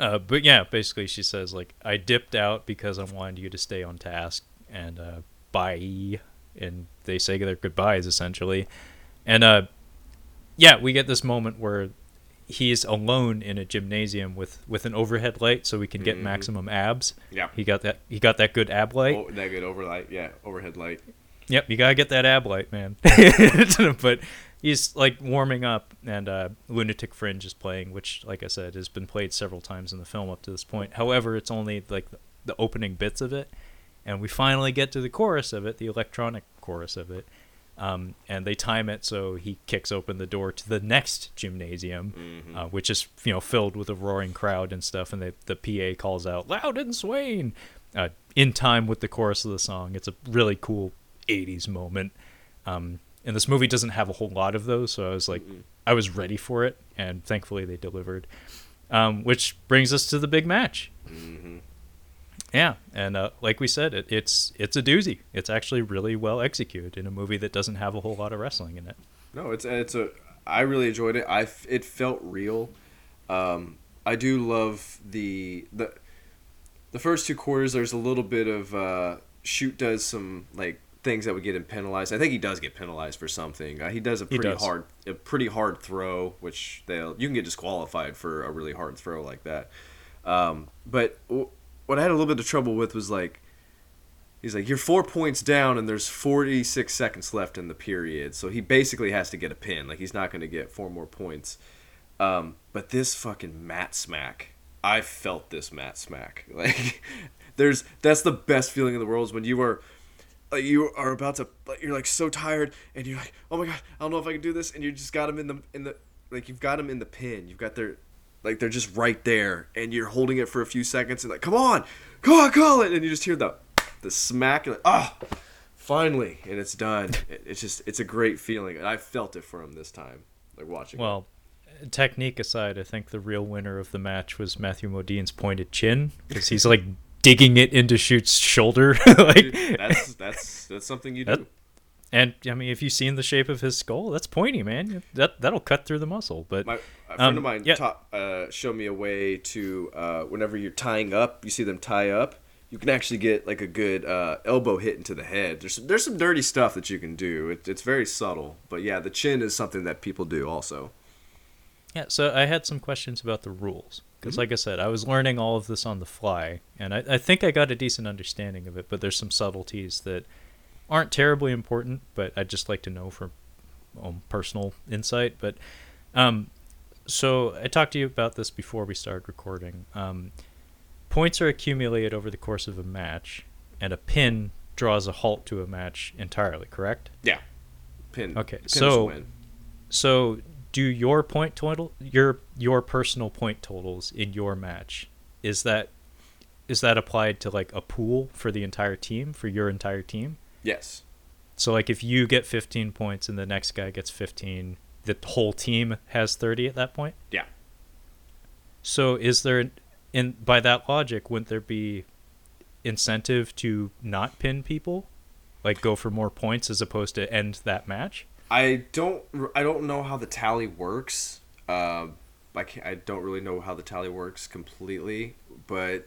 Uh, but yeah, basically she says like I dipped out because I wanted you to stay on task and uh, bye, and they say their goodbyes essentially, and uh, yeah, we get this moment where he's alone in a gymnasium with with an overhead light so we can get Mhm. maximum abs. Yeah. He got that. He got that good ab light. Oh, that good overlight. Yeah, overhead light. Yep, you gotta get that ab light, man. [laughs] but he's like warming up, and uh, Lunatic Fringe is playing, which, like I said, has been played several times in the film up to this point. However, it's only like the opening bits of it, and we finally get to the chorus of it, the electronic chorus of it. Um, and they time it so he kicks open the door to the next gymnasium, Mhm. uh, which is you know filled with a roaring crowd and stuff. And the the PA calls out "Loudon Swain," uh, in time with the chorus of the song. It's a really cool '80s moment. Um, and this movie doesn't have a whole lot of those, so I was like, Mm-mm. I was ready for it, and thankfully they delivered. Um, which brings us to the big match. hmm Yeah, and uh, like we said, it, it's it's a doozy. It's actually really well executed in a movie that doesn't have a whole lot of wrestling in it. No, it's it's a. I really enjoyed it. I f- it felt real. Um, I do love the the the first two quarters. There's a little bit of uh, Shute does some like things that would get him penalized. I think he does get penalized for something. Uh, he does a pretty does. hard a pretty hard throw, which they'll you can get disqualified for a really hard throw like that. Um, but w- what I had a little bit of trouble with was like He's like, you're four points down, and there's 46 seconds left in the period. So he basically has to get a pin. Like he's not going to get four more points. Um, but this fucking mat smack, I felt this mat smack. [laughs] Like, there's that's the best feeling in the world is when you are, like, you are about to, you're like so tired, and you're like, oh my god, I don't know if I can do this, and you just got him in the in the like you've got him in the pin. You've got their like they're just right there, and you're holding it for a few seconds, and like, come on, come on, call it, and you just hear the the smack, and like, ah, finally, and it's done. It's just it's a great feeling, and I felt it for him this time, like watching. it. Well, technique aside, I think the real winner of the match was Matthew Modine's pointed chin because he's like digging it into Shute's shoulder. [laughs] like, Dude, that's that's that's something you That- do. And I mean, if you've seen the shape of his skull, that's pointy, man. That that'll cut through the muscle. But My a friend Um, of mine yeah. taught, uh, showed me a way to uh, whenever you're tying up, you see them tie up. You can actually get like a good uh, elbow hit into the head. There's there's some dirty stuff that you can do. It, it's very subtle, but yeah, the chin is something that people do also. Yeah, so I had some questions about the rules because, Mhm. like I said, I was learning all of this on the fly, and I, I think I got a decent understanding of it. But there's some subtleties that aren't terribly important, but I'd just like to know for um, personal insight. But um, so I talked to you about this before we started recording. Um, points are accumulated over the course of a match, and a pin draws a halt to a match entirely. Correct? Yeah, pin. Okay, pin so-. So, do your point total your your personal point totals in your match is that is that applied to like a pool for the entire team for your entire team? Yes, So like if you get 15 points and the next guy gets 15, the whole team has 30 at that point? yeah. So is there in by that logic wouldn't there be incentive to not pin people? Like go for more points as opposed to end that match? I don't I don't know how the tally works. Um, I can't, I don't really know how the tally works completely, but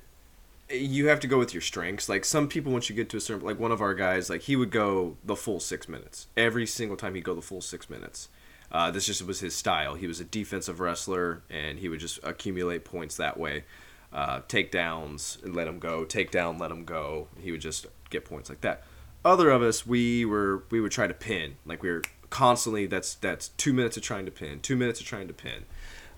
you have to go with your strengths. Like some people, once you get to a certain, like one of our guys, like he would go the full six minutes every single time. He'd go the full six minutes. Uh, this just was his style. He was a defensive wrestler, and he would just accumulate points that way. uh, takedowns and let him go, Takedown, let him go. He would just get points like that. Other of us, we were we would try to pin, like we were constantly. That's that's two minutes of trying to pin, two minutes of trying to pin.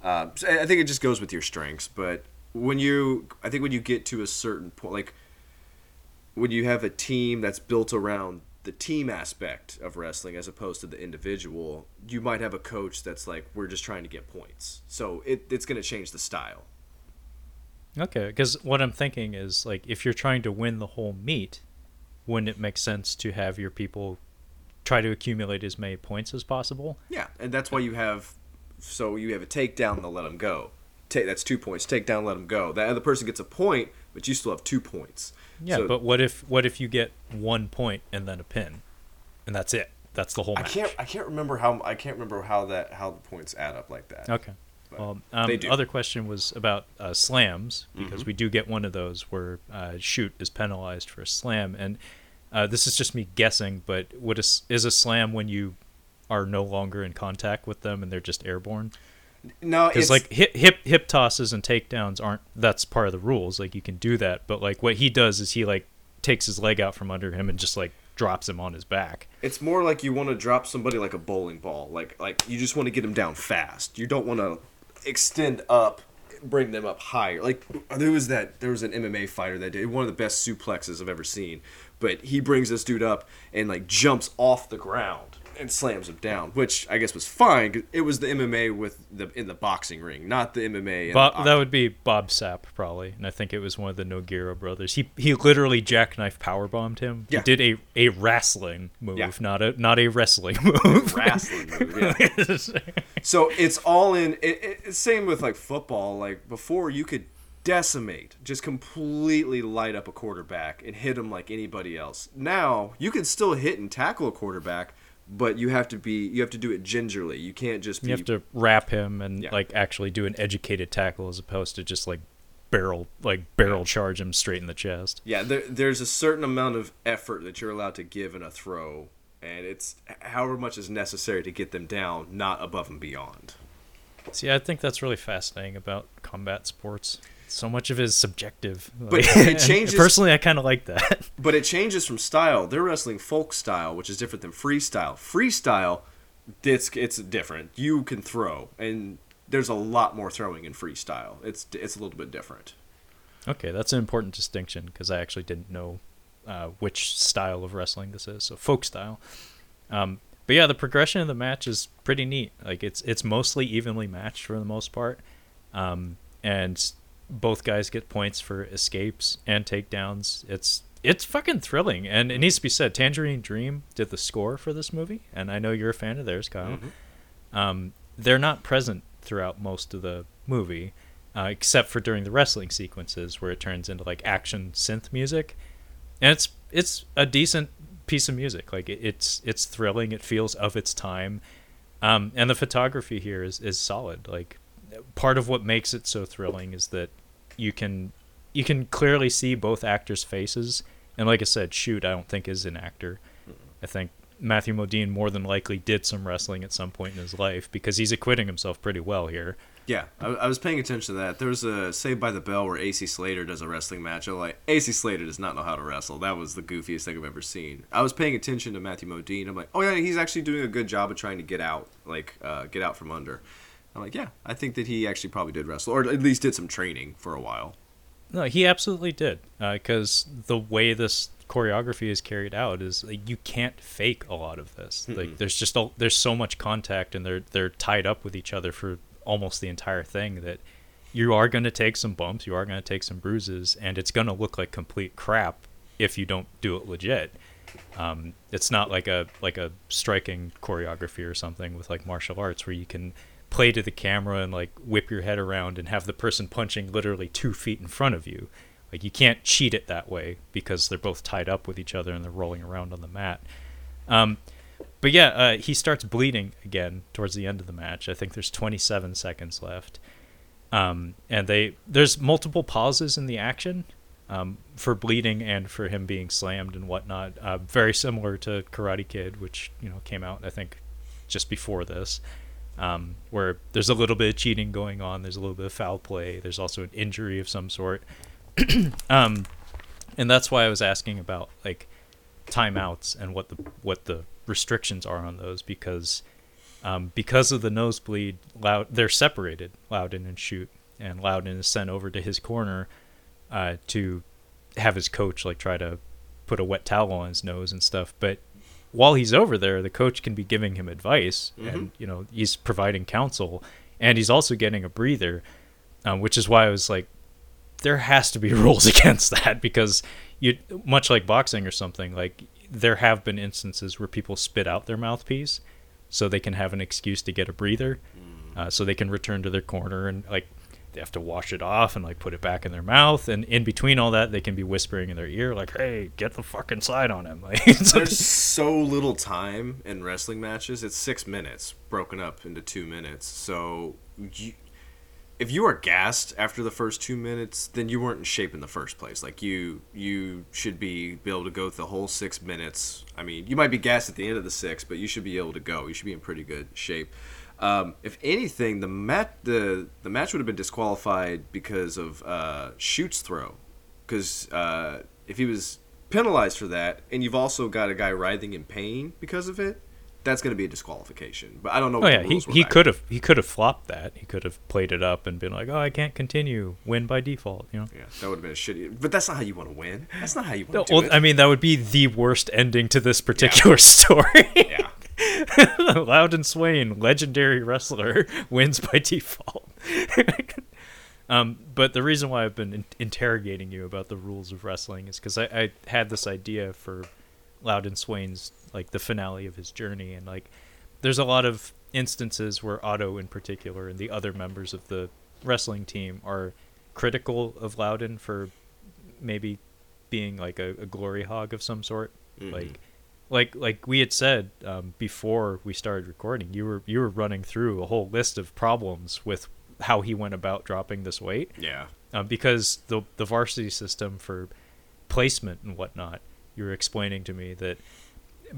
Uh, so I I think it just goes with your strengths, but when you, I think when you get to a certain point, like when you have a team that's built around the team aspect of wrestling as opposed to the individual, you might have a coach that's like, we're just trying to get points. So it, it's going to change the style. Okay, because what I'm thinking is like if you're trying to win the whole meet, wouldn't it make sense to have your people try to accumulate as many points as possible? Yeah, and that's why you have, so you have a takedown, they'll let them go. Take that's two points. Take down, let them go. That other person gets a point, but you still have two points. Yeah, So- but what if what if you get one point and then a pin, and that's it? That's the whole I can't. I can't remember how. I can't remember how that how the points add up like that. Okay. But Well, um, do. other question was about uh, slams because Mhm. we do get one of those where uh, Shute is penalized for a slam, and uh, this is just me guessing, but what is is a slam when you are no longer in contact with them and they're just airborne? No, Because it's like hip hip hip tosses and takedowns aren't that's part of the rules. Like you can do that, but like what he does is he like takes his leg out from under him and just like drops him on his back. It's more like you want to drop somebody like a bowling ball. Like like you just want to get them down fast. You don't want to extend up, bring them up higher. Like there was that there was an MMA fighter that did one of the best suplexes I've ever seen. But he brings this dude up and like jumps off the ground and slams him down, which I guess was fine. 'cause It was the MMA with the in the boxing ring, not the MMA. Bob, the that would be Bob Sapp probably, and I think it was one of the Nogueira brothers. He he literally jackknife power bombed him. Yeah. He did a, a wrestling move, Yeah. not a not a wrestling [laughs] move. [laughs] wrestling move. Yeah. [laughs] So it's all in. It, it, same with like football. Like before, you could decimate, just completely light up a quarterback and hit him like anybody else. Now you can still hit and tackle a quarterback, but you have to be you have to do it gingerly. You can't just be. you have to wrap him and Yeah. like actually do an educated tackle as opposed to just like barrel like barrel charge him straight in the chest. Yeah, there, there's a certain amount of effort that you're allowed to give in a throw, and it's however much is necessary to get them down, not above and beyond. See, I think that's really fascinating about combat sports. So much of it is subjective. But Like, it changes- Personally, I kind of like that. [laughs] But it changes from style. They're wrestling folk style, which is different than freestyle. Freestyle, it's it's different. You can throw, and there's a lot more throwing in freestyle. It's it's a little bit different. Okay, that's an important distinction because I actually didn't know uh, which style of wrestling this is. So folk style. Um, but yeah, the progression of the match is pretty neat. Like it's it's mostly evenly matched for the most part, um, and both guys get points for escapes and takedowns. It's it's fucking thrilling, and it needs to be said. Tangerine Dream did the score for this movie, and I know you're a fan of theirs, Kyle. Um, they're not present throughout most of the movie, uh, except for during the wrestling sequences where it turns into like action synth music, and it's it's a decent piece of music. Like it, it's it's thrilling. It feels of its time, um, and the photography here is is solid. Like part of what makes it so thrilling is that you can you can clearly see both actors' faces. And like I said, Shute, I don't think is an actor. I think Matthew Modine more than likely did some wrestling at some point in his life because he's acquitting himself pretty well here. Yeah, I, I was paying attention to that. There was a Saved by the Bell where AC Slater does a wrestling match. I'm like, AC Slater does not know how to wrestle. That was the goofiest thing I've ever seen. I was paying attention to Matthew Modine. I'm like, oh yeah, he's actually doing a good job of trying to get out, like uh, get out from under. I'm like, yeah, I think that he actually probably did wrestle, or at least did some training for a while. No, he absolutely did because the way this choreography is carried out is like, you can't fake a lot of this. Like there's just a, there's so much contact and they're they're tied up with each other for almost the entire thing that you are going to take some bumps, you are going to take some bruises, and it's going to look like complete crap if you don't do it legit. Um, it's not like a like a striking choreography or something with like martial arts where you can play to the camera and like whip your head around and have the person punching literally two feet in front of you. Like you can't cheat it that way because they're both tied up with each other and they're rolling around on the mat. Um, but yeah, uh, he starts bleeding again towards the end of the match. I think there's 27 seconds left, um, and they there's multiple pauses in the action um, for bleeding and for him being slammed and whatnot. Uh, very similar to Karate Kid, which you know came out I think just before this. Um, where there's a little bit of cheating going on. There's a little bit of foul play. There's also an injury of some sort. [clears throat] um, and that's why I was asking about like timeouts and what the what the restrictions are on those because um, because of the nosebleed, Loud they're separated, Loudon and Shute, and Loudon is sent over to his corner uh, to have his coach like try to put a wet towel on his nose and stuff. But while he's over there, the coach can be giving him advice, Mm-hmm. and you know he's providing counsel, and he's also getting a breather, um, which is why I was like, there has to be [laughs] rules against that because you much like boxing or something like there have been instances where people spit out their mouthpiece so they can have an excuse to get a breather uh, so they can return to their corner and like they have to wash it off and like put it back in their mouth and in between all that they can be whispering in their ear like hey get the fucking side on him [laughs] like There's so little time in wrestling matches. It's six minutes broken up into two minutes. So you, if you are gassed after the first two minutes, then you weren't in shape in the first place. Like you, you should be, be able to go the whole six minutes. I mean, you might be gassed at the end of the six, but you should be able to go. You should be in pretty good shape. Um, if anything, the mat the the match would have been disqualified because of uh, Shute's throw, because uh, if he was penalized for that, and you've also got a guy writhing in pain because of it, that's going to be a disqualification. But I don't know. Oh What yeah, the he, he could have he could have flopped that. He could have played it up and been like, "Oh, I can't continue. Win by default." You know. Yeah, that would have been a shitty. But that's not how you want to win. That's not how you want to well, do it. I mean, that would be the worst ending to this particular [laughs] story. yeah. [laughs] Loudon Swain, legendary wrestler, [laughs] wins by default. [laughs] um, but the reason why I've been in- interrogating you about the rules of wrestling is because I, I had this idea for Loudon Swain's like the finale of his journey, and like there's a lot of instances where Otto, in particular, and the other members of the wrestling team are critical of Loudon for maybe being like a, a glory hog of some sort, Mhm. like like like we had said um, before we started recording, you were you were running through a whole list of problems with how he went about dropping this weight, Yeah. um, because the the varsity system for placement and whatnot, you were explaining to me that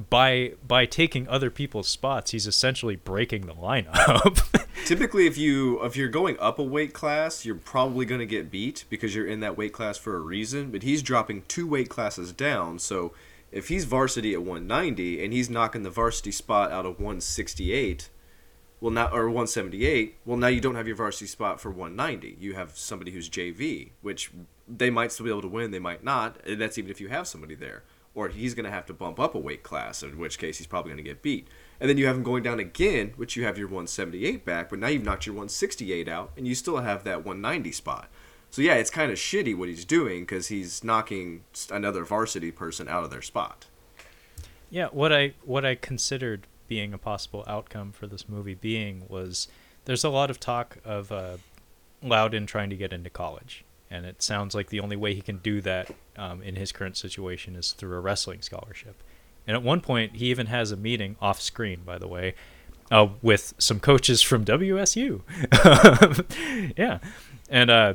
by by taking other people's spots, he's essentially breaking the lineup. [laughs] Typically, if you if you're going up a weight class, you're probably going to get beat because you're in that weight class for a reason. But he's dropping two weight classes down, so if he's varsity at 190 and he's knocking the varsity spot out of 168, well now or 178, well now you don't have your varsity spot for 190. You have somebody who's JV, which they might still be able to win, they might not. And that's even if you have somebody there. Or he's going to have to bump up a weight class, in which case he's probably going to get beat. And then you have him going down again, which you have your 178 back, but now you've knocked your 168 out, and you still have that 190 spot. So yeah, it's kind of shitty what he's doing because he's knocking another varsity person out of their spot. Yeah, what I what I considered being a possible outcome for this movie being was there's a lot of talk of uh, Loudon trying to get into college, and it sounds like the only way he can do that um, in his current situation is through a wrestling scholarship. And at one point, he even has a meeting off screen, by the way, uh, with some coaches from WSU. [laughs] yeah, and uh,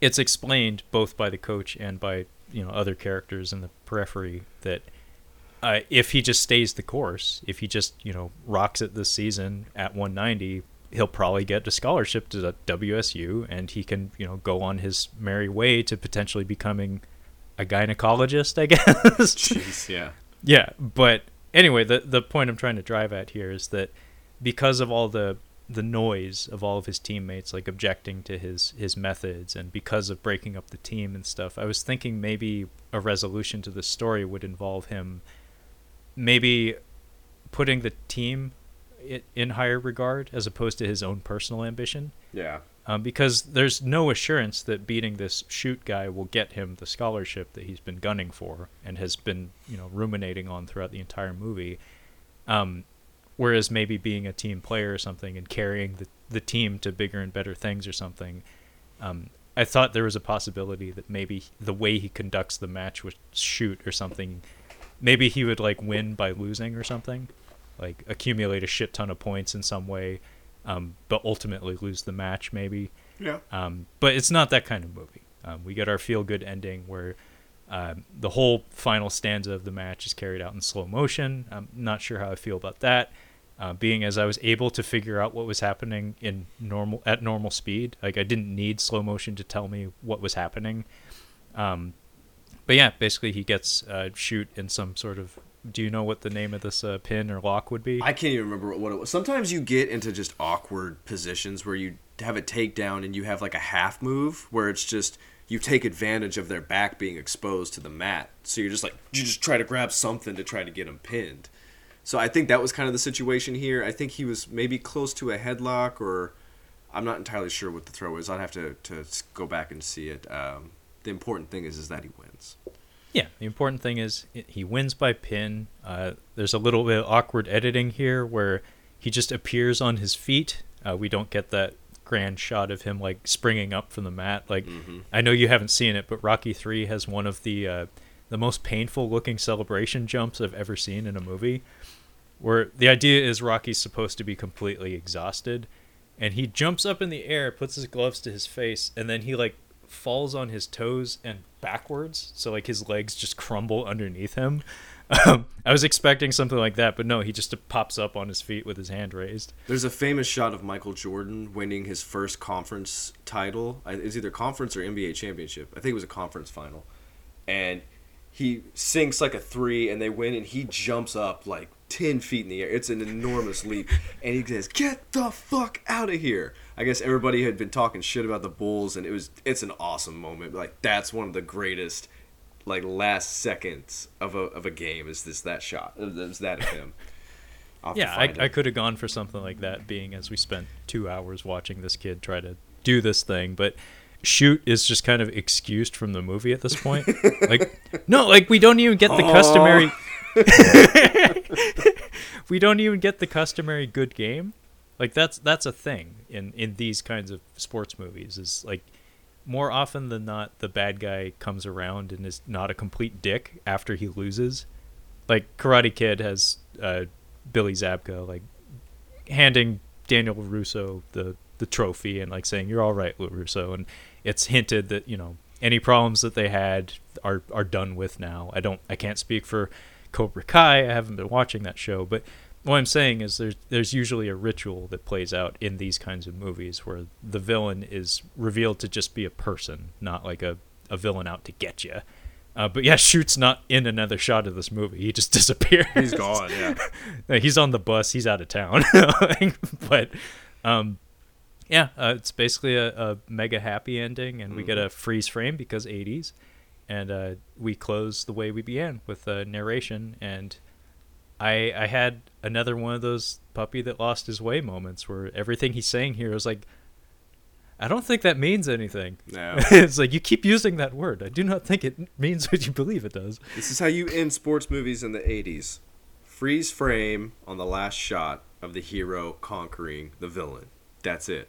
it's explained both by the coach and by you know other characters in the periphery that uh, if he just stays the course, if he just you know rocks it this season at 190, he'll probably get a scholarship to the WSU, and he can you know go on his merry way to potentially becoming a gynecologist, I [laughs] guess. Jeez, yeah. Yeah, but anyway, the the point I'm trying to drive at here is that because of all the the noise of all of his teammates like objecting to his his methods and because of breaking up the team and stuff, I was thinking maybe a resolution to the story would involve him maybe putting the team in higher regard as opposed to his own personal ambition Yeah. um, because there's no assurance that beating this Shute guy will get him the scholarship that he's been gunning for and has been you know ruminating on throughout the entire movie. Um, whereas maybe being a team player or something and carrying the the team to bigger and better things or something. Um, I thought there was a possibility that maybe the way he conducts the match with Shute or something, maybe he would like win by losing or something, like accumulate a shit ton of points in some way, um, but ultimately lose the match maybe. Yeah. Um, but it's not that kind of movie. Um, we get our feel good ending where um, the whole final stanza of the match is carried out in slow motion. I'm not sure how I feel about that. Uh, being as I was able to figure out what was happening in normal at normal speed. Like I didn't need slow motion to tell me what was happening. Um, but yeah, basically he gets uh, Shute in some sort of. Do you know what the name of this uh, pin or lock would be? I can't even remember what it was. Sometimes you get into just awkward positions where you have a takedown and you have like a half move where it's just you take advantage of their back being exposed to the mat. So you're just like you just try to grab something to try to get them pinned. So I think that was kind of the situation here. I think he was maybe close to a headlock or I'm not entirely sure what the throw is. I'd have to, to go back and see it. Um, the important thing is is that he wins. Yeah, the important thing is he wins by pin. Uh, there's a little bit of awkward editing here where he just appears on his feet. Uh, we don't get that grand shot of him like springing up from the mat. Like Mhm. I know you haven't seen it, but Rocky Three has one of the uh, the most painful looking celebration jumps I've ever seen in a movie. Where the idea is Rocky's supposed to be completely exhausted, and he jumps up in the air, puts his gloves to his face, and then he like falls on his toes and backwards, so like his legs just crumble underneath him. [laughs] Um, I was expecting something like that, but no, he just pops up on his feet with his hand raised. There's a famous shot of Michael Jordan winning his first conference title. It's either conference or NBA championship. I think it was a conference final. And he sinks like a three, and they win, and he jumps up like 10 feet in the air. It's an enormous leap. And he says, Get the fuck out of here. I guess everybody had been talking shit about the Bulls, and it was it's an awesome moment. Like, that's one of the greatest. Like last seconds of a, of a game is this that shot is that of him. [laughs] I'll have to Yeah, I, I could have gone for something like that, being as we spent two hours watching this kid try to do this thing, but Shute is just kind of excused from the movie at this point. [laughs] like, no, like we don't even get the customary. [laughs] we don't even get the customary good game. Like that's that's a thing in in these kinds of sports movies. Is like more often than not, the bad guy comes around and is not a complete dick after he loses. Like Karate Kid has uh, Billy Zabka like handing Daniel Russo the the trophy and like saying you're all right, Russo, and it's hinted that you know any problems that they had are are done with now. I don't I can't speak for Cobra Kai. I haven't been watching that show, but what I'm saying is there's there's usually a ritual that plays out in these kinds of movies where the villain is revealed to just be a person, not like a, a villain out to get you. Uh, but yeah, [laughs] Shute's not in another shot of this movie. He just [laughs] disappears. He's gone, yeah. [laughs] He's on the bus. He's out of town. but um, yeah, uh, it's basically a, a mega happy ending, and we get a freeze frame because 80s, and uh, we close the way we began with a narration. And I I had another one of those puppy that lost his way moments where everything he's saying here is like. I don't think that means anything. No. [laughs] it's like you keep using that word. I do not think it means what you believe it does. This is how you end sports movies in the 80s. Freeze frame on the last shot of the hero conquering the villain. That's it.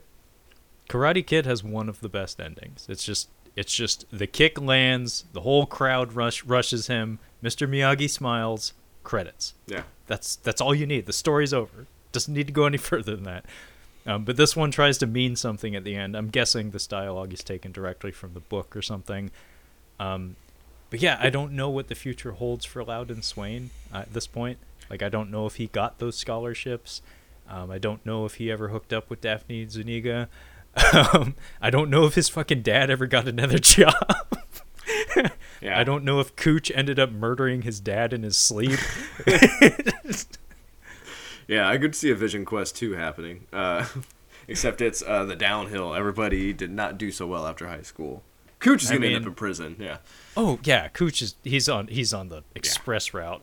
Karate Kid has one of the best endings. It's just it's just the kick lands, the whole crowd rush rushes him, Mr. Miyagi smiles, credits. Yeah. That's that's all you need. The story's over. Doesn't need to go any [laughs] further than that. Um, but this one tries to mean something at the end. I'm guessing this dialogue is taken directly from the book or something. Um, but yeah, I don't know what the future holds for Loudon Swain uh, at this point. Like, I don't know if he got those scholarships. Um, I don't know if he ever hooked up with Daphne Zuniga. Um, I don't know if his fucking dad ever got another [laughs] job. Yeah. I don't know if Kuch ended up murdering his dad in his sleep. [laughs] Yeah, I could see a Vision Quest 2 happening. Uh, [laughs] except it's uh, the downhill. Everybody did not do so well after high school. Kuch is going to end up in prison. Yeah. Oh yeah, Kuch is he's on he's on the express route.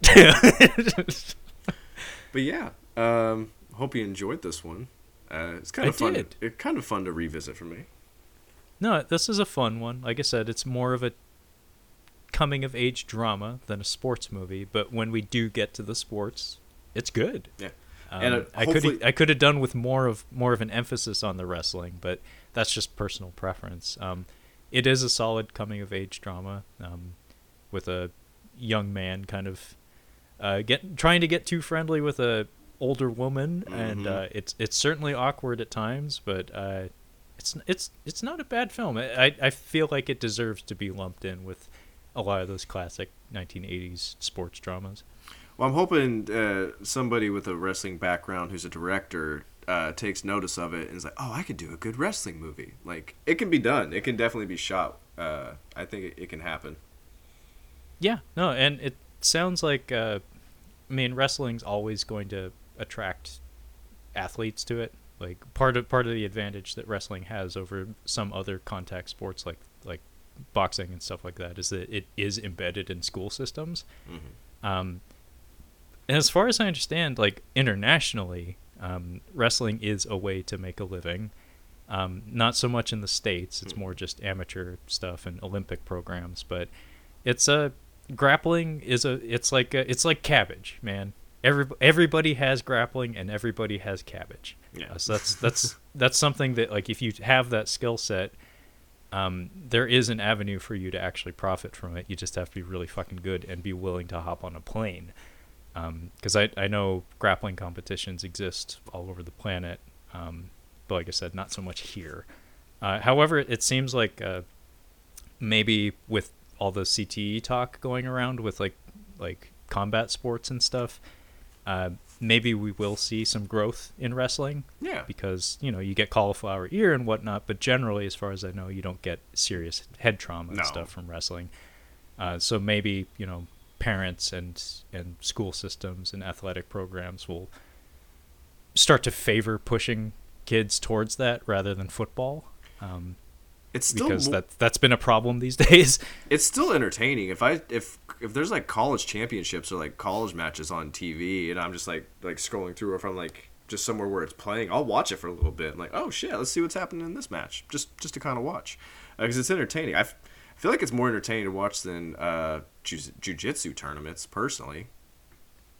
But yeah, um, hope you enjoyed this one. Uh, it's kind I of fun. did. It kind of fun to revisit for me. no, this is a fun one. Like I said, it's more of a coming of age drama than a sports movie. But when we do get to the sports, it's good. Yeah. Um, And, uh, I could I could have done with more of more of an emphasis on the wrestling, but that's just personal preference. Um, it is a solid coming of age drama um, with a young man kind of uh, get trying to get too friendly with a older woman, and Mhm. uh, it's it's certainly awkward at times, but uh, it's it's it's not a bad film. I I feel like it deserves to be lumped in with a lot of those classic 1980s sports dramas. Well, I'm hoping uh, somebody with a wrestling background who's a director uh, takes notice of it and is like, "Oh, I could do a good wrestling movie." Like it can be done. It can definitely be shot. Uh, I think it, it, can happen. Yeah, no, and it sounds like uh, I mean, wrestling's always going to attract athletes to it. Like part of part of the advantage that wrestling has over some other contact sports like like boxing and stuff like that is that it is embedded in school systems. Mm-hmm. Um, and as far as I understand, like internationally, um, wrestling is a way to make a living. Um, not so much in the states; it's mm. more just amateur stuff and Olympic programs. But it's a grappling is a it's like a, it's like cabbage, man. Every everybody has grappling and everybody has cabbage. Yeah. Uh, so that's that's [laughs] that's something that like if you have that skill set, um, there is an avenue for you to actually profit from it. You just have to be really fucking good and be willing to hop on a plane. Because um, I I know grappling competitions exist all over the planet, um, but like I said, not so much here. Uh, however, it seems like uh, maybe with all the CTE talk going around with like like combat sports and stuff, uh, maybe we will see some growth in wrestling. Yeah. Because you know you get cauliflower ear and whatnot, but generally, as far as I know, you don't get serious head trauma and no. stuff from wrestling. Uh, so maybe you know parents and and school systems and athletic programs will start to favor pushing kids towards that rather than football. Um, it's still because that that's been a problem these [laughs] days. It's still entertaining. If I if if there's like college championships or like college matches on TV, and I'm just like like scrolling through, or if I'm like just somewhere where it's playing, I'll watch it for a little bit. I'm like, oh shit, let's see what's happening in this match, just just to kind of watch, because uh, it's entertaining. I feel like it's more entertaining to watch than uh, jiu- jitsu tournaments, personally.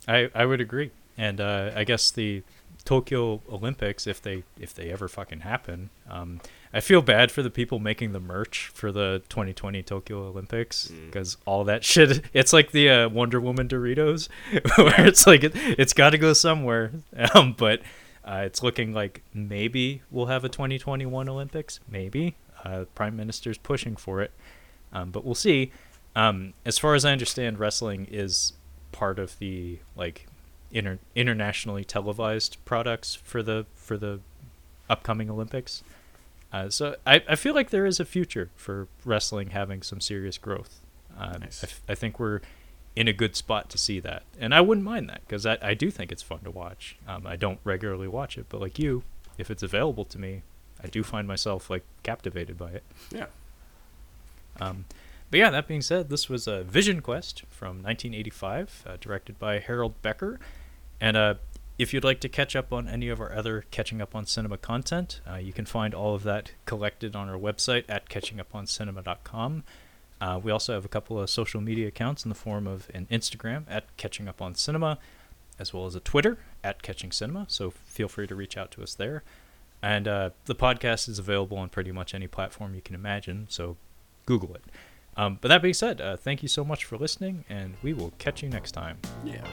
I I would agree, and uh, I guess the Tokyo Olympics, if they if they ever fucking happen, um, I feel bad for the people making the merch for the 2020 Tokyo Olympics because mm. all that shit. [laughs] It's like the uh, Wonder Woman Doritos, [laughs] where it's like it, has got to go somewhere. [laughs] Um, but uh, it's looking like maybe we'll have a 2021 Olympics. Maybe uh, Prime Minister's pushing for it, um, but we'll see. Um, as far as I understand, wrestling is part of the like inter- internationally televised products for the for the upcoming Olympics. Uh, so I, I feel like there is a future for wrestling having some serious growth. Uh, nice. I, f- I think we're in a good spot to see that, and I wouldn't mind that because I, I do think it's fun to watch. Um, I don't regularly watch it, but like you, if it's available to me, I do find myself like captivated by it. Yeah. Um, but yeah, that being said, this was a Vision Quest from 1985, uh, directed by Harold Becker. And uh, if you'd like to catch up on any of our other Catching Up on Cinema content, uh, you can find all of that collected on our website at catchinguponcinema.com. Uh, we also have a couple of social media accounts in the form of an Instagram at Catching Up on Cinema, as well as a Twitter at Catching Cinema. So feel free to reach out to us there. And uh, the podcast is available on pretty much any platform you can imagine, so Google it. Um, but that being said, uh, thank you so much for listening, and we will catch you next time. Yeah.